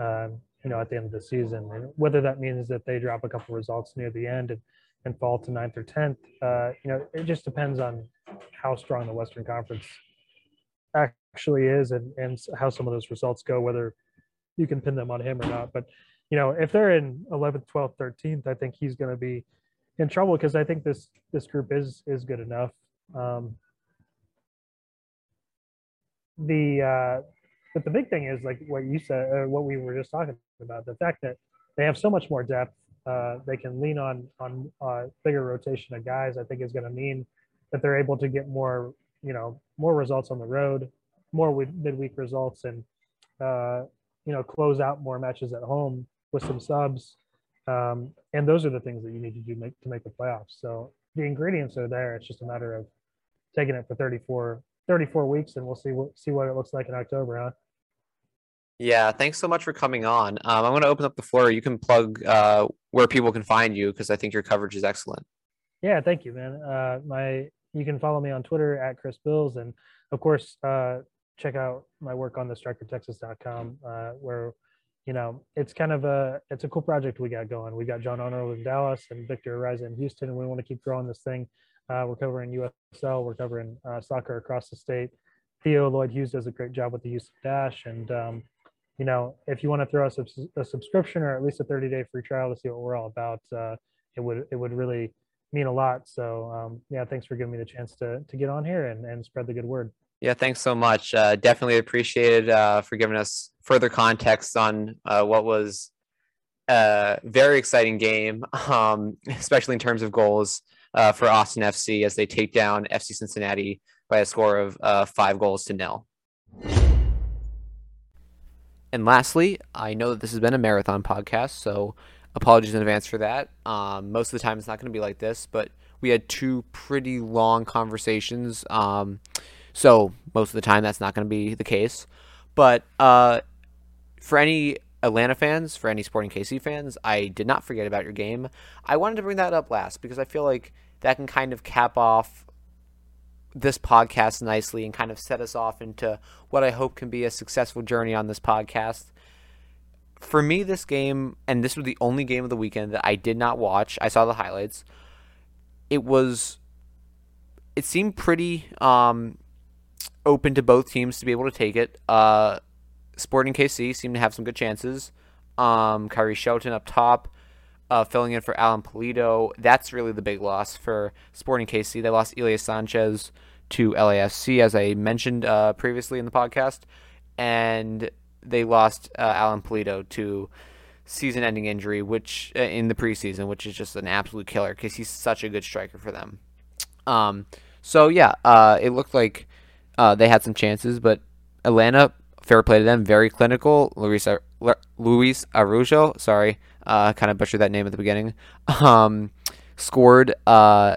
Speaker 3: um, you know, at the end of the season. And whether that means that they drop a couple results near the end and, and fall to ninth or 10th, uh, you know, it just depends on how strong the Western Conference actually is and, and how some of those results go, whether you can pin them on him or not. But, you know, if they're in 11th, 12th, 13th, I think he's going to be in trouble because I think this this group is is good enough. Um, the uh, but the big thing is like what you said, uh, what we were just talking about, the fact that they have so much more depth. Uh, they can lean on on uh, bigger rotation of guys. I think is going to mean that they're able to get more, you know, more results on the road, more midweek results, and uh, you know, close out more matches at home with some subs. Um, and those are the things that you need to do make, to make the playoffs. So the ingredients are there. It's just a matter of taking it for 34 34 weeks, and we'll see what see what it looks like in October, huh?
Speaker 1: Yeah, thanks so much for coming on. Um, I'm going to open up the floor. You can plug uh, where people can find you because I think your coverage is excellent.
Speaker 3: Yeah, thank you, man. Uh, my you can follow me on Twitter at Chris Bils, and of course, uh, check out my work on the strikertexas.com, uh, where you know it's kind of a it's a cool project we got going. We've got John Arnold in Dallas and Victor Ariza in Houston, and we want to keep growing this thing. Uh, we're covering USL. We're covering uh, soccer across the state. Theo Lloyd Hughes does a great job with the Houston Dash. And, um, you know, if you want to throw us a, a, subscription or at least a 30 day free trial to see what we're all about, uh, it would it would really mean a lot. So, um, yeah, thanks for giving me the chance to, to get on here and, and spread the good word.
Speaker 1: Yeah, thanks so much. Uh, definitely appreciated uh, for giving us further context on uh, what was a very exciting game, um, especially in terms of goals uh, for Austin FC as they take down FC Cincinnati by a score of uh, five goals to nil. And lastly, I know that this has been a marathon podcast, so apologies in advance for that. Um, most of the time, it's not going to be like this, but we had two pretty long conversations. Um, so most of the time, that's not going to be the case. But uh, for any Atlanta fans, for any Sporting KC fans, I did not forget about your game. I wanted to bring that up last because I feel like that can kind of cap off this podcast nicely and kind of set us off into what I hope can be a successful journey on this podcast. For me, this game, and this was the only game of the weekend that I did not watch, I saw the highlights. It was, it seemed pretty, um, open to both teams to be able to take it. Uh, Sporting KC seem to have some good chances. Um, Khiry Shelton up top, uh, filling in for Alan Pulido. That's really the big loss for Sporting KC. They lost Ilie Sanchez to LAFC, as I mentioned uh, previously in the podcast, and they lost uh, Alan Pulido to season-ending injury, which uh, in the preseason, which is just an absolute killer because he's such a good striker for them. Um, so yeah, uh, it looked like uh, they had some chances, but Atlanta, fair play to them, very clinical. Luis Ar- Luis Araujo, sorry, uh, kind of butchered that name at the beginning, um, scored. Uh,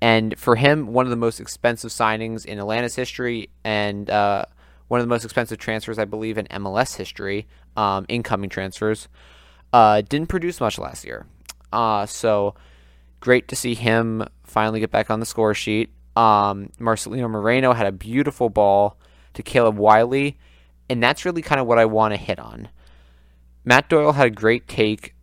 Speaker 1: and for him, one of the most expensive signings in Atlanta's history, and uh, one of the most expensive transfers, I believe, in MLS history, um, incoming transfers. Uh, didn't produce much last year. Uh, so great to see him finally get back on the score sheet. Um, Marcelino Moreno had a beautiful ball to Caleb Wiley, and that's really kind of what I want to hit on. Matt Doyle had a great take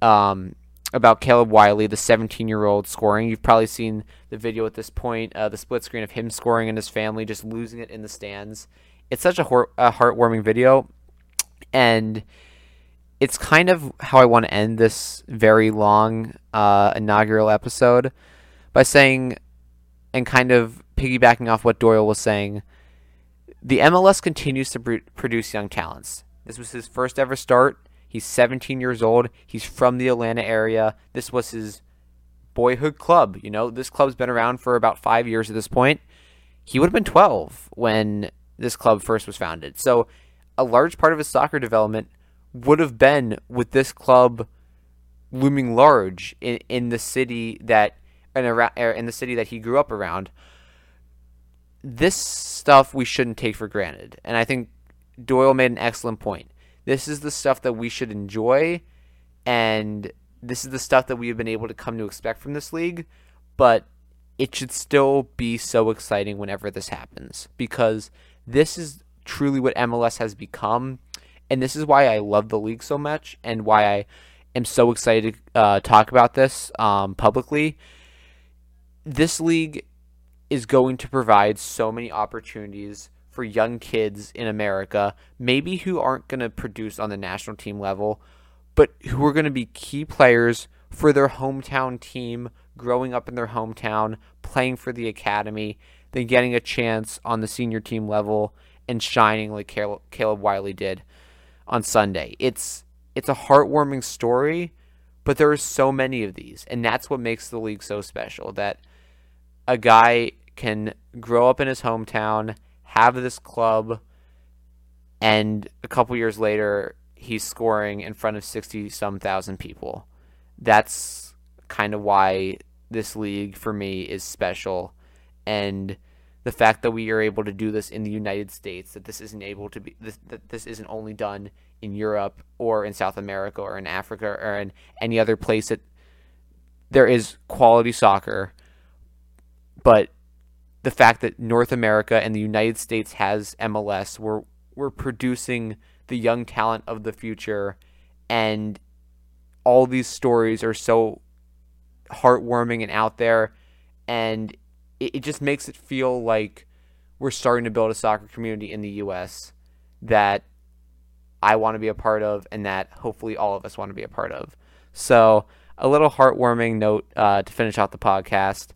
Speaker 1: um, about Caleb Wiley, the 17 year old scoring. You've probably seen the video at this point, uh, the split screen of him scoring and his family just losing it in the stands. It's such a, a heartwarming video, and it's kind of how I want to end this very long uh, inaugural episode by saying and kind of piggybacking off what Doyle was saying, the MLS continues to pr- produce young talents. This was his first ever start. He's 17 years old. He's from the Atlanta area. This was his boyhood club. You know, this club's been around for about five years at this point. He would have been 12 when this club first was founded. So, a large part of his soccer development would have been with this club looming large in, in the city that around er, in the city that he grew up around. This stuff we shouldn't take for granted, and I think Doyle made an excellent point. This is the stuff that we should enjoy, and this is the stuff that we have been able to come to expect from this league. But it should still be so exciting whenever this happens because this is truly what MLS has become, and this is why I love the league so much and why I am so excited to uh, talk about this um, publicly this league is going to provide so many opportunities for young kids in America, maybe who aren't going to produce on the national team level, but who are going to be key players for their hometown team, growing up in their hometown, playing for the academy, then getting a chance on the senior team level and shining like Caleb Wiley did on Sunday. It's it's a heartwarming story, but there are so many of these, and that's what makes the league so special that a guy can grow up in his hometown, have this club, and a couple years later, he's scoring in front of 60 some thousand people. That's kind of why this league for me is special. And the fact that we are able to do this in the United States, that this isn't able to be, this, that this isn't only done in Europe or in South America or in Africa or in any other place that there is quality soccer but the fact that North America and the United States has MLS, we're we're producing the young talent of the future, and all these stories are so heartwarming and out there, and it, it just makes it feel like we're starting to build a soccer community in the U.S. that I want to be a part of, and that hopefully all of us want to be a part of. So, a little heartwarming note uh, to finish out the podcast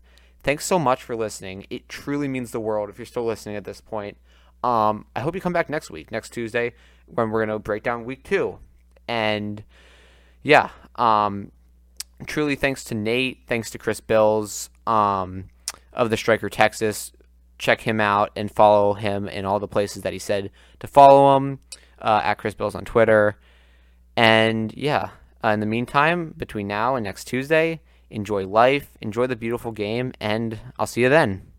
Speaker 1: thanks so much for listening. It truly means the world if you're still listening at this point. Um, I hope you come back next week, next Tuesday, when we're gonna break down week two. And yeah, um, truly thanks to Nate, thanks to Chris Bils um, of the Striker Texas. Check him out and follow him in all the places that he said to follow him uh, at Chris Bils on Twitter. And yeah, uh, in the meantime, between now and next Tuesday, enjoy life, enjoy the beautiful game, and I'll see you then.